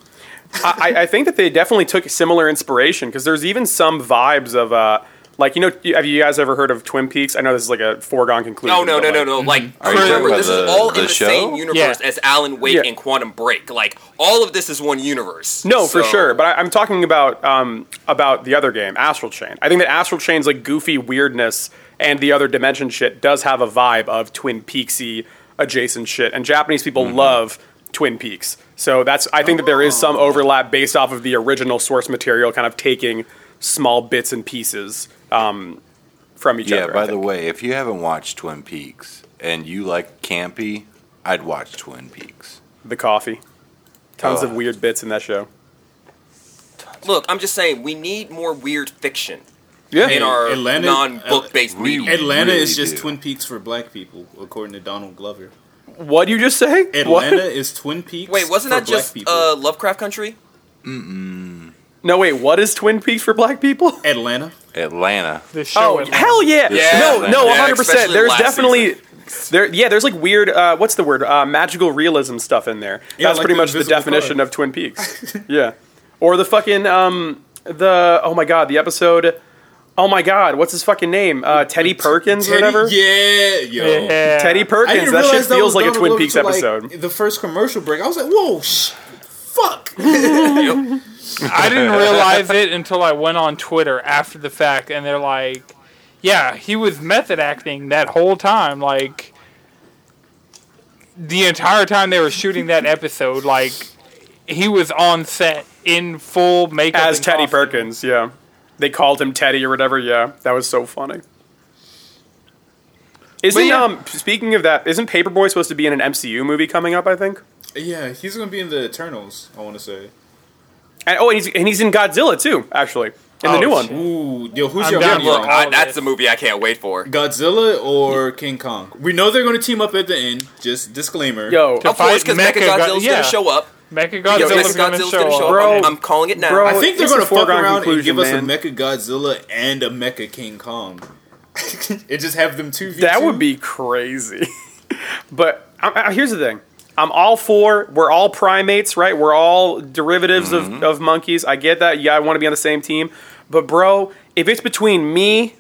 S5: I, I think that they definitely took similar inspiration because there's even some vibes of uh, like you know have you guys ever heard of Twin Peaks? I know this is like a foregone conclusion.
S3: No, no,
S5: but,
S3: no, no,
S5: like,
S3: no. Like,
S2: Are you
S3: remember, this
S2: the-
S3: is all
S2: the
S3: in the
S2: show?
S3: same universe
S1: Yeah.
S3: as Alan Wake
S5: Yeah.
S3: and Quantum Break. Like, all of this is one universe.
S5: No, for sure. But I, I'm talking about um, about the other game, Astral Chain. I think that Astral Chain's like goofy weirdness and the other dimension shit does have a vibe of Twin Peaksy adjacent shit, and Japanese people
S3: Mm-hmm.
S5: love Twin Peaks. So that's I think that there is some overlap based off of the original source material, kind of taking small bits and pieces um, from each
S2: Yeah,
S5: other. Yeah.
S2: by the way, if you haven't watched Twin Peaks and you like campy, I'd watch Twin Peaks.
S5: the coffee, tons
S2: Oh.
S5: of weird bits in that show.
S3: Look, I'm just saying, we need more weird fiction
S5: Yeah,
S3: in our
S6: Atlanta-
S3: non-book based
S2: we-
S3: media.
S6: Atlanta
S2: really
S6: is just
S2: do.
S6: Twin Peaks for black people, according to Donald Glover.
S5: what do you just say?
S6: Atlanta is Twin Peaks.
S3: Wait, wasn't
S6: for
S3: that
S6: black
S3: just
S6: people.
S3: uh, Lovecraft Country?
S5: No, wait. What is Twin Peaks for black people?
S6: Atlanta?
S2: Atlanta.
S1: the show.
S5: Oh
S1: Atlanta.
S5: hell yeah!
S3: Yeah.
S5: no, no, hundred percent.
S3: especially
S5: There's
S3: last
S5: definitely there. Yeah, there's like weird. Uh, what's the word? Uh, magical realism stuff in there.
S6: Yeah,
S5: That's
S6: like
S5: pretty
S6: the
S5: much the definition
S6: car.
S5: of Twin Peaks. [laughs] yeah, or the fucking um the oh my god the episode. Oh my god, what's his fucking name? Uh, Teddy Perkins or
S6: Teddy,
S5: whatever.
S6: yeah, yo.
S1: Yeah.
S5: Teddy Perkins. That shit
S6: that
S5: feels like a Twin Peaks
S6: till, like,
S5: episode.
S6: the first commercial break, I was like, whoa, sh- fuck. [laughs] [laughs]
S1: I didn't realize it until I went on Twitter after the fact, and they're like, "Yeah, he was method acting that whole time. Like the entire time they were shooting that episode, like he was on set in full makeup
S5: As
S1: and
S5: Teddy
S1: costume.
S5: Perkins, yeah. They called him Teddy or whatever. Yeah, that was so funny. Isn't
S1: yeah.
S5: um speaking of that, isn't Paper Boi supposed to be in an MCU movie coming up? I think.
S6: yeah, he's gonna be in the Eternals. I want to say.
S5: And, oh, and he's and he's in Godzilla too, actually, in the
S1: Oh,
S5: new one.
S1: shit.
S6: Ooh, yo, who's
S1: I'm
S6: your
S1: down
S3: Look, I, that's the movie I can't wait for.
S6: Godzilla or King Kong? We know they're gonna team up at the end. Just disclaimer.
S5: Yo,
S1: To
S3: Of course, because
S1: Mecha
S3: Mechagodzilla's
S1: Go- yeah.
S3: gonna show up.
S1: Mechagodzilla's
S3: Yo,
S1: going to
S3: Mechagodzilla's
S1: show
S3: gonna show
S1: up.
S3: up.
S5: Bro.
S3: I'm, I'm calling it now.
S5: Bro.
S6: I think they're gonna fuck around and
S5: conclusion,
S6: give us a Mecha Godzilla and a Mecha King Kong. [laughs] and just have them two. v
S5: That would be crazy. [laughs] but I, I, here's the thing. I'm all for. We're all primates, right? We're all derivatives of, mm-hmm. of monkeys. I get that. Yeah, I want to be on the same team. But bro, if it's between me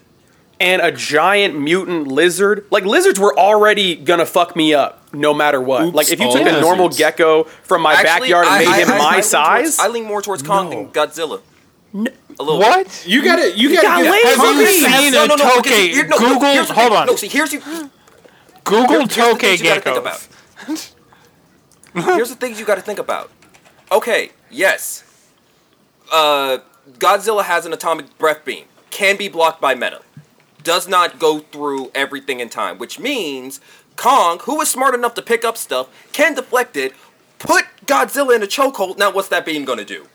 S5: and a giant mutant lizard, like lizards were already gonna fuck me up no matter what.
S6: Oops,
S5: like if you
S6: all
S5: took a normal gecko from my
S3: Actually,
S5: backyard and
S3: I-
S5: made
S3: I-
S5: him
S3: I- I
S5: my
S3: lean towards-
S5: size,
S3: I lean more towards Kong than Godzilla. A little
S1: What?
S6: You gotta, you gotta
S5: got
S6: get.
S1: Have you seen
S3: No,
S1: a
S3: no, no,
S1: toke?
S3: no, no,
S1: Google, hold on.
S3: No, see, here's you.
S1: Google
S3: here's the
S1: toke
S3: things you gotta think
S1: geckos. [laughs] [laughs]
S3: Here's the things you got to think about. Okay, yes. Uh, Godzilla has an atomic breath beam. Can be blocked by metal. Does not go through everything in time, which means Kong, who is smart enough to pick up stuff, can deflect it, put Godzilla in a chokehold. Now, what's that beam gonna do?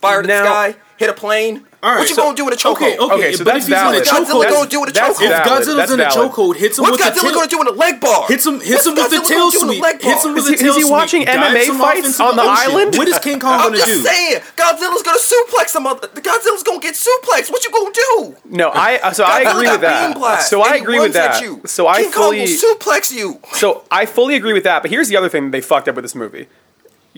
S3: Fire to
S5: Now-
S3: the sky? Hit a plane?
S6: All right,
S3: what you
S6: so-
S3: gonna do in a chokehold?
S6: Okay, okay,
S5: Okay, so
S6: but
S5: that's
S6: if he's
S5: valid.
S6: in a
S3: Godzilla
S6: chokehold,
S3: gonna do in a
S5: that's
S3: chokehold?
S6: if. Godzilla's in a
S5: valid.
S6: chokehold, hits him
S3: What's
S6: with the
S3: Godzilla
S6: tail.
S3: gonna do in a leg bar?
S6: Hits him, hits
S3: What's
S6: him with the tail
S3: gonna do in a
S6: sweep. Hits him with the
S5: he-
S6: tail
S5: is he watching MMA fights on the island?
S6: What is King Kong gonna do?
S3: I'm just saying, Godzilla's gonna suplex him. Other, Godzilla's gonna get suplexed. What you gonna do?
S5: no, I uh, so I agree with that. So I agree with that. So I fully
S3: suplex you.
S5: So I fully agree with that, but here's the other thing that they fucked up with this movie.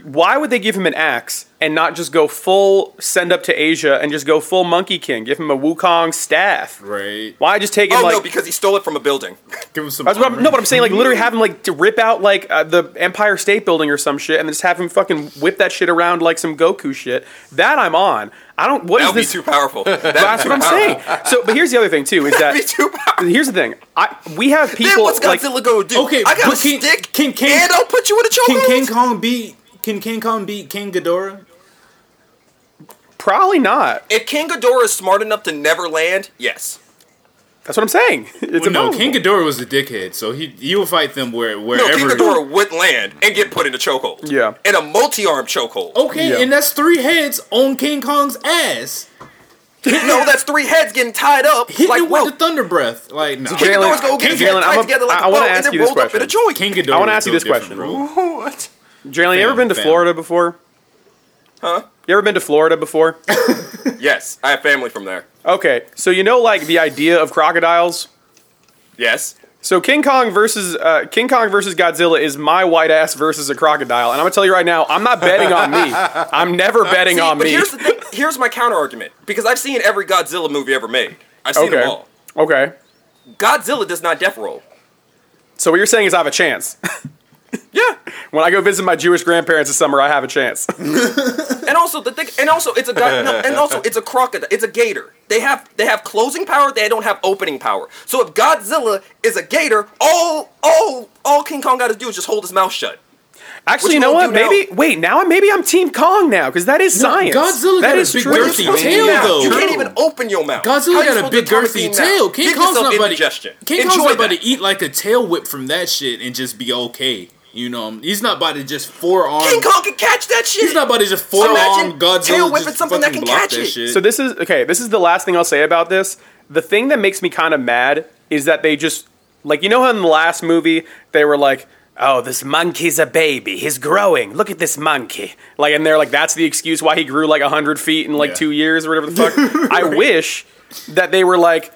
S5: Why would they give him an axe and not just go full send up to Asia and just go full Monkey King? Give him a Wukong staff.
S6: Right.
S5: Why just take him
S3: Oh
S5: like?
S3: no, because he stole it from a building.
S6: Give him some.
S5: that's what I'm,
S6: armor.
S5: no, but I'm saying like literally have him like to rip out like uh, the Empire State Building or some shit, and just have him fucking whip that shit around like some Goku shit. That I'm on. I don't. What is
S3: That would be
S5: this?
S3: too powerful. That'd be
S5: that's
S3: too
S5: what I'm saying. So, but here's the other thing too: is
S3: That'd be too powerful.
S5: here's the thing. I we have
S3: Then
S5: people
S3: what's
S5: like
S3: Godzilla gonna do?
S6: Okay,
S3: I got a
S6: but can-
S3: stick,
S6: can- can-
S3: and I'll put you in a
S6: Can
S3: chokehold.
S6: King Kong beat? Can King Kong beat King Ghidorah?
S5: probably not.
S3: If King Ghidorah is smart enough to never land, yes.
S5: That's what I'm saying. [laughs] It's
S6: Well, no. King Ghidorah was a dickhead, so he he will fight them where wherever. No.
S3: King Ghidorah would land and get put in a chokehold.
S5: Yeah.
S3: In a multi-arm chokehold.
S6: Okay,
S5: Yeah.
S6: and that's three heads on King Kong's ass.
S3: No, that's three heads getting tied up
S6: Hitting
S3: like
S6: it with the thunder breath. Like, no.
S3: King
S5: Jalen-
S3: Ghidorah's gonna get his
S5: Jalen,
S3: head
S5: I'm
S3: tied
S5: a-
S3: together like
S5: I
S3: a
S5: wanna
S3: bow
S5: ask
S3: and then
S5: you this
S3: up in a
S5: question.
S3: joint.
S6: King Ghidorah.
S5: I wanna ask you this question.
S6: bro.
S2: What?
S5: Jalen, you ever been to. Florida before?
S3: Huh?
S5: You ever been to Florida before? [laughs]
S3: Yes, I have family from there.
S5: okay, so you know like the idea of crocodiles.
S3: Yes.
S5: So King Kong versus uh, King Kong versus Godzilla is my white ass versus a crocodile, and I'm gonna tell you right now, I'm not betting on me. [laughs] I'm never betting
S3: See,
S5: on
S3: but
S5: me.
S3: here's the thing. Here's my counter argument because I've seen every Godzilla movie ever made. I've seen
S5: okay.
S3: them all.
S5: Okay.
S3: Godzilla does not death roll.
S5: So what you're saying is I have a chance. [laughs]
S3: Yeah.
S5: when I go visit my Jewish grandparents this summer, I have a chance. [laughs]
S3: And also the thing, and also it's a guy, no, and also it's a crocodile, it's a gator. They have they have closing power, they don't have opening power. So if Godzilla is a gator, all all all King Kong got to do is just hold his mouth shut.
S5: Actually,
S3: What
S5: you
S3: you
S5: know what?
S3: do now?
S5: Maybe wait. Now maybe I'm Team Kong now because that is
S6: No,
S5: science.
S6: Godzilla
S5: that
S6: got a big
S5: true.
S6: girthy
S3: Open
S6: tail,
S3: your
S6: though.
S3: You can't even open your mouth.
S6: Godzilla
S3: you
S6: got a big girthy tail.
S3: now?
S6: King
S3: Give
S6: Kong's not about to
S3: indigestion.
S6: King Kong's
S3: Enjoy
S6: not about
S3: that.
S6: to eat like a tail whip from that shit and just be okay. You know, he's not about to just forearm.
S3: King Kong can catch that shit.
S6: He's not about to just
S3: So
S6: forearm
S3: imagine tail
S6: Godzilla
S3: whipping something that can catch
S6: that
S3: it.
S6: shit.
S5: So this is okay. This is the last thing I'll say about this. The thing that makes me kind of mad is that they just like you know how in the last movie they were like, "Oh, this monkey's a baby. He's growing. Look at this monkey." Like, and they're like, "That's the excuse why he grew like hundred feet in like
S6: Yeah.
S5: two years or whatever the fuck." [laughs] I wish that they were like,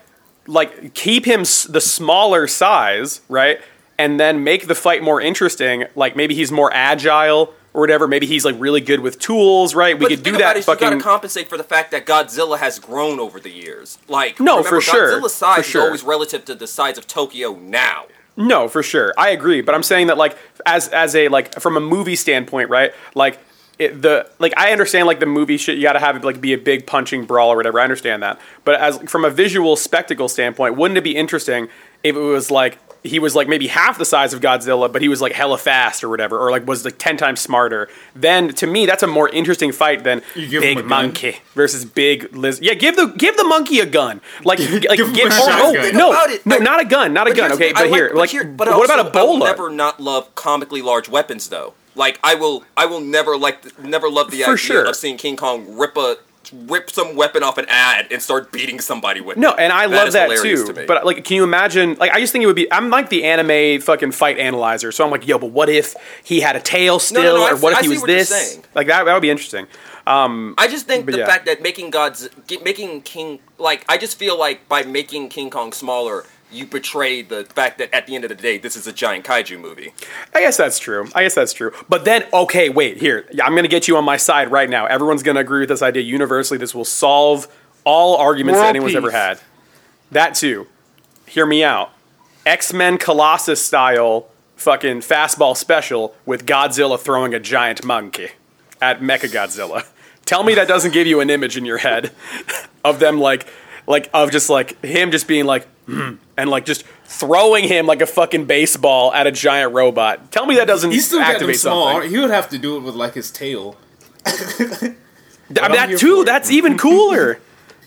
S5: like keep him s- the smaller size, right, and then make the fight more interesting. Like maybe he's more agile. Or whatever. Maybe he's like really good with tools, right? We
S3: But
S5: could do that.
S3: it is you gotta compensate for the fact that Godzilla has grown over the years. Like,
S5: No,
S3: remember,
S5: for sure.
S3: Godzilla's size
S5: For
S3: is always relative to the size of Tokyo now.
S5: No, for sure. I agree, but I'm saying that like as as a like from a movie standpoint, right? Like it, the like I understand like the movie shit you got to have it like be a big punching brawl or whatever. I understand that. But as from a visual spectacle standpoint, wouldn't it be interesting if it was like he was like maybe half the size of Godzilla, but he was like hella fast or whatever, or like was like ten times smarter. Then to me, that's a more interesting fight than
S6: You give him
S5: big
S6: a gun.
S5: monkey versus big lizard. Yeah, give the give the monkey a gun. Like like
S6: Give him
S5: give
S6: a
S5: oh, no no
S3: about it,
S5: no
S3: like-
S5: not a gun not a gun. Okay, but
S3: I
S5: here like
S3: here- but
S5: what about
S3: also, I will never not love comically large weapons though. Like I will, I will never like, never love the
S5: For
S3: idea
S5: sure.
S3: of seeing King Kong rip a rip some weapon off an ad and start beating somebody with.
S5: No,
S3: it.
S5: and I
S3: That
S5: love that too.
S3: to.
S5: But like, can you imagine? Like, I just think it would be. I'm like the anime fucking fight analyzer. So I'm like, yo, but what if he had a tail still,
S3: no, I
S5: or what if
S3: I
S5: he was
S3: what
S5: this? Like that, that would be interesting.
S3: Um, I just think the
S5: yeah.
S3: fact that making God's making King like I just feel like by making King Kong smaller, you betray the fact that at the end of the day, this is a giant kaiju movie.
S5: I guess that's true. I guess that's true. But then, okay, wait, here. I'm going to get you on my side right now. Everyone's going to agree with this idea universally. This will solve all arguments that
S1: World
S5: anyone's ever had. That too. Hear me out. X Men Colossus style fucking fastball special with Godzilla throwing a giant monkey at Mechagodzilla. Tell me that doesn't give you an image in your head [laughs] of them like, like of just like him just being like, [clears throat] and like just throwing him like a fucking baseball at a giant robot. Tell me that doesn't
S6: He still got them small.
S5: something.
S6: He would have to do it with like his tail.
S5: I
S6: I'm
S5: that
S6: here
S5: too.
S6: it.
S5: That's even cooler.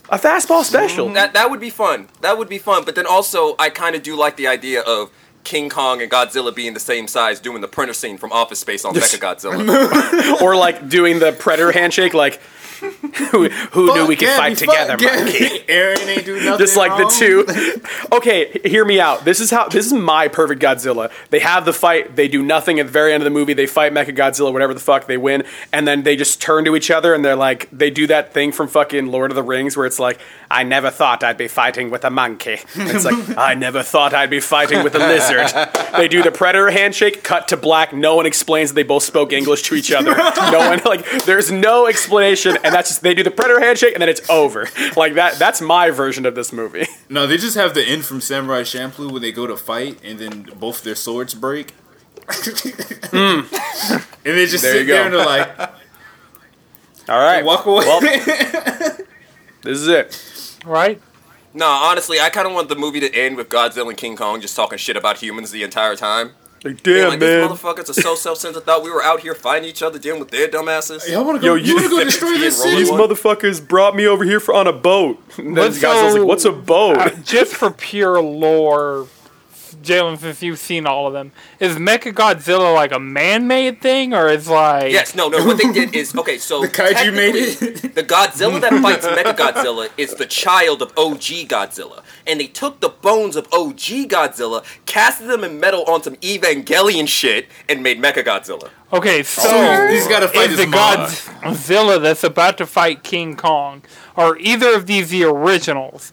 S5: A fastball special.
S3: Mm, that that would be fun. That would be fun. But then also, I kind of do like the idea of King Kong and Godzilla being the same size, doing the printer scene from Office Space on Mechagodzilla. [laughs] [laughs]
S5: or like doing the predator handshake, like [laughs] who, who knew we could
S6: Fuck
S5: fight together, monkey? [laughs]
S6: Aaron ain't do nothing.
S5: Just like the two. [laughs] Okay, hear me out. This is how. This is my perfect Godzilla. They have the fight. They do nothing at the very end of the movie. They fight Mecha Godzilla, whatever the fuck. They win, and then they just turn to each other and they're like, they do that thing from fucking Lord of the Rings where it's like, I never thought I'd be fighting with a monkey. It's like, I never thought I'd be fighting with a lizard. They do the predator handshake. Cut to black. No one explains that they both spoke English to each other. No one like. There's no explanation, and that's just they do the predator handshake and then it's over. Like that. That's my version of this movie. [laughs]
S6: No, they just have the end from Samurai Champloo when they go to fight and then both their swords break. [laughs] Hmm. And they just.
S5: There
S6: sit
S5: you go.
S6: there and they're like,
S5: All right.
S6: walk away.
S5: Well, [laughs] this is it.
S1: right?
S3: no, honestly, I kind of want the movie to end with Godzilla and King Kong just talking shit about humans the entire time.
S5: Like,
S3: Being
S5: damn,
S3: like,
S5: man.
S3: these motherfuckers are so self-centered. Thought we were out here fighting each other, dealing with their dumbasses.
S6: Y'all wanna
S5: Yo,
S6: go,
S5: you-
S6: you wanna go destroy this city?
S5: These motherfuckers brought me over here for on a boat. [laughs] And then
S1: Let's
S5: the was like, "What's a boat?"
S1: Uh, just for pure lore, Jalen, since you've seen all of them, is Mecha Godzilla like a man-made thing, or is like
S3: Yes, no, no. What they did is okay. So [laughs]
S6: The kaiju made it.
S3: The Godzilla that fights Mechagodzilla is the child of OG Godzilla, and they took the bones of OG Godzilla, casted them in metal on some Evangelion shit, and made Mechagodzilla.
S1: Okay, oh, so
S6: So he's gotta fight
S1: is the
S6: mom.
S1: Godzilla that's about to fight King Kong, are either of these the originals,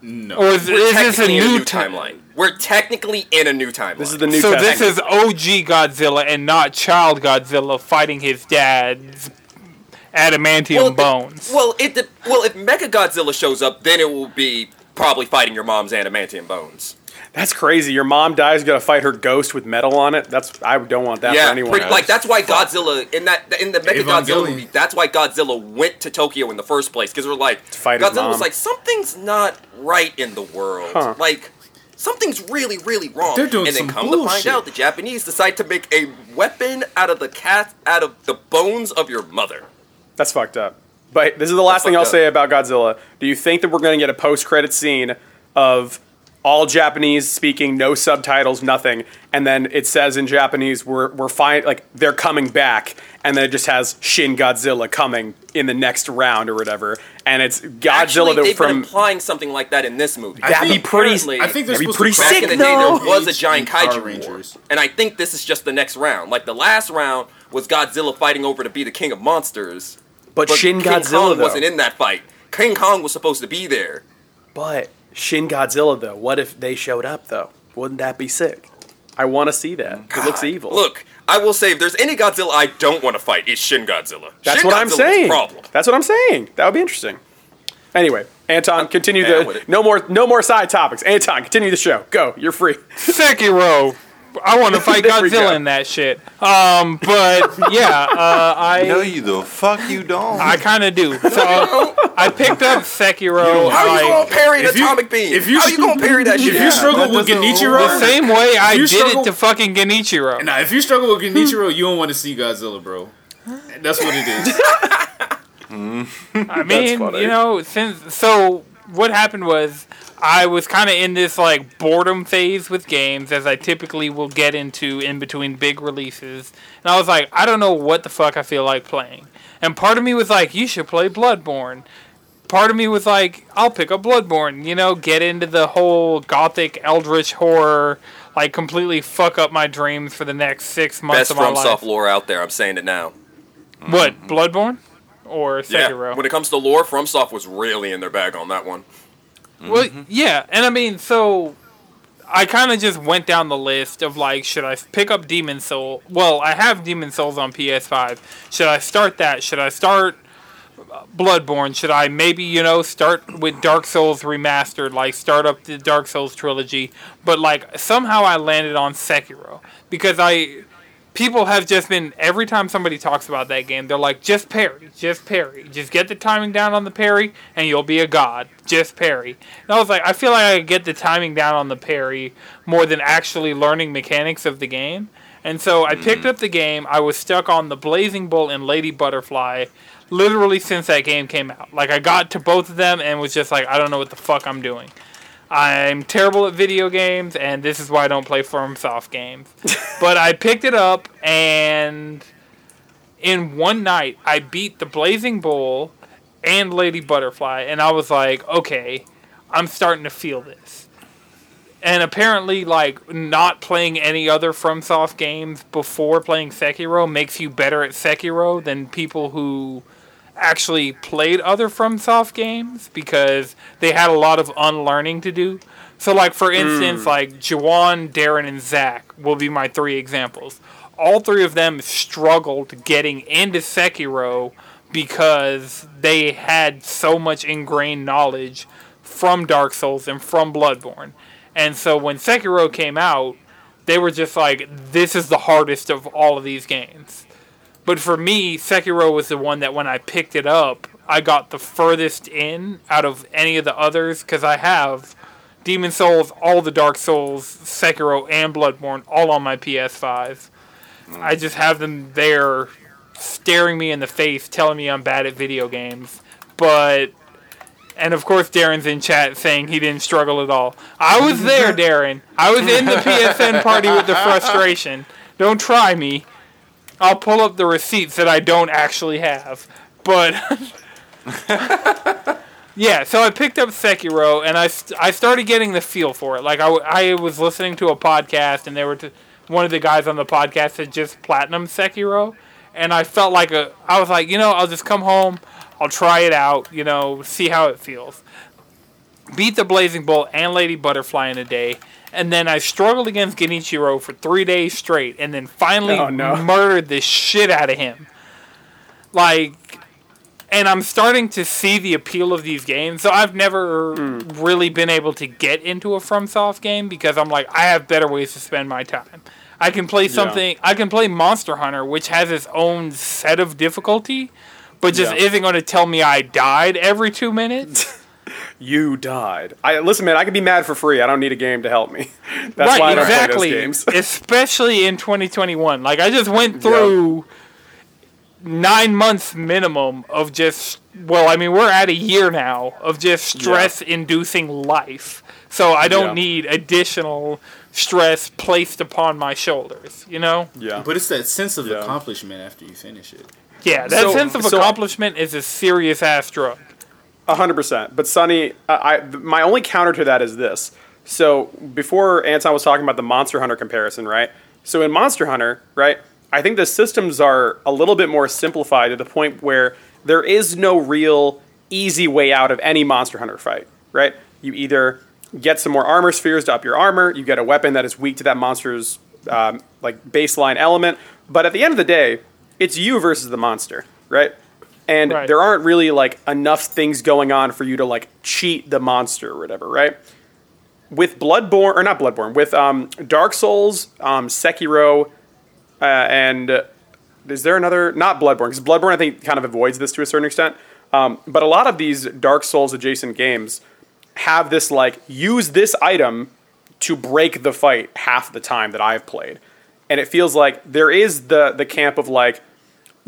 S6: No.
S1: or is, is this a
S3: technically in
S1: new,
S3: new
S1: ti-
S3: timeline. We're technically in a new timeline.
S5: this is the new.
S1: So
S5: Testament.
S1: this is OG Godzilla and not Child Godzilla fighting his dad's adamantium
S3: it-
S1: bones.
S3: well, it de- well if Mechagodzilla shows up, then it will be probably fighting your mom's adamantium bones.
S5: That's crazy. Your mom dies, gotta fight her ghost with metal on it. That's I don't want that for anyone.
S3: pretty-
S5: else.
S3: like that's why Godzilla in that in the Mechagodzilla
S6: Evangelion.
S3: movie. That's why Godzilla went to Tokyo in the first place because we're like
S5: fight his
S3: Godzilla was like something's not right in the world.
S5: Huh.
S3: Like something's really really wrong.
S6: They're doing
S3: and then
S6: some
S3: come to find out, the Japanese decide to make a weapon out of the cat out of the bones of your mother.
S5: That's fucked up. But this is the last thing I'll
S3: fucked
S5: say about Godzilla. Do you think that we're going to get a post-credit scene of all Japanese speaking, no subtitles, nothing, and then it says in Japanese we're we're fine, like they're coming back, and then it just has Shin Godzilla coming in the next round or whatever, and it's Godzilla
S3: Actually,
S5: that
S3: they've been
S5: from
S3: implying something like that in this movie.
S5: that'd be pretty.
S3: currently-
S6: I think they're
S5: that'd be
S6: supposed to
S5: pretty
S3: Back
S5: sick
S3: in the day,
S5: though.
S3: there was a giant
S6: Power
S3: kaiju war,
S6: Rangers.
S3: and I think this is just the next round. Like the last round was Godzilla fighting over to be the king of monsters,
S5: But,
S3: but
S5: Shin
S3: King
S5: Godzilla
S3: Kong
S5: though.
S3: wasn't in that fight. King Kong was supposed to be there.
S5: But Shin Godzilla though, what if they showed up though? Wouldn't that be sick? I want to see that. It looks evil.
S3: Look, I will say, if there's any Godzilla I don't want to fight, it's Shin Godzilla.
S5: That's
S3: Shin
S5: what I'm saying.
S3: Problem.
S5: That's what I'm saying. That would be interesting. Anyway, Anton, continue
S3: yeah, with
S5: the no more no more side topics. Anton, continue the show. Go. You're free.
S1: Sekiro. I want to fight
S5: There we.
S1: Godzilla in that shit. Um, but yeah, uh, I [laughs]
S2: No, you the fuck you don't.
S1: I kind of do. So I picked up Sekiro.
S3: How
S1: like,
S3: you gonna parry an
S6: if you-
S3: atomic beam?
S6: if you
S3: How you gonna parry that
S6: If you struggle
S2: that
S6: with Genichiro,
S1: the same way I did
S6: struggle-
S1: it to fucking Genichiro.
S6: Nah, if you struggle with Genichiro, you don't want to see Godzilla, bro. That's what it is. [laughs]
S1: I mean, you know, since so what happened was I was kind of in this like boredom phase with games, as I typically will get into in between big releases. And I was like, I don't know what the fuck I feel like playing. And part of me was like, you should play Bloodborne. Part of me was like, I'll pick up Bloodborne. You know, get into the whole gothic eldritch horror, like completely fuck up my dreams for the next six months
S3: Best
S1: of my
S3: from
S1: life.
S3: soft lore out there. I'm saying it now.
S1: What Bloodborne or
S3: Yeah.
S1: Sekiro?
S3: When it comes to lore, FromSoft was really in their bag on that one.
S1: Well, yeah, and I mean, so I kind of just went down the list of like, should I pick up Demon Soul? Well, I have Demon Souls on PS5. Should I start that? Should I start uh, Bloodborne? Should I maybe you know start with Dark Souls remastered, like start up the Dark Souls trilogy? But like somehow I landed on Sekiro because I people have just been every time somebody talks about that game, they're like, just parry, just parry, just get the timing down on the parry, and you'll be a god. Just parry. And I was like, I feel like I could get the timing down on the parry more than actually learning mechanics of the game. And so I mm-hmm. picked up the game. I was stuck on the Blazing Bull and Lady Butterfly, literally since that game came out. Like I got to both of them and was just like, I don't know what the fuck I'm doing. I'm terrible at video games, and this is why I don't play FromSoft games. [laughs] but I picked it up, and in one night, I beat the Blazing Bull and Lady Butterfly, and I was like, okay, I'm starting to feel this. And apparently, like, not playing any other FromSoft games before playing Sekiro makes you better at Sekiro than people who actually played other FromSoft games because they had a lot of unlearning to do. So, like for instance, mm. like Jawan, Darren, and Zach will be my three examples. All three of them struggled getting into Sekiro because they had so much ingrained knowledge from Dark Souls and from Bloodborne. And so when Sekiro came out, they were just like, this is the hardest of all of these games. But for me, Sekiro was the one that when I picked it up, I got the furthest in out of any of the others because I have Demon Souls, all the Dark Souls, Sekiro, and Bloodborne all on my PS5. I just have them there staring me in the face, telling me I'm bad at video games. But, and of course, Darren's in chat saying he didn't struggle at all. I was there, [laughs] Darren. I was in the PSN party with the frustration. Don't try me. I'll pull up the receipts that I don't actually have. But [laughs] yeah, so I picked up Sekiro and I, st- I started getting the feel for it. Like I, w- I was listening to a podcast and they were t- one of the guys on the podcast had just platinum Sekiro and I felt like a I was like, you know, I'll just come home, I'll try it out, you know, see how it feels. Beat the Blazing Bull and Lady Butterfly in a day. And then I struggled against Genichiro for three days straight, and then finally
S5: Oh, no. [laughs]
S1: murdered the shit out of him. Like, and I'm starting to see the appeal of these games. So I've never hmm. really been able to get into a FromSoft game because I'm like, I have better ways to spend my time. I can play something. I can play Monster Hunter, which has its own set of difficulty, but just
S5: Yeah.
S1: isn't going to tell me I died every two minutes. [laughs]
S5: You died. I listen, man. I can be mad for free. I don't need a game to help me. [laughs] That's
S1: right,
S5: why I don't
S1: exactly.
S5: play those games. [laughs]
S1: Especially in 2021. Like I just went through nine months minimum of just. Well, I mean, we're at a year now of just stress-inducing life. So I don't
S5: Yeah.
S1: need additional stress placed upon my shoulders. You know?
S5: yeah.
S6: But it's that sense of
S5: Yeah.
S6: accomplishment after you finish it.
S1: Yeah, that
S5: So-
S1: sense of
S5: so-
S1: accomplishment is a serious ass drug.
S5: Hundred percent. But Sonny, I, I my only counter to that is this. So before Anton was talking about the Monster Hunter comparison, right? So in Monster Hunter, right, I think the systems are a little bit more simplified to the point where there is no real easy way out of any Monster Hunter fight, right? You either get some more armor spheres to up your armor, you get a weapon that is weak to that monster's um, like baseline element, but at the end of the day, it's you versus the monster, right? And
S1: Right.
S5: there aren't really like enough things going on for you to like cheat the monster or whatever, right? With Bloodborne or not Bloodborne, with um, Dark Souls, um, Sekiro, uh, and uh, is there another not Bloodborne? Because Bloodborne I think kind of avoids this to a certain extent. Um, but a lot of these Dark Souls adjacent games have this like use this item to break the fight half the time that I've played, and it feels like there is the the camp of like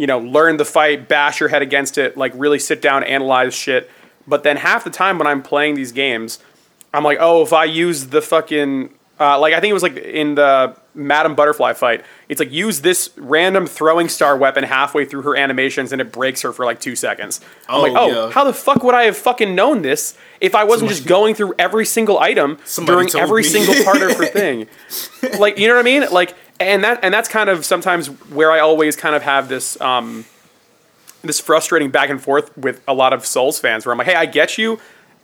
S5: you know, learn the fight, bash your head against it, like really sit down, analyze shit. But then half the time when I'm playing these games, I'm like, oh, if I use the fucking uh, like I think it was like in the Madam Butterfly fight, it's like use this random throwing star weapon halfway through her animations and it breaks her for like two seconds. I'm
S6: Oh,
S5: like, oh,
S6: yeah.
S5: how the fuck would I have fucking known this if I wasn't just going through every single item during every
S6: me.
S5: single part of her [laughs] thing? like, you know what I mean? Like, and that and that's kind of sometimes where I always kind of have this um, this frustrating back and forth with a lot of Souls fans where I'm like, hey, I get you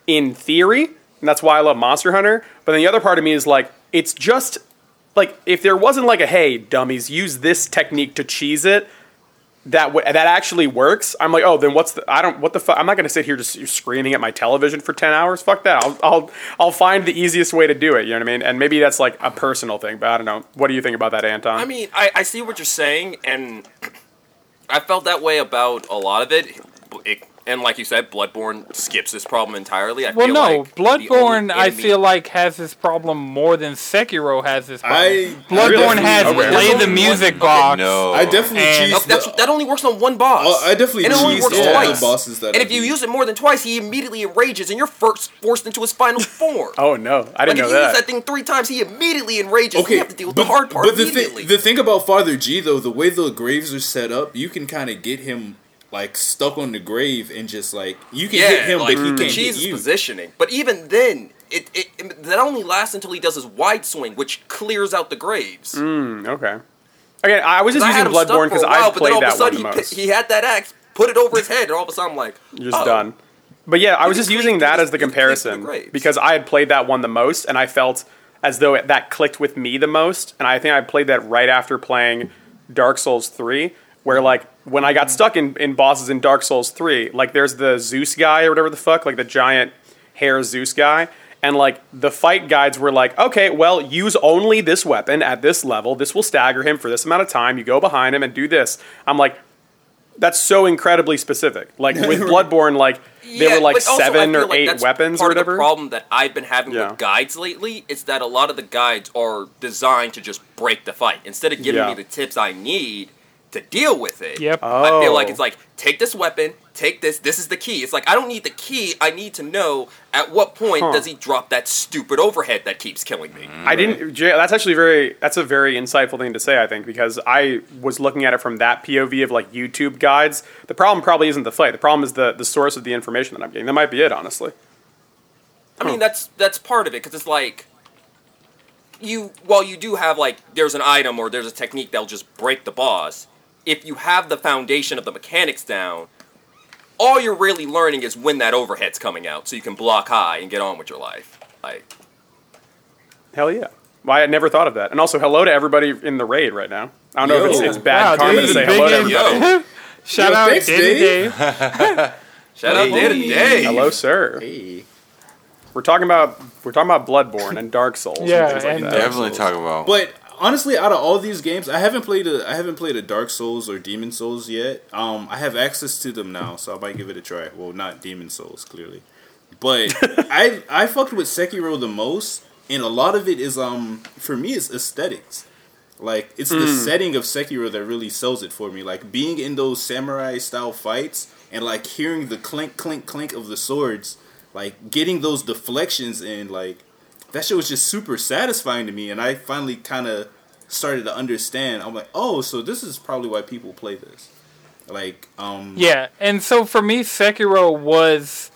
S5: in theory, and that's why I love Monster Hunter. But then the other part of me is like, it's just like if there wasn't like a hey, dummies, use this technique to cheese it. That w- that actually works. I'm like, oh, then what's the? I don't. What the fuck? I'm not gonna sit here just screaming at my television for ten hours. Fuck that. I'll I'll I'll find the easiest way to do it. You know what I mean? And maybe that's like a personal thing, but I don't know. What do you think about that, Anton?
S3: I mean, I, I see what you're saying, and [clears throat] I felt that way about a lot of it. It- and like you said, Bloodborne skips this problem entirely. I
S1: Well,
S3: feel
S1: no,
S3: like the only
S1: Bloodborne. I feel like has this problem more than Sekiro has this problem.
S6: I-
S1: Bloodborne
S6: I
S1: has
S6: definitely-
S1: play
S3: Okay.
S1: the music
S3: Okay,
S1: box.
S2: No.
S6: I definitely
S1: And-
S6: cheese
S3: that's,
S6: the,
S3: that only works on one boss.
S6: Oh, I definitely
S3: and it only works
S6: all the
S3: twice.
S6: bosses that
S3: and
S6: I
S3: if you use it more than twice, he immediately enrages, and you're first forced into his final form. [laughs]
S5: oh no, I
S3: like
S5: didn't
S3: if
S5: know if
S3: you
S5: that.
S3: use that thing three times, he immediately enrages.
S6: Okay,
S3: you have to deal with the hard part
S6: but the
S3: immediately.
S6: thing, the thing about Father G though, the way the graves are set up, you can kind of get him like stuck on the grave and just like you can
S3: yeah,
S6: hit him,
S3: like,
S6: but he can't
S3: cheese
S6: hit you.
S3: positioning. But even then, it, it, it- that only lasts until he does his wide swing, which clears out the graves.
S5: Mm, okay. Again, I was just using
S3: had
S5: Bloodborne because I've
S3: but then
S5: played
S3: all of a
S5: that one
S3: sudden
S5: the
S3: he,
S5: most.
S3: pi- he had that axe, put it over his head, and all of a sudden I'm like,
S5: You're just
S3: oh.
S5: done. But yeah, I was just using that as the
S3: the- you can clean through the
S5: comparison
S3: graves.
S5: because I had played that one the most, and I felt as though it, that clicked with me the most. And I think I played that right after playing Dark Souls three, where like when I got mm. stuck in, in bosses in Dark Souls three, like there's the Zeus guy or whatever the fuck, like the giant hair Zeus guy. And like the fight guides were like, okay, well, use only this weapon at this level. This will stagger him for this amount of time. You go behind him and do this. I'm like, that's so incredibly specific. Like with [laughs] Bloodborne, like there
S3: Yeah,
S5: were like
S3: but also I
S5: seven or
S3: like
S5: eight weapons or whatever.
S3: The problem that I've been having
S5: Yeah.
S3: with guides lately is that a lot of the guides are designed to just break the fight instead of giving
S5: Yeah.
S3: me the tips I need to deal with it.
S1: Yep.
S3: I feel like
S5: Oh.
S3: it's like take this weapon, take this. This is the key. It's like I don't need the key. I need to know at what point
S5: Huh.
S3: does he drop that stupid overhead that keeps killing me.
S5: I didn't. Jay, That's actually very. That's a very insightful thing to say. I think because I was looking at it from that POV of like YouTube guides. The problem probably isn't the fight. The problem is the the source of the information that I'm getting. That might be it, honestly.
S3: I mean, that's that's part of it because it's like you. While you do have like there's an item or there's a technique that'll just break the boss. If you have the foundation of the mechanics down, all you're really learning is when that overhead's coming out, so you can block high and get on with your life. Like,
S5: Hell yeah. Well, I had never thought of that. And also, hello to everybody in the raid right now. I don't know if it's, it's bad
S1: Wow,
S5: karma
S1: dude,
S5: to say
S1: big
S5: hello to everybody. [laughs]
S1: Shout
S6: Yo,
S1: out
S6: thanks,
S1: Day to
S6: Dave.
S1: Day.
S3: shout out day to day.
S5: Hello, sir.
S6: Hey.
S5: We're talking about we're talking about Bloodborne and Dark Souls
S1: Yeah,
S5: and things like
S1: and
S5: that.
S2: Definitely talk about.
S6: But honestly, out of all these games, I haven't played a I haven't played a Dark Souls or Demon Souls yet. Um, I have access to them now, so I might give it a try. Well, not Demon Souls, clearly, but [laughs] I I fucked with Sekiro the most, and a lot of it is um for me it's aesthetics. Like it's the setting of Sekiro that really sells it for me. Like being in those samurai style fights and like hearing the clink clink clink of the swords, like getting those deflections and like that shit was just super satisfying to me and I finally kind of started to understand. I'm like, "Oh, so this is probably why people play this." Like um
S1: Yeah, and so for me, Sekiro was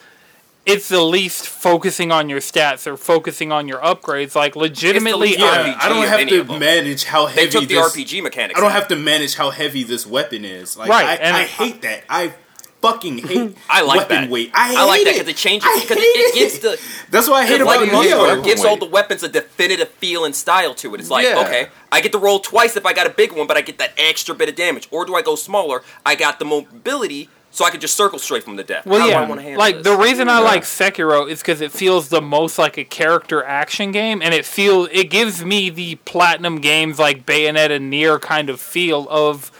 S1: it's the least focusing on your stats or focusing on your upgrades. Like legitimately,
S3: least
S1: I'm-
S6: yeah,
S3: RPG
S6: I don't have to manage how heavy
S3: They
S6: heavy
S3: took the
S6: this
S3: RPG mechanics.
S6: I don't
S3: out.
S6: have to manage how heavy this weapon is. Like
S1: Right,
S6: I,
S1: and-
S6: I hate that. I fucking hate [laughs]
S3: I like
S6: weapon
S3: that.
S6: weight. I hate
S3: I like that because it changes
S6: I
S3: because it,
S6: hate
S3: it gives the
S6: That's what I hate
S3: like
S6: about
S3: you said,
S6: Neo.
S3: it gives all the weapons a definitive feel and style to it. It's like,
S2: Yeah.
S3: okay, I get to roll twice if I got a big one, but I get that extra bit of damage. Or do I go smaller? I got the mobility, so I can just circle straight from the death.
S1: Well,
S3: How do I
S1: yeah,
S3: wanna handle
S1: like
S3: this?
S1: the reason I like Sekiro is because it feels the most like a character action game, and it feels it gives me the platinum games like Bayonetta and Nier kind of feel of.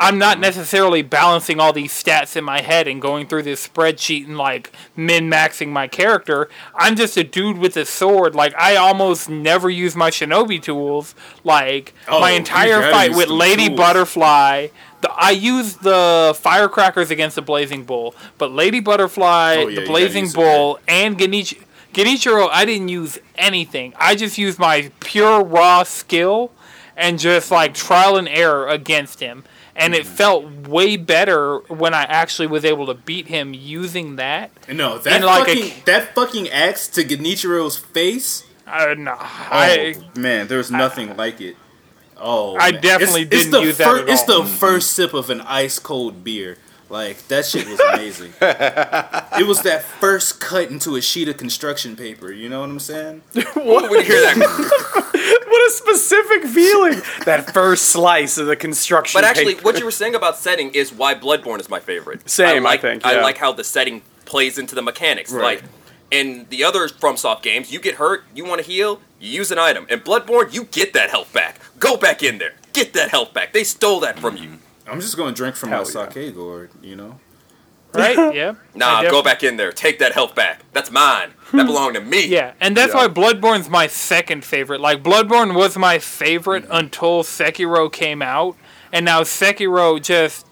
S1: I'm not necessarily balancing all these stats in my head and going through this spreadsheet and like min maxing my character. I'm just a dude with a sword. Like I almost never use my shinobi tools. Like
S6: Oh,
S1: my entire fight with Lady
S6: tools.
S1: Butterfly. The, I used the firecrackers against the Blazing Bull, but Lady Butterfly,
S6: Oh, yeah,
S1: the Blazing
S6: it,
S1: Bull, and Genichi. Genichiro, I didn't use anything. I just used my pure raw skill and just like trial and error against him. And it felt way better when I actually was able to beat him using that.
S6: No, that
S1: like a-
S6: fucking that fucking axe to Genichiro's face.
S1: Uh, no,
S6: Oh
S1: I
S6: man, there's nothing like it. Oh,
S1: I
S6: man.
S1: definitely
S6: it's, it's
S1: didn't
S6: the
S1: use that
S6: fir-
S1: at
S6: It's the first sip of an ice cold beer. Like that shit was amazing. it was that first cut into a sheet of construction paper. You know what I'm saying? [laughs]
S3: When you hear that, [laughs]
S5: What a specific feeling! that first slice of the construction.
S3: but actually,
S5: paper.
S3: what you were saying about setting is why Bloodborne is my favorite.
S5: Same, I
S3: like,
S5: think,
S3: I like how the setting plays into the mechanics.
S6: Right.
S3: Like in the other FromSoft games, you get hurt, you want to heal, you use an item. In Bloodborne, you get that health back. Go back in there, get that health back. They stole that from you.
S6: I'm just gonna drink from
S5: Hell
S6: my
S5: yeah.
S6: sake gourd. You know. [laughs]
S1: right? Yeah.
S3: Nah,
S1: I
S3: go back in there, take that health back. That's mine. That belonged to me. [laughs]
S1: Yeah, and that's
S5: Yeah.
S1: why Bloodborne's my second favorite. Like Bloodborne was my favorite mm-hmm. until Sekiro came out, and now Sekiro just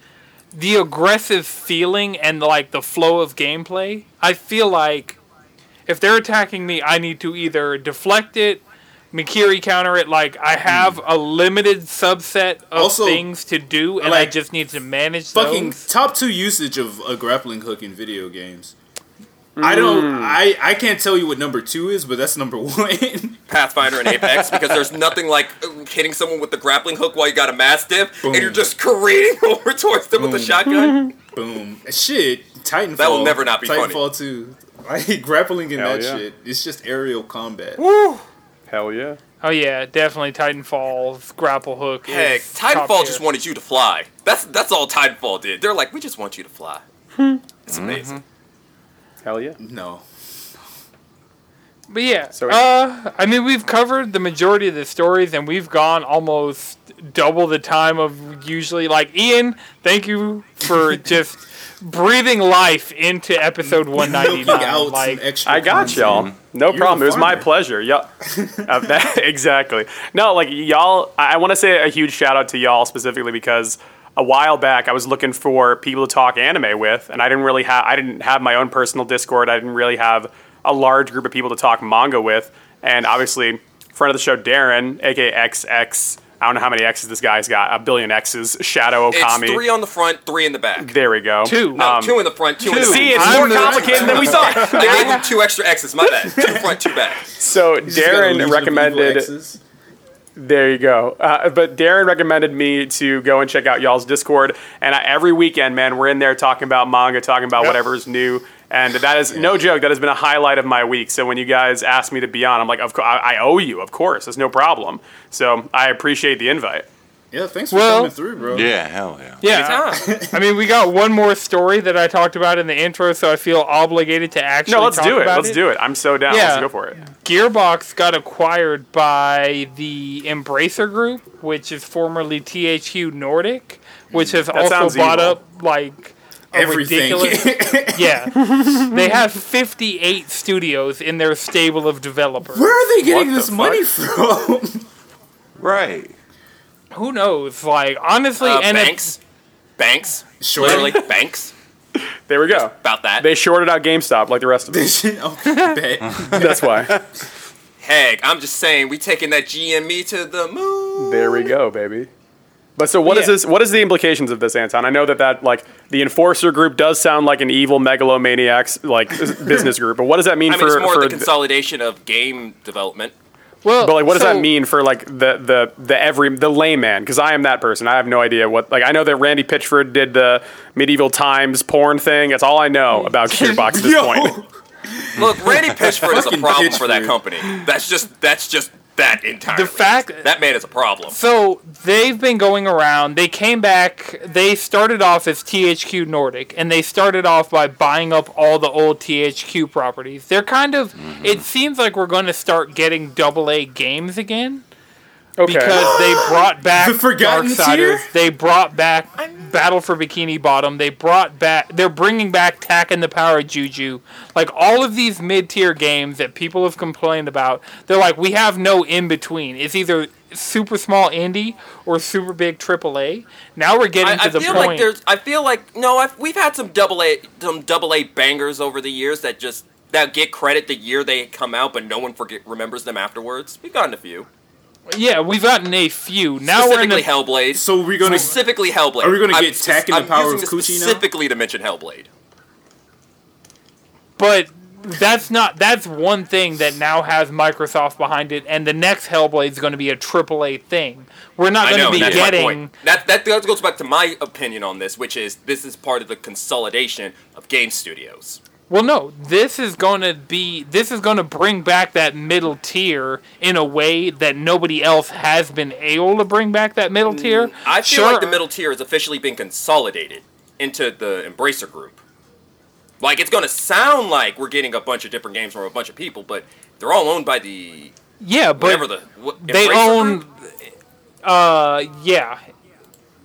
S1: the aggressive feeling and like the flow of gameplay. I feel like if they're attacking me, I need to either deflect it, Mikiri counter it. Like I have a limited subset of
S6: Also,
S1: things to do, and
S6: like,
S1: I just need to manage
S6: Fucking
S1: those.
S6: top two usage of a grappling hook in video games. I don't. I I can't tell you what number two is, but that's number [laughs] one.
S3: Pathfinder and Apex [laughs] because there's nothing like uh, hitting someone with the grappling hook while you got a mastiff
S6: Boom.
S3: and you're just careening [laughs] over towards them with a
S6: Boom.
S3: shotgun.
S6: Boom. Shit. Titanfall.
S3: That will never not be funny.
S6: Titanfall 2. Like grappling in
S5: Hell
S6: that
S5: yeah.
S6: shit. It's just aerial combat.
S5: Hell yeah!
S1: Oh yeah, definitely Titanfall's grapple hook.
S3: Heck,
S1: is
S3: Titanfall just wanted you to fly. That's that's all Titanfall did. They're like, we just want you to fly. It's amazing.
S5: Hell yeah!
S6: No.
S1: But yeah,
S5: So-
S1: uh, I mean, we've covered the majority of the stories, and we've gone almost double the time of usually. Like Ian, thank you for [laughs] just breathing life into episode one ninety
S6: Milking
S1: nine.
S6: out
S1: Like,
S6: extra
S5: I got
S6: content.
S5: y'all. No
S6: You're
S5: problem. It was my pleasure. Yeah, [laughs] [laughs] exactly. No, like y'all. I, I want to say a huge shout out to y'all specifically because a while back I was looking for people to talk anime with, and I didn't really have. I didn't have my own personal Discord. I didn't really have a large group of people to talk manga with, and obviously, friend of the show Darren, aka XX. I don't know how many X's this guy's got. A billion X's. Shadow Okami.
S3: It's
S5: Okami.
S3: three on the front, three in the back.
S5: there we go.
S1: Two.
S3: No,
S5: Um,
S3: two in the front, two in the back.
S5: See, it's
S1: I'm
S5: more complicated than we [laughs] thought.
S3: I gave him two extra X's. My bad. Two front, two back.
S5: So
S6: You just got a legion
S5: Darren recommended. There you go. Uh, but Darren recommended me to go and check out y'all's Discord, and I, every weekend, man, we're in there talking about manga, talking about whatever's new, and that is no joke. That has been a highlight of my week. So when you guys asked me to be on, I'm like, of course, I, I owe you, of course, there's no problem. So I appreciate the invite.
S6: Yeah, thanks for
S1: Well-
S6: coming through, bro.
S2: Yeah, hell yeah.
S1: yeah,
S3: Anytime. [laughs]
S1: I mean, we got one more story that I talked about in the intro, so I feel obligated to actually.
S5: No, let's
S1: talk
S5: do it. Let's do it. I'm so down.
S1: Yeah.
S5: Let's go for it.
S1: Gearbox got acquired by the Embracer Group, which is formerly THQ Nordic, which mm. has also bought
S5: evil.
S1: up like a
S6: Everything.
S1: ridiculous. [laughs] yeah, they have 58 studios in their stable of developers.
S6: Where are they getting
S5: What
S6: this
S5: the
S6: money from? [laughs]
S2: Right.
S1: Who knows? Like honestly,
S3: Uh,
S1: and
S3: banks. Banks.
S6: Sure.
S3: Literally, banks. [laughs]
S5: There we go.
S3: About that.
S5: They shorted out GameStop like the rest of us.
S6: okay, bet.
S5: That's why.
S3: Heck, I'm just saying, we taking that GME to the moon.
S5: There we go, baby. But so, what is
S1: Yeah.
S5: this? What is the implications of this, Anton? I know that that like the enforcer group does sound like an evil megalomaniacs like [laughs] business group, but what does that mean
S3: I mean,
S5: for
S3: it's more
S5: for?
S3: the consolidation of game development.
S1: well,
S5: but like, what does that mean for like the the the every the layman? Because I am that person. I have no idea what. Like, I know that Randy Pitchford did the medieval times porn thing. That's all I know about [laughs] Gearbox at this point.
S3: Look, Randy Pitchford is a
S6: Fucking
S3: problem for that company. That's just that's just that entirely.
S1: The fact
S3: that man is a problem.
S1: So they've been going around. They came back. They started off as THQ Nordic, and they started off by buying up all the old THQ properties. They're kind of. It mm-hmm. seems like we're going to start getting double A games again
S5: Okay.
S1: because they brought back
S6: The Forgotten
S1: Darksiders.
S6: Tier?
S1: They brought back Battle for Bikini Bottom. They brought back. They're bringing back Tak and the Power of Juju. Like all of these mid-tier games that people have complained about. They're like, we have no in between. It's either super small indie or super big AAA. Now we're getting
S3: I,
S1: to
S3: I
S1: the
S3: feel
S1: point.
S3: like there's. I feel like no. I've, we've had some double A, some double A bangers over the years that just that get credit the year they come out, but no one forget remembers them afterwards. We've gotten a few.
S1: Yeah, we've gotten a few. Now we're in
S3: Specifically Hellblade.
S6: So we're gonna-
S3: specifically Hellblade.
S6: Are we gonna
S3: I'm
S6: get Tekken
S3: I'm
S6: the power
S3: using
S6: of
S3: this
S6: Coochie now?
S3: Specifically to mention Hellblade.
S1: but that's not that's one thing that now has Microsoft behind it, and the next Hellblade is going to be a AAA thing. We're not
S3: I
S1: going
S3: know,
S1: to be
S3: and that's my
S1: getting.
S3: point. That, that that goes back to my opinion on this, which is this is part of the consolidation of game studios.
S1: Well, no, this is going to be this is going to bring back that middle tier in a way that nobody else has been able to bring back that middle tier.
S3: Mm, I feel
S1: Sure.
S3: like the middle tier has officially been consolidated into the Embracer group. Like it's gonna sound like we're getting a bunch of different games from a bunch of people, but they're all owned by the
S1: Yeah, but
S3: whatever the what,
S1: they own.
S3: group?
S1: Uh, yeah.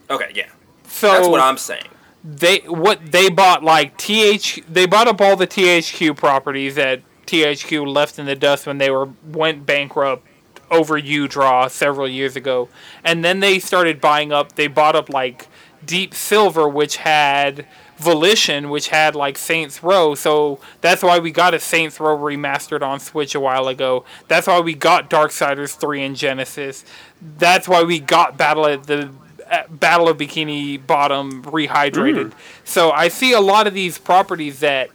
S3: Okay, yeah,
S1: So
S3: that's what I'm saying.
S1: They what they bought like th they bought up all the thq properties that thq left in the dust when they were went bankrupt over udraw several years ago. And then they started buying up they bought up like deep silver which had volition which had like saints row. So that's why we got a saints row remastered on switch a while ago. That's why we got darksiders 3 in genesis. That's why we got battle at the Uh, Battle of Bikini Bottom rehydrated. Mm. So I see a lot of these properties that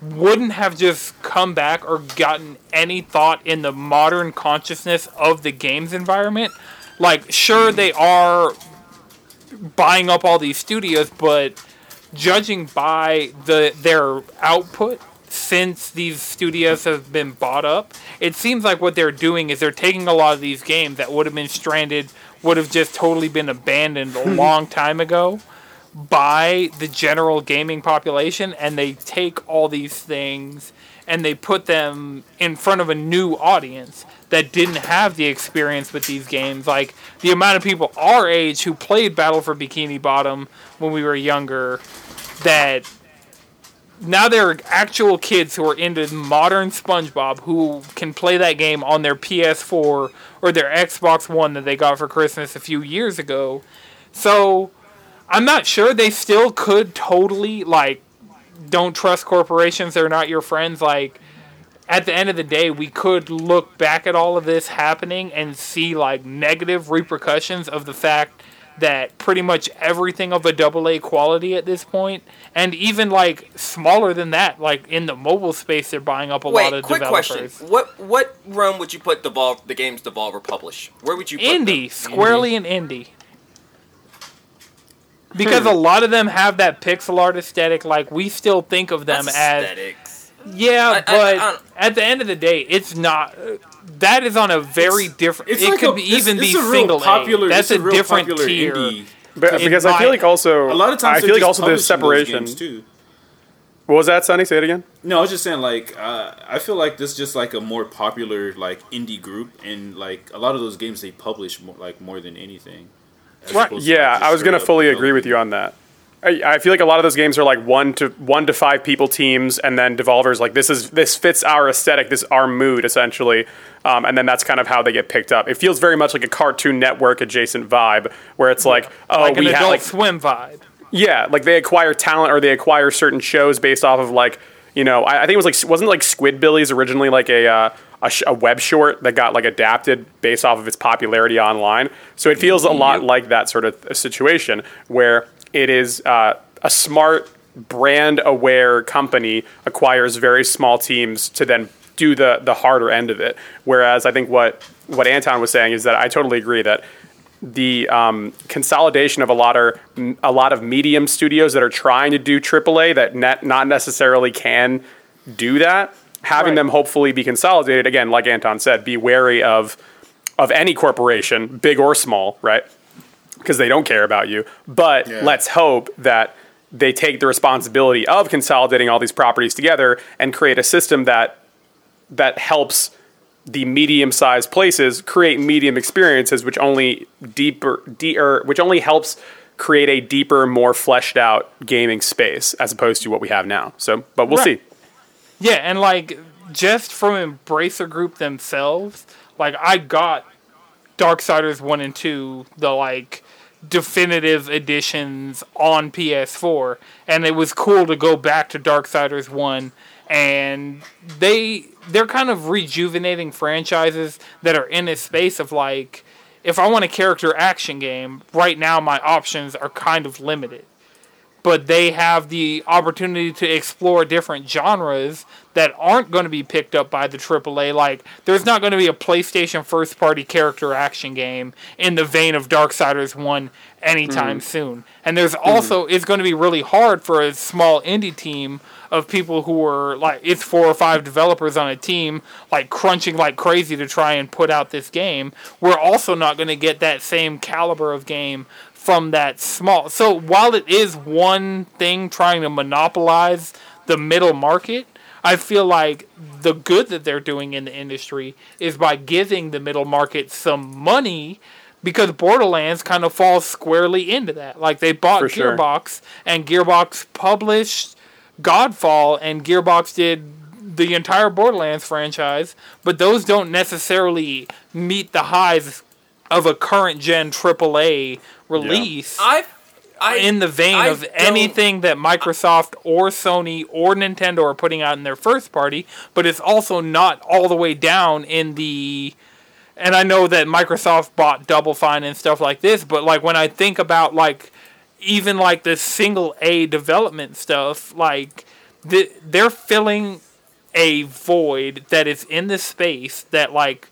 S1: wouldn't have just come back or gotten any thought in the modern consciousness of the games environment. Like, sure, mm. they are buying up all these studios, but judging by the their output since these studios have been bought up, it seems like what they're doing is they're taking a lot of these games that would have been stranded, would have just totally been abandoned a [laughs] long time ago by the general gaming population, and they take all these things and they put them in front of a new audience that didn't have the experience with these games. Like the amount of people our age who played Battle for Bikini Bottom when we were younger, that now there are actual kids who are into modern SpongeBob who can play that game on their PS4 or their Xbox One that they got for Christmas a few years ago. So I'm not sure. They still could totally like don't trust corporations, they're not your friends. Like at the end of the day, we could look back at all of this happening and see like negative repercussions of the fact that pretty much everything of a double A quality at this point, and even like smaller than that, like in the mobile space, they're buying up a lot
S3: Wait,
S1: of
S3: quick
S1: developers.
S3: question: what what realm would you put Devolve, the games Devolver publish? Where would you put
S1: Indie,
S3: them?
S1: squarely in indie. Because hmm. a lot of them have that pixel art aesthetic, like we still think of them
S3: That's
S1: as
S3: aesthetics.
S1: Yeah,
S3: I- I-
S1: but
S3: I don't-
S1: at the end of the day, it's not. That is on a very different.
S6: It's
S1: it
S6: like
S1: could
S6: a,
S1: be,
S6: it's-
S1: even
S6: it's
S1: be
S6: a
S1: single
S6: popular.
S1: A. That's a,
S6: a,
S1: different
S6: popular
S1: tier.
S6: indie.
S5: But,
S1: In
S5: because I feel like also
S6: A lot of times
S5: I feel like also the
S6: publishing those
S5: separation.
S6: too.
S5: What was that, Sonny? Say it again.
S6: No, I was just saying like uh, I feel like this is just like a more popular like indie group, and like a lot of those games they publish more, like more than anything.
S1: Right,
S6: opposed to,
S5: Yeah,
S6: like,
S5: I was gonna fully agree with you on that. I, I feel like a lot of those games are like one to one to five people teams, and then Devolver's like this is this fits our aesthetic, this our mood essentially, um, and then that's kind of how they get picked up. It feels very much like a Cartoon Network adjacent vibe, where it's like oh
S1: like an
S5: we have
S1: Adult
S5: like
S1: Swim vibe.
S5: yeah, like they acquire talent or they acquire certain shows based off of like you know I, I think it was like wasn't like Squidbillies originally like a uh, a, sh- a web short that got like adapted based off of its popularity online. So it feels a lot like that sort of situation where it is uh, a smart brand aware company acquires very small teams to then do the the harder end of it. Whereas I think what what Anton was saying is that I totally agree that the um, consolidation of a lot of a lot of medium studios that are trying to do AAA that net, not necessarily can do that. Having
S1: Right.
S5: them hopefully be consolidated again, like Anton said, be wary of of any corporation, big or small, right? Because they don't care about you. But
S6: Yeah.
S5: let's hope that they take the responsibility of consolidating all these properties together and create a system that that helps the medium-sized places create medium experiences, which only deeper, de- or which only helps create a deeper, more fleshed out gaming space as opposed to what we have now. So, but we'll
S1: Right.
S5: see.
S1: Yeah, and like just from Embracer Group themselves, like I got Darksiders one and two, the like definitive editions on PS4, and it was cool to go back to Darksiders one and they they're kind of rejuvenating franchises that are in a space of like if I want a character action game, right now my options are kind of limited. But they have the opportunity to explore different genres that aren't going to be picked up by the AAA. Like, there's not going to be a PlayStation first party character action game in the vein of Darksiders 1 anytime mm. soon. And there's also, mm-hmm. it's going to be really hard for a small indie team of people who are like, it's four or five developers on a team, like crunching like crazy to try and put out this game. We're also not going to get that same caliber of game from that small. So while it is one thing trying to monopolize the middle market, I feel like the good that they're doing in the industry is by giving the middle market some money because Borderlands kind of falls squarely into that. Like they bought
S5: For sure.
S1: Gearbox and Gearbox published Godfall and Gearbox did the entire Borderlands franchise, but those don't necessarily meet the highs of a current gen AAA release
S3: I, I
S1: in the vein
S3: I
S1: of anything that Microsoft or Sony or Nintendo are putting out in their first party, but it's also not all the way down in the. And I know that Microsoft bought Double Fine and stuff like this, but like when I think about like even like the single A development stuff, like the, they're filling a void that is in the space that like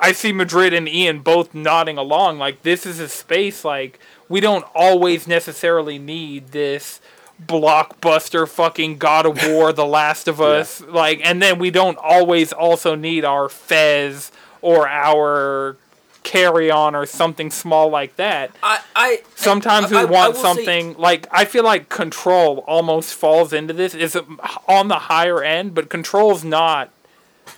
S1: I see Madrid and Ian both nodding along. Like this is a space like we don't always necessarily need this blockbuster fucking God of War, The Last of [laughs] Us, like, and then we don't always also need our Fez or our Carrion or something small like that.
S3: I, I
S1: Sometimes we
S3: I- I
S1: want
S3: will say-
S1: something like I feel like Control almost falls into this. Is um, on the higher end, but Control's not.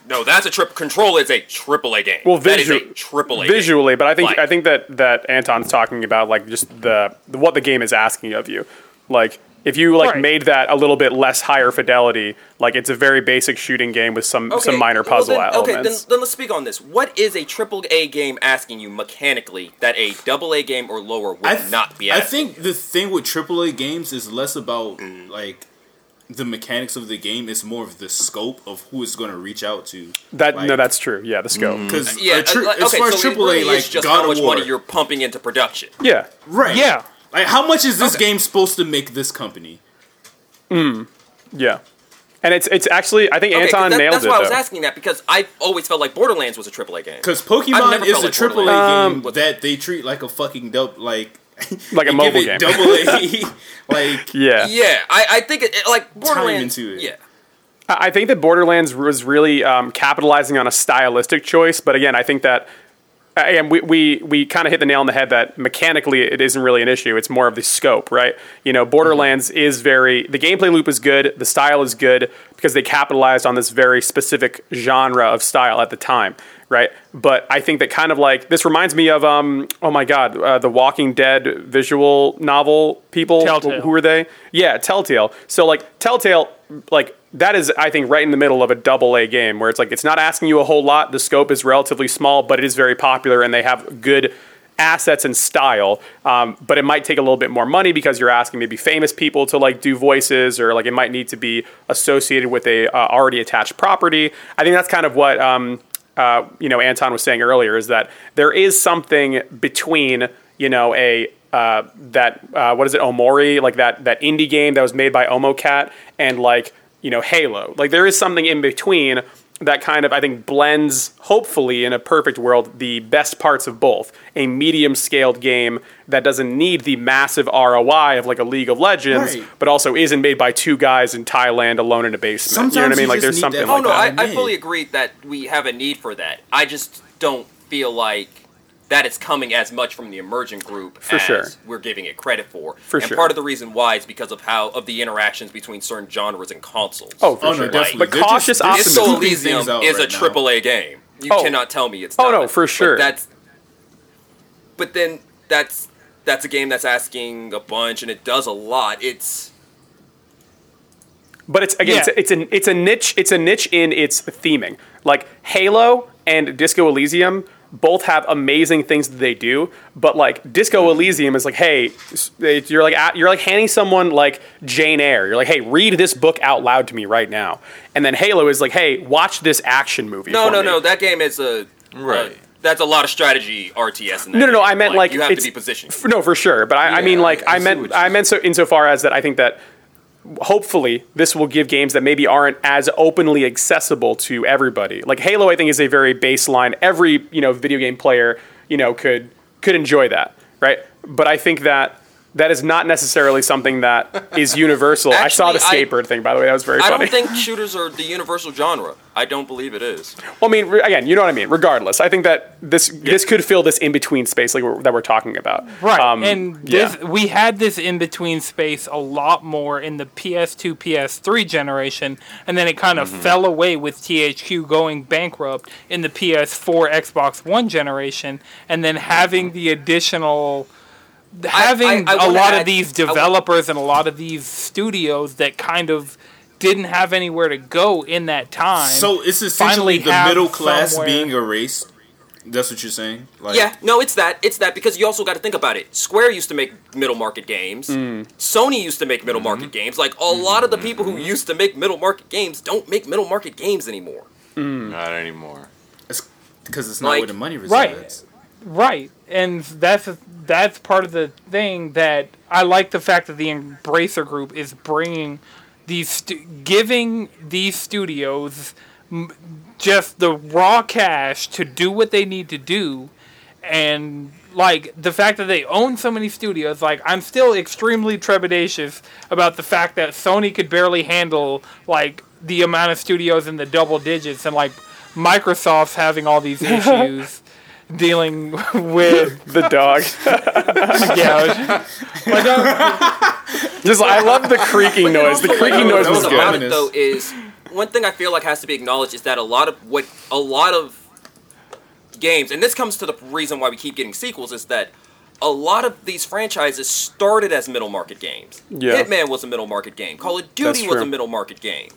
S3: No, that's a trip. Control is a triple A game.
S5: Well,
S3: that is
S5: visu-
S3: a triple A game.
S5: visually, but I think
S3: Like-
S5: I think that that Anton's talking about like just the, the what the game is asking of you. Like if you like
S1: Right.
S5: made that a little bit less higher fidelity, like it's a very basic shooting game with some some minor
S3: well,
S5: puzzle
S3: then- Okay, then,
S5: elements.
S3: then let's speak on this. What is a triple A game asking you mechanically that a double A game or lower would
S6: th-
S3: not be Asking?
S6: I think the thing with AAA games is less about
S3: Mm.
S6: like the mechanics of the game. It's more of the scope of who it's going to reach out to.
S5: that
S6: like,
S5: no, that's true. Yeah, the scope.
S6: because
S3: yeah,
S6: tri-
S3: uh, like,
S6: as far as
S3: so it
S6: AAA,
S3: really
S6: like
S3: just
S6: God
S3: how much
S6: War,
S3: money you're pumping into production.
S5: Yeah,
S6: right?
S1: Yeah.
S6: Like how much is this
S3: Okay.
S6: game supposed to make this company?
S5: yeah. And it's it's actually I think
S3: Okay, 'cause
S5: Anton
S3: that-
S5: nailed
S3: that's
S5: it
S3: why I was
S5: though.
S3: asking that because I always felt like Borderlands was a AAA game.
S6: Because Pokemon is
S3: felt
S6: a
S3: like
S6: AAA game
S3: Um,
S6: that they treat like a fucking dub, like [laughs]
S5: Like a mobile
S6: give
S5: game.
S6: Double A, [laughs] like
S5: Yeah.
S3: Yeah, I, I think it, it- like Borderlands.
S6: into it.
S3: Yeah,
S5: I I think that Borderlands was really um, capitalizing on a stylistic choice, but again, I think that again we we, we kind of hit the nail on the head that mechanically it isn't really an issue. It's more of the scope, right? You know, Borderlands is very the gameplay loop is good, the style is good because they capitalized on this very specific genre of style at the time. Right, but I think that kind of like this reminds me of um oh my god uh, the Walking Dead visual novel people
S1: Telltale.
S5: who are they? Yeah, Telltale. So like Telltale, like that is I think right in the middle of a double A game where it's like it's not asking you a whole lot. The scope is relatively small, but it is very popular and they have good assets and style. Um, but it might take a little bit more money because you're asking maybe famous people to like do voices or like it might need to be associated with a uh, already attached property. I think that's kind of what. Um, uh, you know, Anton was saying earlier is that there is something between, you know, a uh, that uh, what is it, Omori, like that that indie game that was made by Omocat, and like you know Halo. Like there is something in between that kind of I think blends, hopefully in a perfect world, the best parts of both. A medium scaled game that doesn't need the massive ROI of like a League of Legends,
S6: Right.
S5: but also isn't made by two guys in Thailand alone in a basement. you know what I
S6: Sometimes
S5: mean?
S6: you
S5: Like there's something
S6: that
S3: Oh no,
S5: that.
S3: I, I fully agree that we have a need for that. I just don't feel like that it's coming as much from the emergent group
S5: For
S3: as
S5: sure.
S3: we're giving it credit for.
S5: For
S3: and
S5: sure.
S3: part of the reason why is because of how of the interactions between certain genres and consoles.
S5: Oh, for
S6: Oh, no,
S5: sure.
S6: definitely.
S5: But
S6: They're
S5: cautious
S6: they're just
S3: Disco
S5: optimism.
S6: scooping
S3: Elysium
S6: out
S3: is
S6: right
S3: a
S6: now.
S3: triple A game. You
S5: Oh.
S3: cannot tell me it's
S5: Oh,
S3: not.
S5: no, for
S3: But
S5: sure.
S3: that's but then that's that's a game that's asking a bunch and it does a lot. It's
S5: But it's again,
S1: Yeah.
S5: it's, it's a it's a niche. It's a niche in its theming. Like Halo and Disco Elysium, both have amazing things that they do, but like Disco Elysium is like, hey, you're like you're like handing someone like Jane Eyre. You're like, hey, read this book out loud to me right now. And then Halo is like, hey, watch this action movie.
S3: No,
S5: for
S3: no,
S5: me.
S3: no. That game is a
S2: Right.
S3: uh, that's a lot of strategy RTS. In that
S5: No, no, no.
S3: game.
S5: I meant like,
S3: you have to be positioned.
S5: f- No, for sure. But I, I mean, like,
S2: I
S5: I, meant, I meant so insofar as that I think that hopefully this will give games that maybe aren't as openly accessible to everybody. Like Halo, I think is a very baseline. Every you know video game player you know could could enjoy that, right? But I think that. That is not necessarily something that is [laughs] universal. I saw the
S3: Actually, I-
S5: skateboard thing, by the way. That was very
S3: I
S5: funny.
S3: don't think [laughs] shooters are the universal genre. I don't believe it is.
S5: Well, I mean, re- again, you know what I mean. Regardless, I think that this this could fill this in between space like we're, that we're talking about.
S1: Right,
S5: Um,
S1: and
S5: yeah.
S1: we had this in between space a lot more in the PS2, PS3 generation, and then it kind of fell away with THQ going bankrupt in the PS4, Xbox One generation, and then having the additional. Having
S3: I- I
S1: a
S3: wanna
S1: lot of these
S3: I wa-
S1: developers and a lot of these studios that kind of didn't have anywhere to go in that time.
S6: So it's essentially the middle class
S1: somewhere-
S6: being erased. That's what you're saying. Like,
S3: Yeah, no, it's that. It's that because you also got to think about it. Square used to make middle market games. Mm. Sony used to make middle mm-hmm. market games. Like a lot of the mm-hmm. people who used to make middle market games don't make middle market games anymore. Mm.
S2: Not anymore.
S6: because it's not
S3: Like-
S6: where the money resides.
S1: Right, and that's that's part of the thing that I like the fact that the Embracer Group is bringing these stu- giving these studios m- just the raw cash to do what they need to do, and like the fact that they own so many studios. Like I'm still extremely trepidatious about the fact that Sony could barely handle like the amount of studios in the double digits, and like Microsoft's having all these [laughs] issues dealing [laughs] with
S5: the dog. [laughs]
S1: yeah. My dog, oh.
S5: Just I love the creaking noise. The creaking noise
S6: that
S5: was
S6: was
S3: about
S5: good.
S3: it though is one thing I feel like has to be acknowledged is that a lot of what a lot of games, and this comes to the reason why we keep getting sequels, is that a lot of these franchises started as middle market games.
S5: Yeah.
S3: Hitman was a middle market game. Call of
S5: That's
S3: Duty was a middle market game.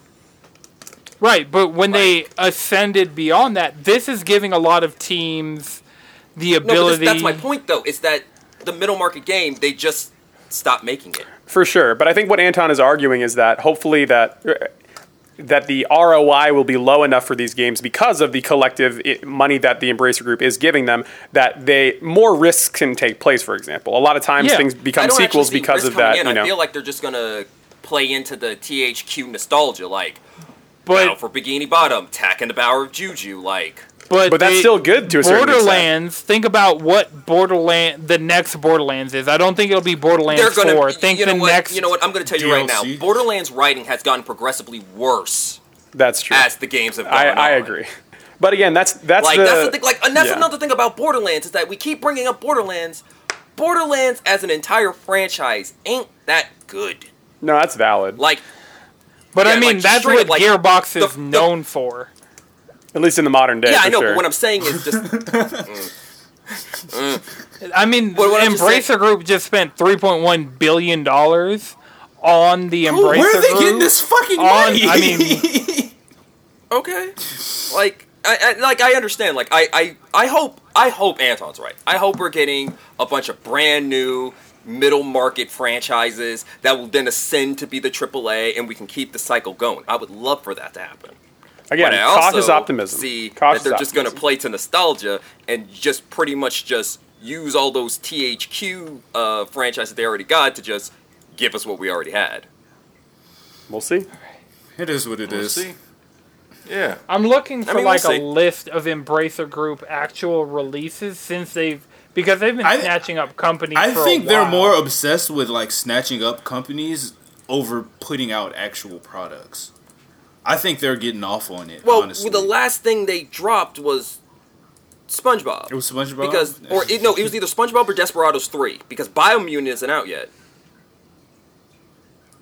S1: Right, but when they ascended beyond that, this is giving a lot of teams the
S3: No,
S1: ability.
S3: this, that's my point though. Is that the middle market game they just stopped making it.
S5: For sure, but I think what Anton is arguing is that hopefully that that the ROI will be low enough for these games because of the collective money that the Embracer Group is giving them that they more risks can take place. For example, a lot of times
S1: Yeah.
S5: things become sequels because
S3: risk
S5: of
S3: coming
S5: that.
S3: in.
S5: You know,
S3: I feel like they're just gonna play into the THQ nostalgia, like
S1: but
S3: Battle for Bikini Bottom, Tak and the Power of Juju, like.
S1: but
S5: But that's still good to a certain extent.
S1: Borderlands. Think about what Borderland the next Borderlands is. I don't think it'll be Borderlands
S3: They're gonna.
S1: Four. Think
S3: you know
S1: the
S3: what?
S1: next.
S3: You know what? I'm gonna tell you right now. Borderlands writing has gotten progressively worse
S5: that's true.
S3: as the games have gone
S5: I,
S3: on.
S5: I agree. But again, that's that's
S3: Like
S5: the,
S3: that's the thing. Like, and that's
S5: yeah.
S3: another thing about Borderlands is that we keep bringing up Borderlands. Borderlands as an entire franchise ain't that good.
S5: no, that's valid.
S3: Like,
S1: But I mean,
S3: like,
S1: that's what
S3: up, like,
S1: Gearbox is
S3: the- the-
S1: known for.
S5: At least in the modern day.
S3: yeah,
S5: for
S3: I know.
S5: sure.
S3: But what I'm saying is just [laughs] mm.
S1: I mean,
S3: What- what I'm just
S1: Embracer
S3: saying-
S1: Group just spent 3.1 billion dollars on the Embracer Group.
S6: Where are they
S1: Group.
S6: getting this fucking
S1: on,
S6: money?
S1: I mean, [laughs]
S3: okay. Like, I, I like I understand. Like, I, I I hope I hope Anton's right. I hope we're getting a bunch of brand new middle market franchises that will then ascend to be the AAA, and we can keep the cycle going. I would love for that to happen.
S5: again,
S3: But I also
S5: cautious optimism.
S3: See
S5: cautious
S3: that they're just going to play to nostalgia and just pretty much just use all those THQ uh, franchises they already got to just give us what we already had.
S5: We'll see.
S6: it is what it
S2: We'll
S6: is.
S2: see. Yeah.
S1: I'm looking for
S3: mean, we'll
S1: like a list of Embracer Group actual releases since they've because they've been
S6: I-
S1: snatching up companies.
S6: I
S1: for
S6: think
S1: a
S6: they're more obsessed with like snatching up companies over putting out actual products. I think they're getting off on it.
S3: Well,
S6: honestly.
S3: the last thing they dropped was SpongeBob.
S6: it was SpongeBob
S3: because, or it, no, it was either SpongeBob or Desperados Three because Biomutant isn't out yet.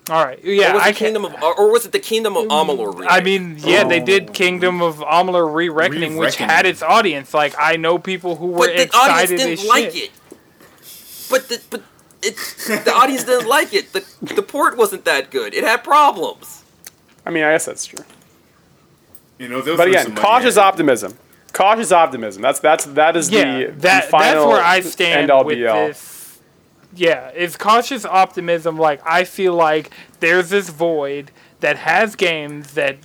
S1: All right,
S3: or
S1: yeah,
S3: was
S1: I
S3: it
S1: can.
S3: Kingdom of, or, or was it the Kingdom of Amalur? Remake?
S1: I mean, yeah, they did oh. Kingdom of Amalur Re-Reckoning, which
S6: Re-Reckoning.
S1: had its audience. Like, I know people who were
S3: but the audience didn't like
S1: shit.
S3: it. But the but it the audience didn't [laughs] like it. The the port wasn't that good. It had problems.
S5: I mean, I guess that's true.
S6: you know, they'll
S5: But
S6: throw
S5: again, cautious optimism. cautious optimism. That's that's that is
S1: yeah,
S5: the,
S1: that
S5: the
S1: that's where I stand
S5: end all
S1: with
S5: be all.
S1: this. Yeah, it's cautious optimism. Like I feel like there's this void that has games that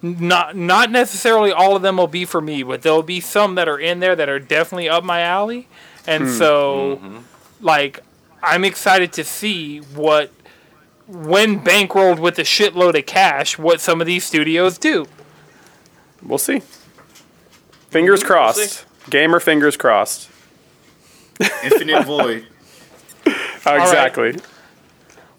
S1: not not necessarily all of them will be for me, but there'll be some that are in there that are definitely up my alley, and
S5: Hmm.
S1: so like I'm excited to see what when bankrolled with a shitload of cash, what some of these studios do.
S5: We'll see. Fingers crossed. Gamer fingers crossed.
S6: Infinite [laughs] Void. [laughs]
S5: Exactly.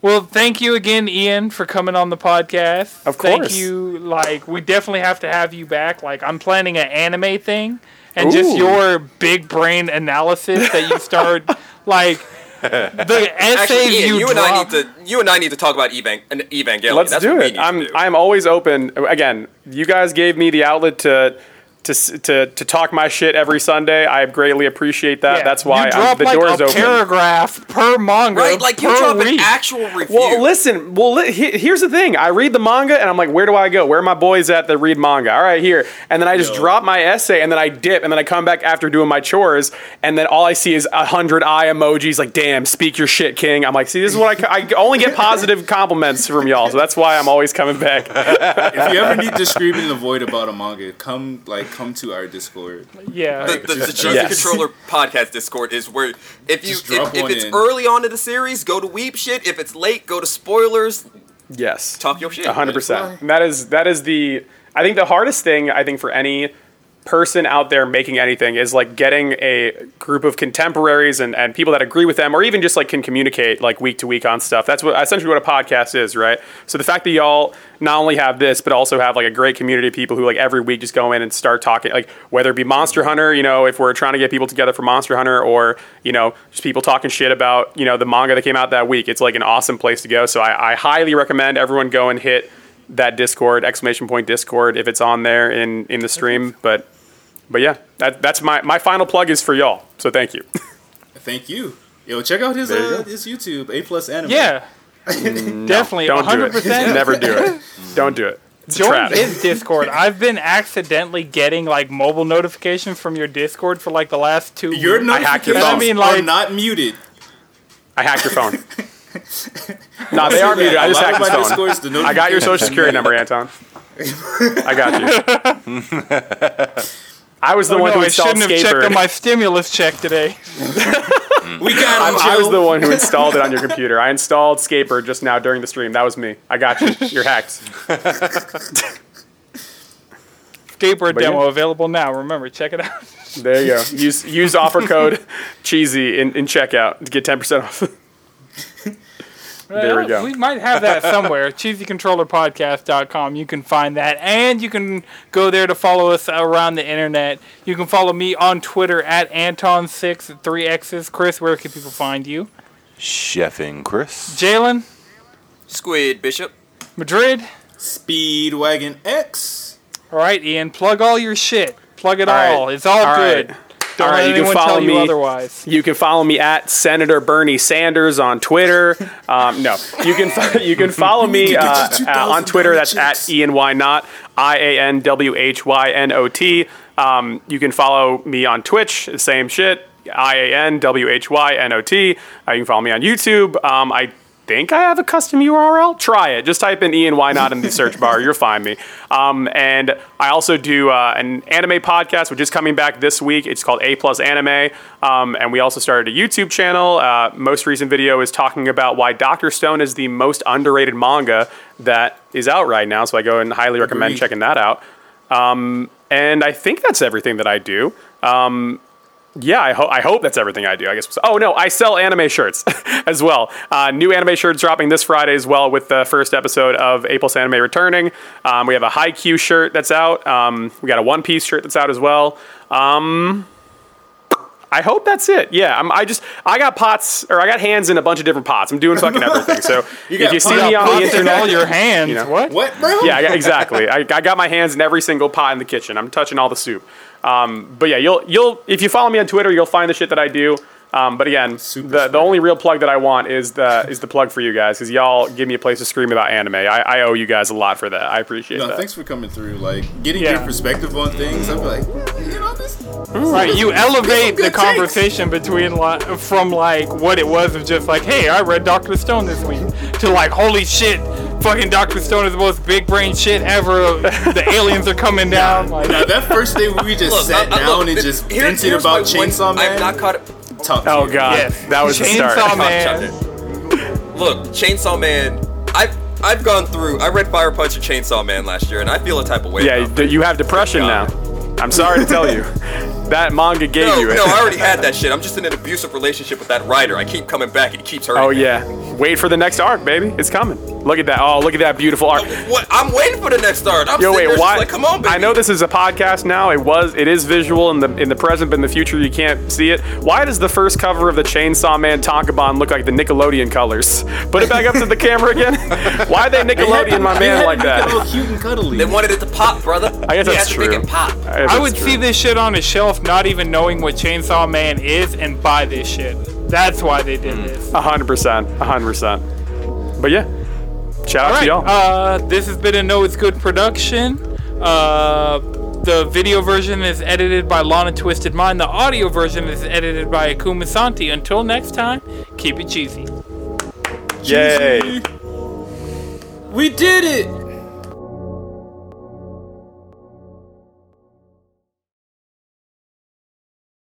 S1: Well, thank you again, Ian, for coming on the podcast.
S5: Of course.
S1: Thank you. Like, we definitely have to have you back. Like, I'm planning an anime thing, and just your big brain analysis that you start, [laughs] like, the essays
S3: Actually, Ian,
S1: you,
S3: you, and I need to you and I need to talk about Evan- an Evangelion.
S5: Let's
S3: That's
S5: do it. I'm
S3: do.
S5: I'm always open. Again, you guys gave me the outlet to to to, to talk my shit every Sunday. I greatly appreciate that.
S1: Yeah,
S5: That's why
S1: you
S5: I'm,
S1: drop
S5: the
S1: like
S5: door is
S1: a
S5: open.
S1: paragraph per manga
S3: right, like you
S1: per
S3: drop an actual review.
S5: Well, listen. Well, li- here's the thing. I read the manga and I'm like, where do I go? Where are my boys at that read manga? All right, here. And then I just
S6: Yo.
S5: drop my essay and then I dip and then I come back after doing my chores and then all I see is a hundred eye emojis. Like, damn, speak your shit, king. I'm like, see, this is what I, I only get positive [laughs] compliments from y'all, so that's why I'm always coming back.
S6: If you ever need to scream in the void about a manga, come like come to our Discord.
S1: Yeah.
S3: the, the, the Cheesy
S5: Yes.
S3: Controller podcast Discord is where if you if, if it's
S6: in.
S3: early on in the series, go to weep shit. If it's late, go to spoilers.
S5: Yes.
S3: Talk your shit.
S6: One hundred
S5: percent. That is that is the I think the hardest thing I think for any person out there making anything is like getting a group of contemporaries and, and people that agree with them or even just like can communicate like week to week on stuff. That's what essentially what a podcast is, right? So the fact that y'all not only have this but also have like a great community of people who like every week just go in and start talking like whether it be Monster Hunter, you know, if we're trying to get people together for Monster Hunter or, you know, just people talking shit about, you know, the manga that came out that week. It's like an awesome place to go. So I, I highly recommend everyone go and hit that Discord exclamation point Discord if it's on there in in the stream. But but yeah, that, that's my my final plug is for y'all. So thank you. [laughs]
S6: Thank you. Yo, check out his
S5: you
S6: uh, his YouTube, A plus anime.
S1: yeah. [laughs] Definitely.
S5: Don't do
S1: 100%.
S5: it. [laughs] Never do it. Don't do it. It's
S1: Join his Discord. I've been accidentally getting like mobile notifications from your Discord for like the last two
S6: Your
S1: weeks.
S5: hacked your
S6: notifications
S5: phone.
S1: I mean,
S6: are
S1: like-
S6: not muted.
S5: I hacked your phone. no, they are muted. I just hacked
S6: of
S5: his phone.
S6: Discords, the
S5: I got your social security number, Anton. I got you. I was the
S1: Oh,
S5: one
S1: no,
S5: who
S1: I
S5: installed
S1: shouldn't have checked on my stimulus check today. [laughs]
S6: We got him,
S5: I was the one who [laughs] installed it on your computer. I installed Skatebird just now during the stream. That was me. I got you. You're hacked. [laughs]
S1: Skateboard
S5: But yeah.
S1: demo available now. Remember, check it out.
S5: There you go. Use use offer code cheesy in, in checkout to get ten percent off. There we go.
S1: We might have that somewhere. [laughs] CheesyControllerPodcast.com. You can find that. And you can go there to follow us around the internet. You can follow me on Twitter at Anton6 3X's. Chris, where can people find you?
S2: Chef and Chris.
S1: Jalen,
S3: Squid Bishop.
S1: Madrid.
S6: Speedwagon X.
S1: All right, Ian, plug all your shit. Plug it
S5: All right.
S1: all. It's all,
S5: All
S1: good.
S5: right.
S1: Don't
S5: All
S1: let
S5: right, you can follow
S1: tell you
S5: me.
S1: otherwise.
S5: You can follow me at Senator Bernie Sanders on Twitter. [laughs] Um, no, you can you can follow me [laughs] uh, uh, on Twitter. That's at
S6: checks.
S5: Ian Y Not I A N W H Y N O T. Um, you can follow me on Twitch. Same shit. I A N W H Y N O T. Uh, you can follow me on YouTube. Um, I think I have a custom URL. Try it. Just type in Ian Why Not in the search bar. You'll find me. Um, and I also do uh, an anime podcast, which is coming back this week. It's called A Plus Anime. Um, and we also started a YouTube channel. Uh, most recent video is talking about why Doctor Stone is the most underrated manga that is out right now. So I go and highly recommend
S6: Agreed.
S5: checking that out. Um, and I think that's everything that I do. Um, yeah, I, ho- I hope that's everything I do. I guess. Oh no, I sell anime shirts [laughs] as well. Uh, new anime shirts dropping this Friday as well with the first episode of A Plus Anime returning. Um, we have a Haikyuu shirt that's out. Um, we got a One Piece shirt that's out as well. Um, I hope that's it. Yeah, I'm, I just I got pots or I got hands in a bunch of different pots. I'm doing fucking everything. So [laughs] if you see me on the
S1: Pots in
S5: internet,
S1: all your hands.
S5: you know.
S1: What?
S6: What, bro?
S5: yeah, I got- exactly. I, I got my hands in every single pot in the kitchen. I'm touching all the soup. Um, but yeah, you'll you'll if you follow me on Twitter, you'll find the shit that I do. Um, but again,
S6: Super
S5: the, the only real plug that I want is the is the plug for you guys because y'all give me a place to scream about anime. I, I owe you guys a lot for that. I appreciate
S6: No,
S5: that.
S6: thanks for coming through. Like getting
S1: Yeah.
S6: your perspective on things. I'm like, yeah, you know, this.
S1: Right, you elevate the
S6: good takes.
S1: conversation between like from like what it was of just like, hey, I read Doctor Stone this week, to like, holy shit, fucking Doctor Stone is the most big brain shit ever. the [laughs] aliens are coming down. Like,
S6: Now that first day we just
S3: Look,
S6: sat
S3: I- I-
S6: down
S3: look,
S6: and just
S3: here-
S6: vented about
S3: my one-
S6: Chainsaw Man.
S3: I'm not caught.
S6: Top
S5: oh
S6: tier.
S5: god,
S1: Yes.
S5: that was the start.
S1: Chainsaw Man.
S3: Look, Chainsaw Man. I've I've gone through. I read Fire Punch and Chainsaw Man last year, and I feel a type of way.
S5: Yeah,
S3: about
S5: you, you have depression now. I'm sorry to tell you, [laughs] that manga gave
S3: No,
S5: you it.
S3: no, I already had [laughs] that shit. I'm just in an abusive relationship with that writer. I keep coming back, and he keeps hurting.
S5: oh
S3: me.
S5: yeah, wait for the next arc, baby. It's coming. Look at that. Oh, look at that beautiful arc.
S3: What? I'm waiting for the next start. I'm
S5: Yo, wait,
S3: there
S5: why?
S3: Like, come on, baby.
S5: I know this is a podcast now. It was, it is visual in the in the present, but in the future you can't see it. Why does the first cover of the Chainsaw Man Tankobon look like the Nickelodeon colors? Put it back up to the camera again. [laughs] Why they Nickelodeon my
S6: They had
S5: man like
S6: make it all
S5: that?
S6: cute and cuddly.
S3: They wanted it to pop, brother.
S5: I guess
S3: They
S5: that's
S3: had to make
S5: true.
S3: it pop.
S5: guess
S1: I would
S5: true.
S1: see this shit on a shelf, not even knowing what Chainsaw Man is, and buy this shit. That's why they did this.
S5: Percent, a hundred percent. But yeah, shout out
S1: All
S5: to y'all.
S1: uh, this has been a Know It's Good production. Uh, the video version is edited by Lana Twisted Mind. The audio version is edited by Akuma Santi. Until next time, keep it cheesy.
S5: Yay.
S6: We did it.